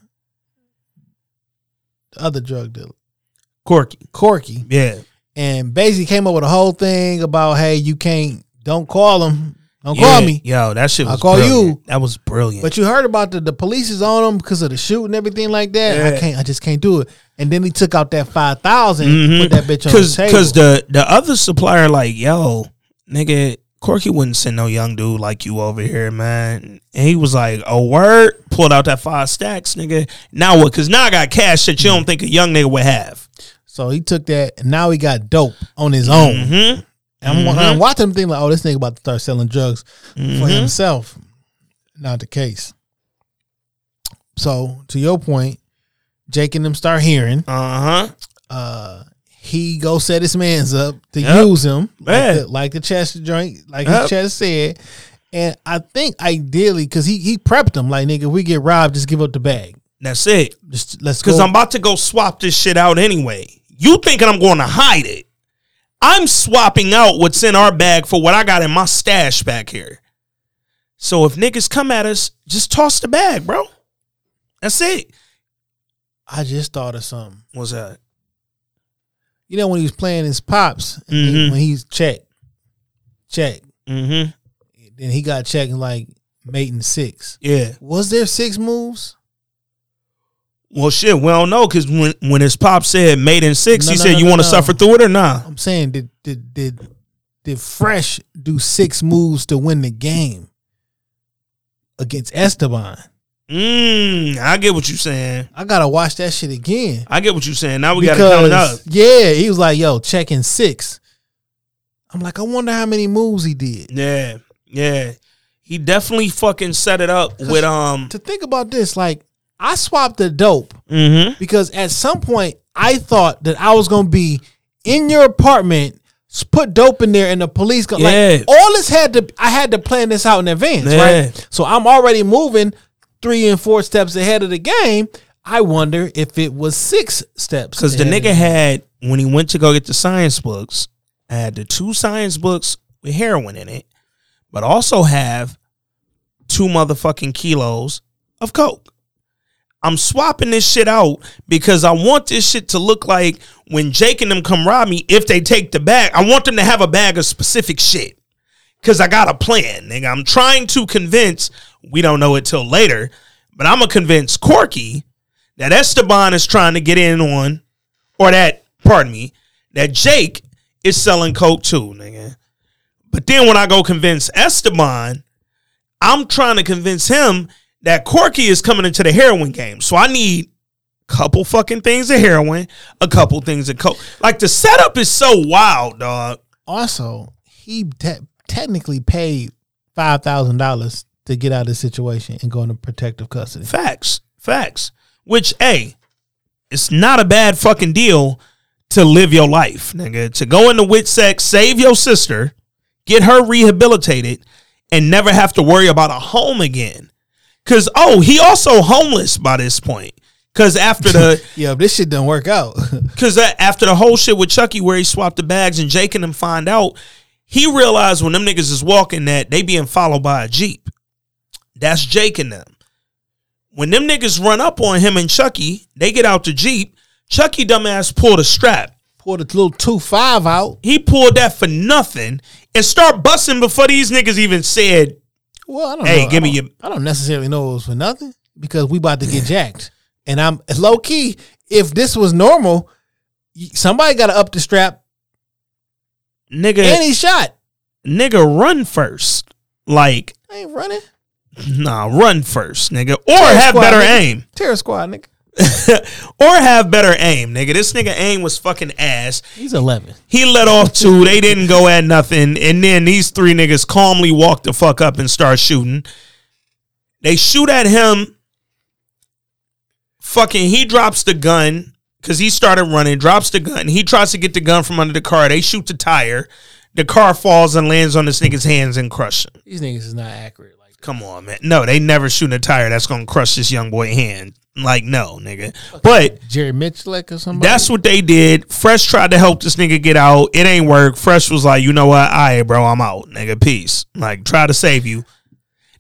The other drug dealer. Corky. Corky. Yeah. And basically came up with a whole thing about hey, you can't don't call him. Don't call Yeah, me. Yo, that shit was I'll call brilliant. you. That was brilliant. But you heard about the the police is on him because of the shoot and everything like that. I Yeah. can't. I just can't do it. And then he took out that five thousand, put that bitch on Mm-hmm. Cause, the table. cause the the other supplier like, yo, nigga, Corky wouldn't send no young dude like you over here, man. And he was like, a word, pulled out that five stacks, nigga. Now what? Cause now I got cash that you don't think a young nigga would have. so he took that, and now he got dope on his own. Mm-hmm. And I'm, Mhm. I'm watching him think like, oh, this nigga about to start selling drugs for Mhm. himself. Not the case. So to your point, Jake and them start hearing. Uh huh. Uh, he go set his man's up to Yep. use him, like the, like the chest joint, like Yep. his chest said. And I think ideally, because he he prepped him like nigga, if we get robbed, just give up the bag. That's it. Just let's Cause go. I'm about to go swap this shit out anyway. You thinking I'm going to hide it? I'm swapping out what's in our bag for what I got in my stash back here. So if niggas come at us, just toss the bag, bro. That's it. I just thought of something. What's that? You know when he was playing his pops, and he- when he's check, check, Mm-hmm. then he got checked like mate mating six. Yeah. Was there six moves? Well, shit, we don't know because when when his pop said made in six, No, he no, said, no, "You no, want to no. suffer through it or not?" I'm saying did did did did Fresh do six moves to win the game against Esteban? Mm, I get what you're saying. I gotta watch that shit again. I get what you're saying. Now we got to count it up. yeah, he was like, "Yo, checking six. I'm like, I wonder how many moves he did. Yeah, yeah. He definitely fucking set it up with um. To think about this, like I swapped the dope Mm-hmm. because at some point I thought that I was gonna be in your apartment, put dope in there, and the police go Yeah. like all this had to. I had to plan this out in advance, Yeah. right? So I'm already moving three and four steps ahead of the game. I wonder if it was six steps Because the nigga had when he went to go get the science books, had the two science books with heroin in it, but also have two motherfucking kilos of coke. I'm swapping this shit out because I want this shit to look like when Jake and them come rob me, if they take the bag, I want them to have a bag of specific shit. Cause I got a plan, nigga. I'm trying to convince, we don't know it till later, but I'm gonna convince Corky that Esteban is trying to get in on, or that, pardon me, that Jake is selling coke too, nigga. But then when I go convince Esteban, I'm trying to convince him that Corky is coming into the heroin game. So I need a couple fucking things of heroin, a couple things of coke. Like the setup is so wild, dog. Also, he te- technically paid five thousand dollars to get out of the situation and go into protective custody. Facts. Facts. Which, A, it's not a bad fucking deal to live your life, nigga. To go into Witsec, save your sister, get her rehabilitated, and never have to worry about a home again. Cause oh, he also homeless by this point. Cause after the <laughs> Yeah, this shit don't work out. <laughs> Cause after the whole shit with Chucky, where he swapped the bags and Jake and them find out, he realized when them niggas is walking that they being followed by a jeep. That's Jake and them. When them niggas run up on him and Chucky, they get out the jeep. Chucky dumbass pulled a strap. Pulled a little two five out. He pulled that for nothing and start busting before these niggas even said, Well, I don't "Hey, know. give me your." I don't necessarily know it was for nothing because we about to get jacked. And I'm low key. If this was normal, somebody got to up the strap. Nigga, any shot. nigga, run first. Like, I ain't running. nah, run first, nigga, or Terror have squad, better nigga. aim. Terror squad, nigga. <laughs> or have better aim, nigga. This nigga aim was fucking ass. He's eleven. He let off two. <laughs> They didn't go at nothing. And then these three niggas calmly walk the fuck up and start shooting. They shoot at him. Fucking, he drops the gun because he started running, drops the gun. He tries to get the gun from under the car. They shoot the tire. The car falls and lands on this nigga's hands and crush him. These niggas is not accurate. Like Come on, man. No, they never shoot a tire that's gonna crush this young boy hand. Like, no, nigga. But Jerry Mitchell or somebody. that's what they did. Fresh tried to help this nigga get out. It ain't work. Fresh was like, you know what? All right, bro, I'm out, nigga. Peace. Like, try to save you.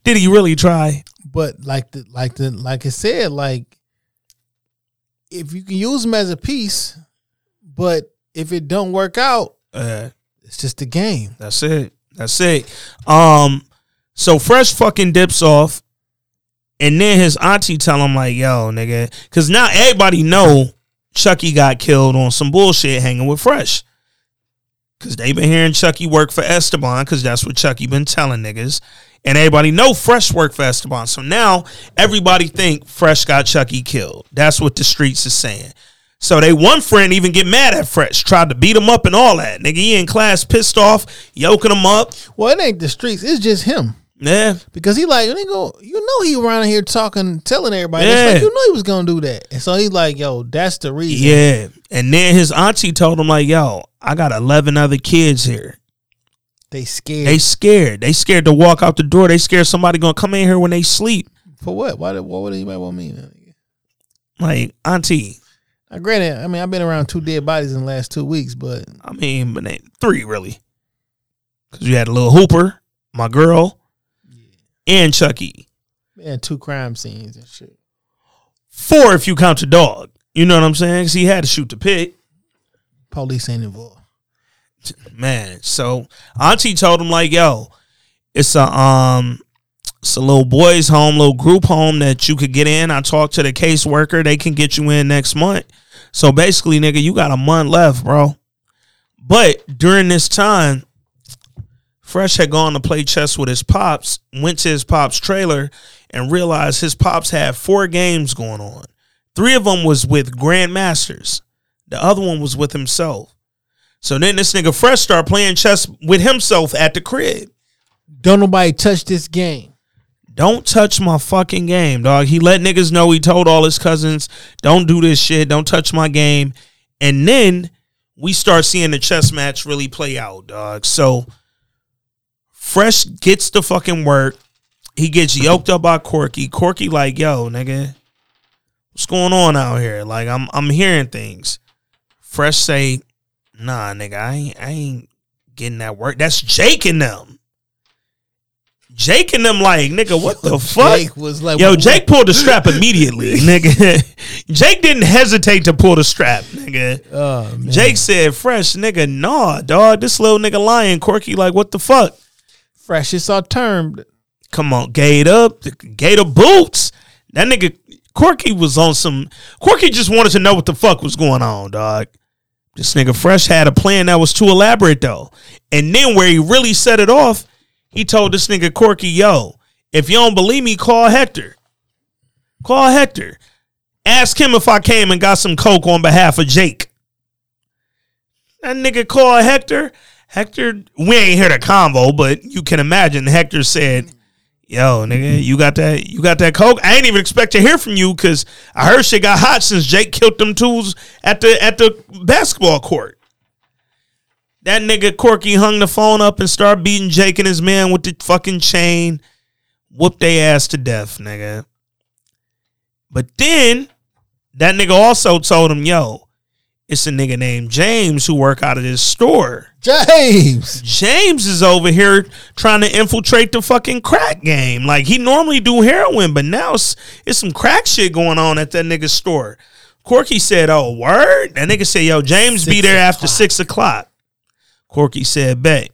Did he really try? but like the like the like I said, like if you can use them as a piece, but if it don't work out, Uh, it's just a game. that's it. That's it. Um, so Fresh fucking dips off, and then his auntie tell him like, yo, nigga, because now everybody know Chucky got killed on some bullshit hanging with Fresh. Cause they been hearing Chucky work for Esteban, cause that's what Chucky been telling niggas. And everybody know Fresh work for Esteban. So now everybody think Fresh got Chucky killed. That's what the streets is saying. So they one friend even get mad at Fresh, tried to beat him up and all that. Nigga, he in class pissed off, yoking him up. Well, it ain't the streets; it's just him. Yeah. Because he like, nigga, you know he around here talking, telling everybody. Yeah. like, you know he was gonna do that, and so he's like, yo, that's the reason. Yeah. And then his auntie told him, like, yo, I got 11 other kids here. They scared. They scared. They scared to walk out the door. They scared somebody gonna come in here when they sleep. For what? Why? Did, what would anybody want me? Like, auntie, Now, granted, I mean, I've been around two dead bodies in the last two weeks, but I mean, but ain't three really. Because you had a little Hooper, my girl, and Chucky. man, two crime scenes and shit. Four if you count the dog. You know what I'm saying? Because he had to shoot the pit. Police ain't involved. Man, so Auntie told him like, "Yo, it's a um, it's a little boys' home, little group home that you could get in. I talked to the caseworker; they can get you in next month. So basically, nigga, you got a month left, bro. But during this time, Fresh had gone to play chess with his pops, went to his pops' trailer, and realized his pops had four games going on. Three of them was with grandmasters. The other one was with himself. So then this nigga Fresh started playing chess with himself at the crib. Don't nobody touch this game. Don't touch my fucking game, dog. He let niggas know he told all his cousins, don't do this shit, don't touch my game. And then we start seeing the chess match really play out, dog. So Fresh gets the fucking work. He gets yoked up by Corky. Corky like, yo, nigga, what's going on out here? Like, I'm I'm hearing things. Fresh say, nah, nigga, I ain't I ain't getting that work. That's Jake and them. Jake and them like, nigga, what the <laughs> fuck? Jake was like, Yo, Jake pulled the <laughs> strap immediately, nigga. <laughs> Jake didn't hesitate to pull the strap, nigga. Oh, man. Jake said, fresh, nigga, nah, dog. This little nigga lying. Corky, like, what the fuck? Fresh is our term. Come on, gate up, gate boots. That nigga Corky was on some. Corky just wanted to know what the fuck was going on, dog. This nigga Fresh had a plan that was too elaborate though. And then where he really set it off, he told this nigga Corky, yo, if you don't believe me, call Hector. Call Hector. Ask him if I came and got some coke on behalf of Jake. That nigga called Hector. Hector, we ain't hear the convo, but you can imagine Hector said, Yo, nigga, you got that? You got that coke? I ain't even expect to hear from you because I heard shit got hot since Jake killed them tools at the at the basketball court. That nigga Corky hung the phone up and started beating Jake and his man with the fucking chain. Whooped they ass to death, nigga. But then that nigga also told him, yo, it's a nigga named James who work out of this store. James. James is over here trying to infiltrate the fucking crack game. Like he normally do heroin, but now it's, it's some crack shit going on at that nigga's store. Corky said, "Oh, word." That nigga said, "Yo, James be there after six o'clock." Corky said, "Bet."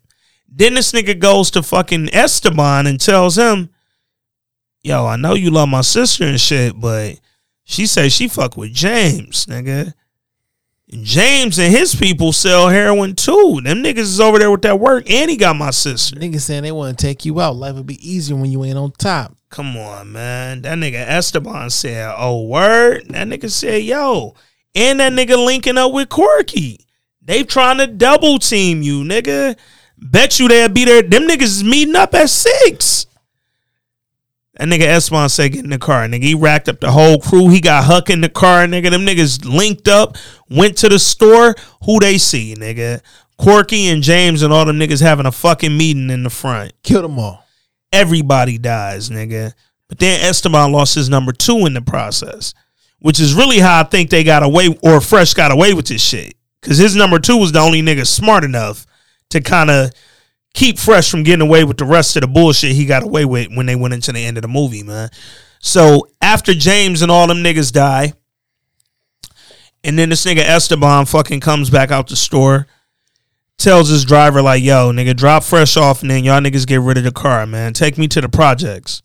Then this nigga goes to fucking Esteban and tells him, "Yo, I know you love my sister and shit, but she said she fuck with James, nigga." James and his people sell heroin too. Them niggas is over there with that work, and he got my sister. Niggas saying they want to take you out. Life would be easier when you ain't on top. Come on, man. That nigga Esteban said, "Oh word." That nigga said, "Yo," and that nigga linking up with Corky. They trying to double team you, nigga. Bet you they'll be there. Them niggas is meeting up at six. That nigga Esteban said, get in the car. Nigga, he racked up the whole crew. He got Huck in the car, nigga. Them niggas linked up, went to the store. Who they see, nigga? Corky and James and all them niggas having a fucking meeting in the front. Killed them all. Everybody dies, nigga. But then Esteban lost his number two in the process, which is really how I think they got away or Fresh got away with this shit. Cause his number two was the only nigga smart enough to kind of keep Fresh from getting away with the rest of the bullshit he got away with when they went into the end of the movie, man. So after James and all them niggas die, and then this nigga Esteban fucking comes back out the store, tells his driver, like, yo, nigga, drop Fresh off, and then y'all niggas get rid of the car, man. Take me to the projects.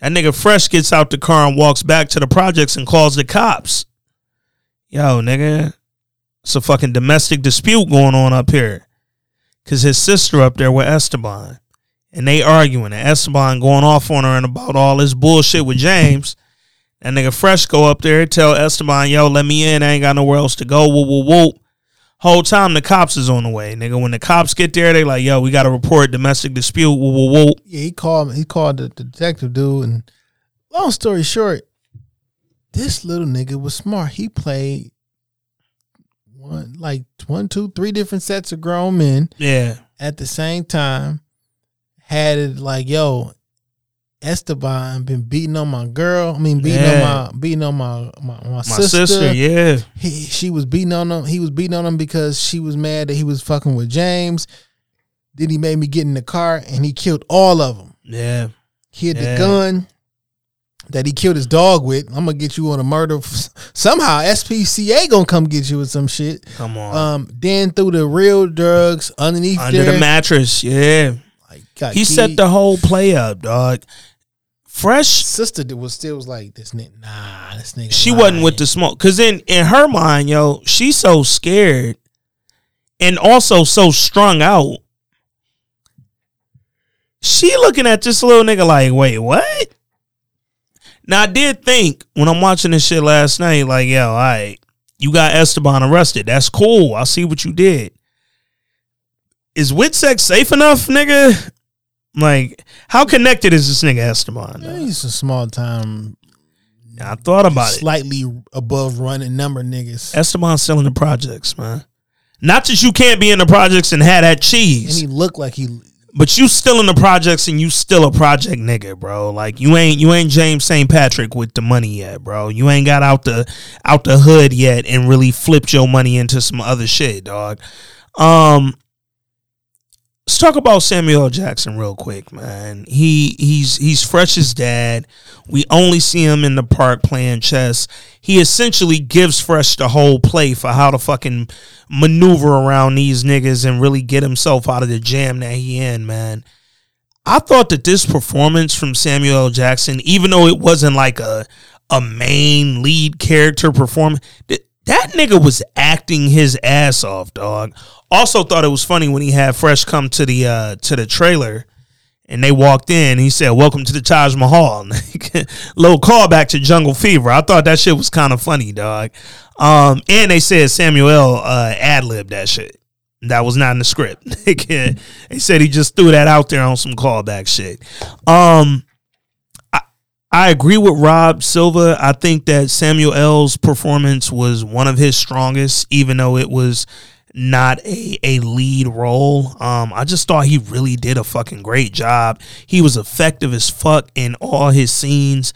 That nigga Fresh gets out the car and walks back to the projects and calls the cops. Yo, nigga, it's a fucking domestic dispute going on up here. Cause his sister up there with Esteban. And they arguing. And Esteban going off on her and about all this bullshit with James. That nigga Fresh go up there, tell Esteban, yo, let me in. I ain't got nowhere else to go. Whoop, whoop, whoop. Whole time the cops is on the way. Nigga, when the cops get there, they like, yo, we gotta report domestic dispute. Whoop, whoop, whoop. Yeah, he called he called the detective dude and long story short, this little nigga was smart. He played one like one, two, three different sets of grown men Yeah. at the same time. Had it like, yo, Esteban been beating on my girl. I mean, beating Yeah. on my beating on my my, my, My sister. sister, yeah. He, she was beating on him. He was beating on him because she was mad that he was fucking with James. Then he made me get in the car and he killed all of them. Yeah. He had Yeah. the gun that he killed his dog with. I'm gonna get you on a murder. Somehow SPCA gonna come get you with some shit. Come on. Um, then through the real drugs underneath Under there. the mattress, yeah. got he set the whole play up, dog. Fresh sister that was still was like this nigga. Nah, this nigga. she lying. wasn't with the smoke because in in her mind yo she's so scared and also so strung out she looking at this little nigga like wait what now i did think when i'm watching this shit last night like yo all right you got esteban arrested that's cool i see what you did is Witsec safe enough nigga like how connected is this nigga esteban Yeah, he's a small time. i thought about it Slightly above running number niggas. Esteban's selling the projects, man. Not that you can't be in the projects and have that And cheese, he looked like he but you still in the projects and you still a project nigga, bro. Like you ain't you ain't James St. Patrick with the money yet, bro. You ain't got out the out the hood yet and really flipped your money into some other shit, dog. Um Let's talk about Samuel. Jackson real quick, man. He he's he's fresh as dad. We only see him in the park playing chess. He essentially gives Fresh the whole play for how to fucking maneuver around these niggas and really get himself out of the jam that he in, man. I thought that this performance from Samuel. Jackson, even though it wasn't like a a main lead character performance, that nigga was acting his ass off, dog. Also thought it was funny when he had Fresh come to the uh to the trailer and they walked in. He said, "Welcome to the Taj Mahal." <laughs> Little callback to Jungle Fever. I thought that shit was kind of funny, dog. Um, and they said Samuel uh, ad libbed that shit. That was not in the script. <laughs> they said he just threw that out there on some callback shit. Um, I agree with Rob Silva. I think that Samuel L's performance was one of his strongest, even though it was not a, a lead role. Um, I just thought he really did a fucking great job. He was effective as fuck in all his scenes.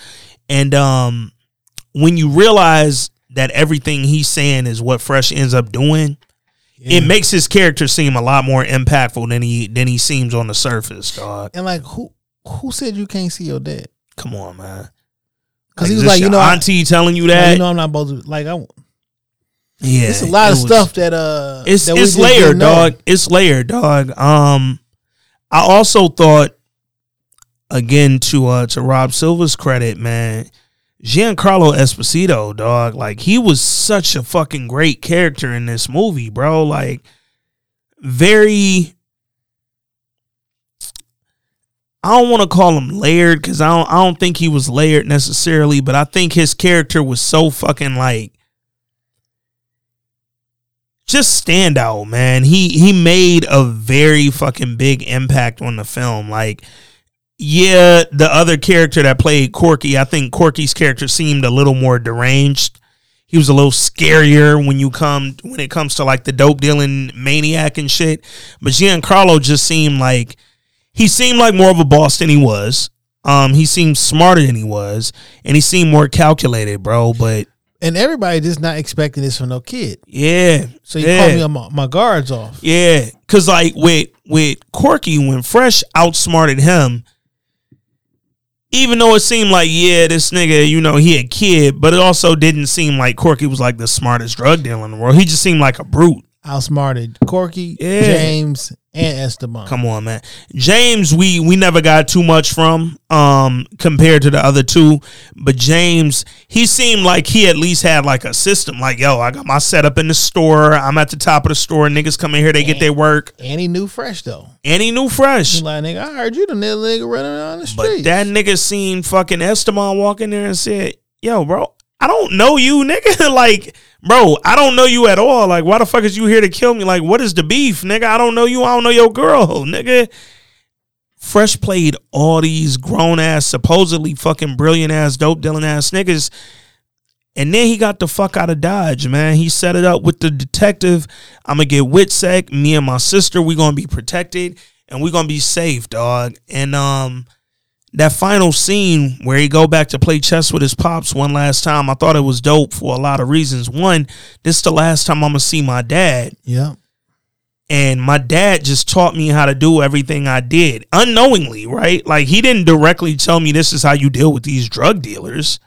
And um, when you realize that everything he's saying is what Fresh ends up doing, it makes his character seem a lot more impactful than he than he seems on the surface, dog. and like who who said you can't see your dad? Come on, man. Because he was like, you know, I- auntie telling you like, that. you know, I'm not supposed to like. I yeah, it's a lot of was- stuff that uh. It's that it's layered, dog. It's layered, dog. Um, I also thought, again, to uh to Rob Silva's credit, man, Giancarlo Esposito, dog, like he was such a fucking great character in this movie, bro. Like, very. I don't want to call him layered because I don't. I don't think he was layered necessarily, but I think his character was so fucking like just standout, man. He he made a very fucking big impact on the film. Like, yeah, the other character that played Corky, I think Corky's character seemed a little more deranged. He was a little scarier when you come when it comes to like the dope dealing maniac and shit. But Giancarlo just seemed like he seemed like more of a boss than he was. Um, he seemed smarter than he was, and he seemed more calculated, bro. But and everybody just not expecting this from no kid. yeah, So you yeah. caught me on my, my guards off. Yeah, cause like with with Corky, when Fresh outsmarted him, even though it seemed like yeah, this nigga, you know, he a kid, but it also didn't seem like Corky was like the smartest drug dealer in the world. He just seemed like a brute. Outsmarted Corky, Yeah. James, and Esteban. Come on, man. James, we we never got too much from um compared to the other two, but James, he seemed like he at least had like a system. Like, yo, I got my setup in the store. I'm at the top of the store. Niggas come in here, they get their work. And he knew fresh though. And he knew fresh. He like nigga, I heard you the nigga running around the street. But that nigga seen fucking Esteban walk in there and said, "Yo, bro, I don't know you, nigga. <laughs> like, bro, I don't know you at all. Like, why the fuck is you here to kill me? Like, what is the beef, nigga? I don't know you. I don't know your girl, <laughs> nigga." Fresh played all these grown ass, supposedly fucking brilliant ass, dope dealing ass niggas. And then he got the fuck out of Dodge, man. He set it up with the detective. I'm gonna get Witsec. Me and my sister, we gonna be protected and we gonna be safe, dog. And um, that final scene where he go back to play chess with his pops one last time, I thought it was dope for a lot of reasons. One, this is the last time I'm gonna see my dad. Yeah. And my dad just taught me how to do everything I did unknowingly, right? Like he didn't directly tell me this is how you deal with these drug dealers.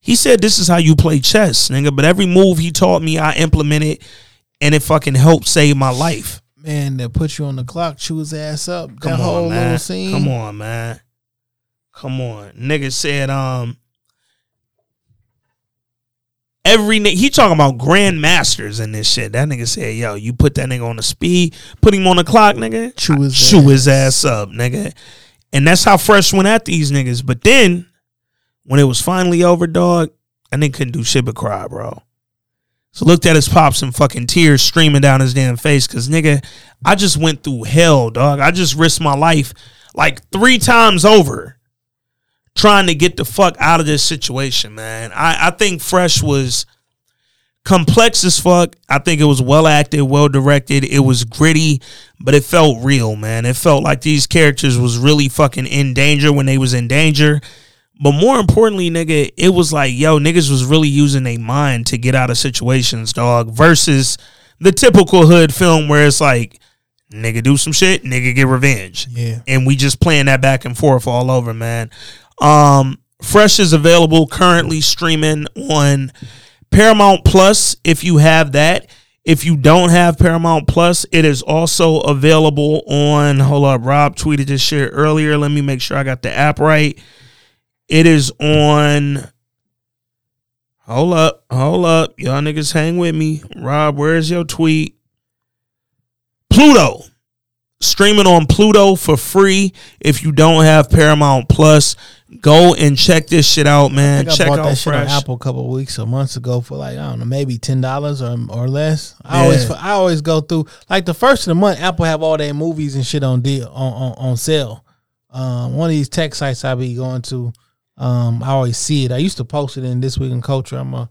He said this is how you play chess, nigga. But every move he taught me, I implemented, and it fucking helped save my life. Man, that put you on the clock, chew his ass up. Come that on, whole man. little scene. Come on, man. Come on. Nigga said um every ni- he talking about grandmasters and this shit. That nigga said, yo, you put that nigga on the speed, put him on the clock, nigga. Chew his chew his ass up, nigga. And that's how fresh went at these niggas. But then when it was finally over, dog, I nigga couldn't do shit but cry, bro. So looked at his pops and fucking tears streaming down his damn face. Cause nigga, I just went through hell, dog. I just risked my life like three times over trying to get the fuck out of this situation, man. I, I think Fresh was complex as fuck. I think it was well acted, well directed. It was gritty, but it felt real, man. It felt like these characters was really fucking in danger when they was in danger. But more importantly, nigga, it was like, yo, niggas was really using their mind to get out of situations, dog, versus the typical hood film where it's like, nigga do some shit, nigga get revenge. Yeah. And we just playing that back and forth all over, man. Um, Fresh is available currently streaming on Paramount Plus if you have that. If you don't have Paramount Plus, it is also available on. Hold up, Rob tweeted this shit earlier. Let me make sure I got the app right. It is on. Hold up, hold up. Y'all niggas hang with me. Rob, where's your tweet? Pluto. Streaming on Pluto for free. If you don't have Paramount Plus, go and check this shit out, I man. I Check bought out that shit on Fresh. Apple a couple of weeks or months ago for like I don't know maybe ten dollars or or less. I always I always go through like the first of the month. Apple have all their movies and shit on deal on on, on sale. Um, one of these tech sites I be going to, um, I always see it. I used to post it in This Week in Culture. I'm gonna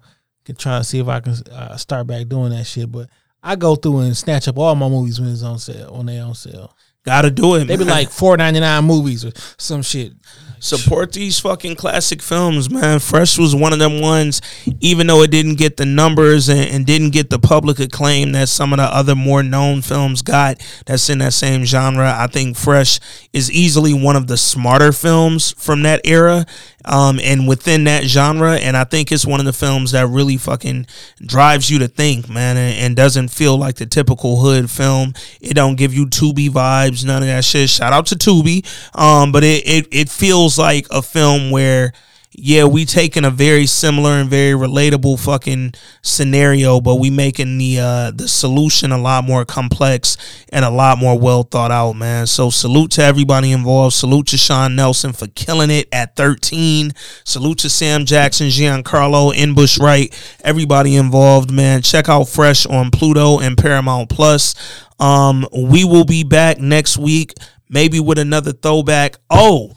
try to see if I can uh, start back doing that shit. But I go through and snatch up all my movies when it's on sale when they on sale. Gotta do it. They be man. like four ninety nine movies or some shit. Support these fucking classic films, man. Fresh was one of them ones, even though it didn't get the numbers and, and didn't get the public acclaim that some of the other more known films got that's in that same genre. I think Fresh is easily one of the smarter films from that era um, and within that genre. And I think it's one of the films that really fucking drives you to think, man, and, and doesn't feel like the typical hood film. It don't give you Tubi vibes, none of that shit. Shout out to Tubi. Um, but it, it, it feels like a film where yeah, we taking a very similar and very relatable fucking scenario, but we making the uh the solution a lot more complex and a lot more well thought out, man. So salute to everybody involved. Salute to Sean Nelson for killing it at 13. Salute to Sam Jackson, Giancarlo, N'Bushe Wright, everybody involved, man. Check out Fresh on Pluto and Paramount Plus. Um, we will be back next week, maybe with another throwback. Oh,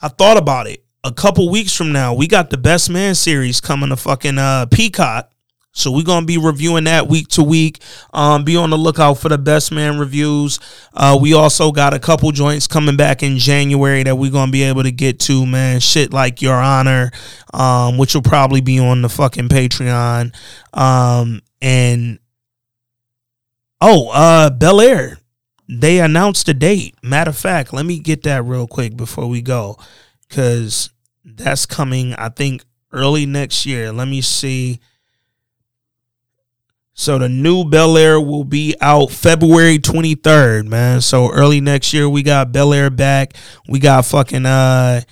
I thought about it. A couple weeks from now, we got the Best Man series coming to fucking uh, Peacock. So we're gonna be reviewing that week to week. Um, be on the lookout for the Best Man reviews. Uh, we also got a couple joints coming back in January that we're gonna be able to get to, man. Shit like Your Honor, um, which will probably be on the fucking Patreon. Um, and oh, uh, Bel Air. They announced a date. Matter of fact, let me get that real quick before we go because that's coming, I think, early next year. Let me see. So the new Bel Air will be out February 23rd, man. So early next year, we got Bel Air back. We got fucking uh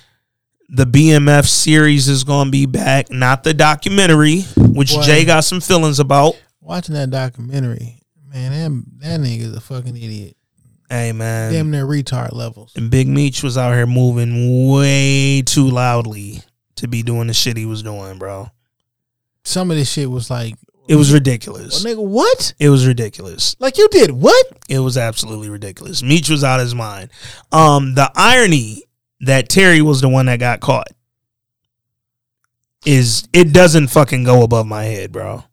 the BMF series is gonna be back, not the documentary, which Boy. Jay got some feelings about. Watching that documentary, man, that that nigga's a fucking idiot. Hey man, Damn near retard levels. and Big Meech was out here moving way too loudly to be doing the shit he was doing, bro. Some of this shit was like, It was ridiculous. well, nigga, what? It was ridiculous. Like you did what? It was absolutely ridiculous. Meech was out of his mind. Um, the irony that Terry was the one that got caught is it doesn't fucking go above my head, bro.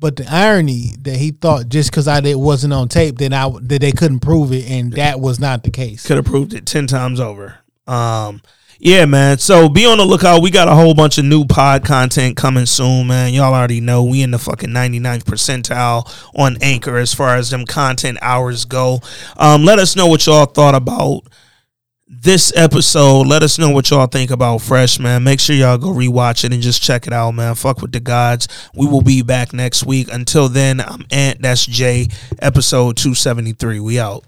But the irony that he thought just because I did wasn't on tape, then I that they couldn't prove it, and that was not the case. Could have proved it ten times over. Um, yeah, man. So be on the lookout. We got a whole bunch of new pod content coming soon, man. Y'all already know we in the fucking 99th percentile on Anchor as far as them content hours go. Um, let us know what y'all thought about this episode. Let us know what y'all think about Fresh, man. Make sure y'all go rewatch it and just check it out, man. Fuck with the gods. We will be back next week. Until then, I'm Ant. That's Jay. Episode 273. We out.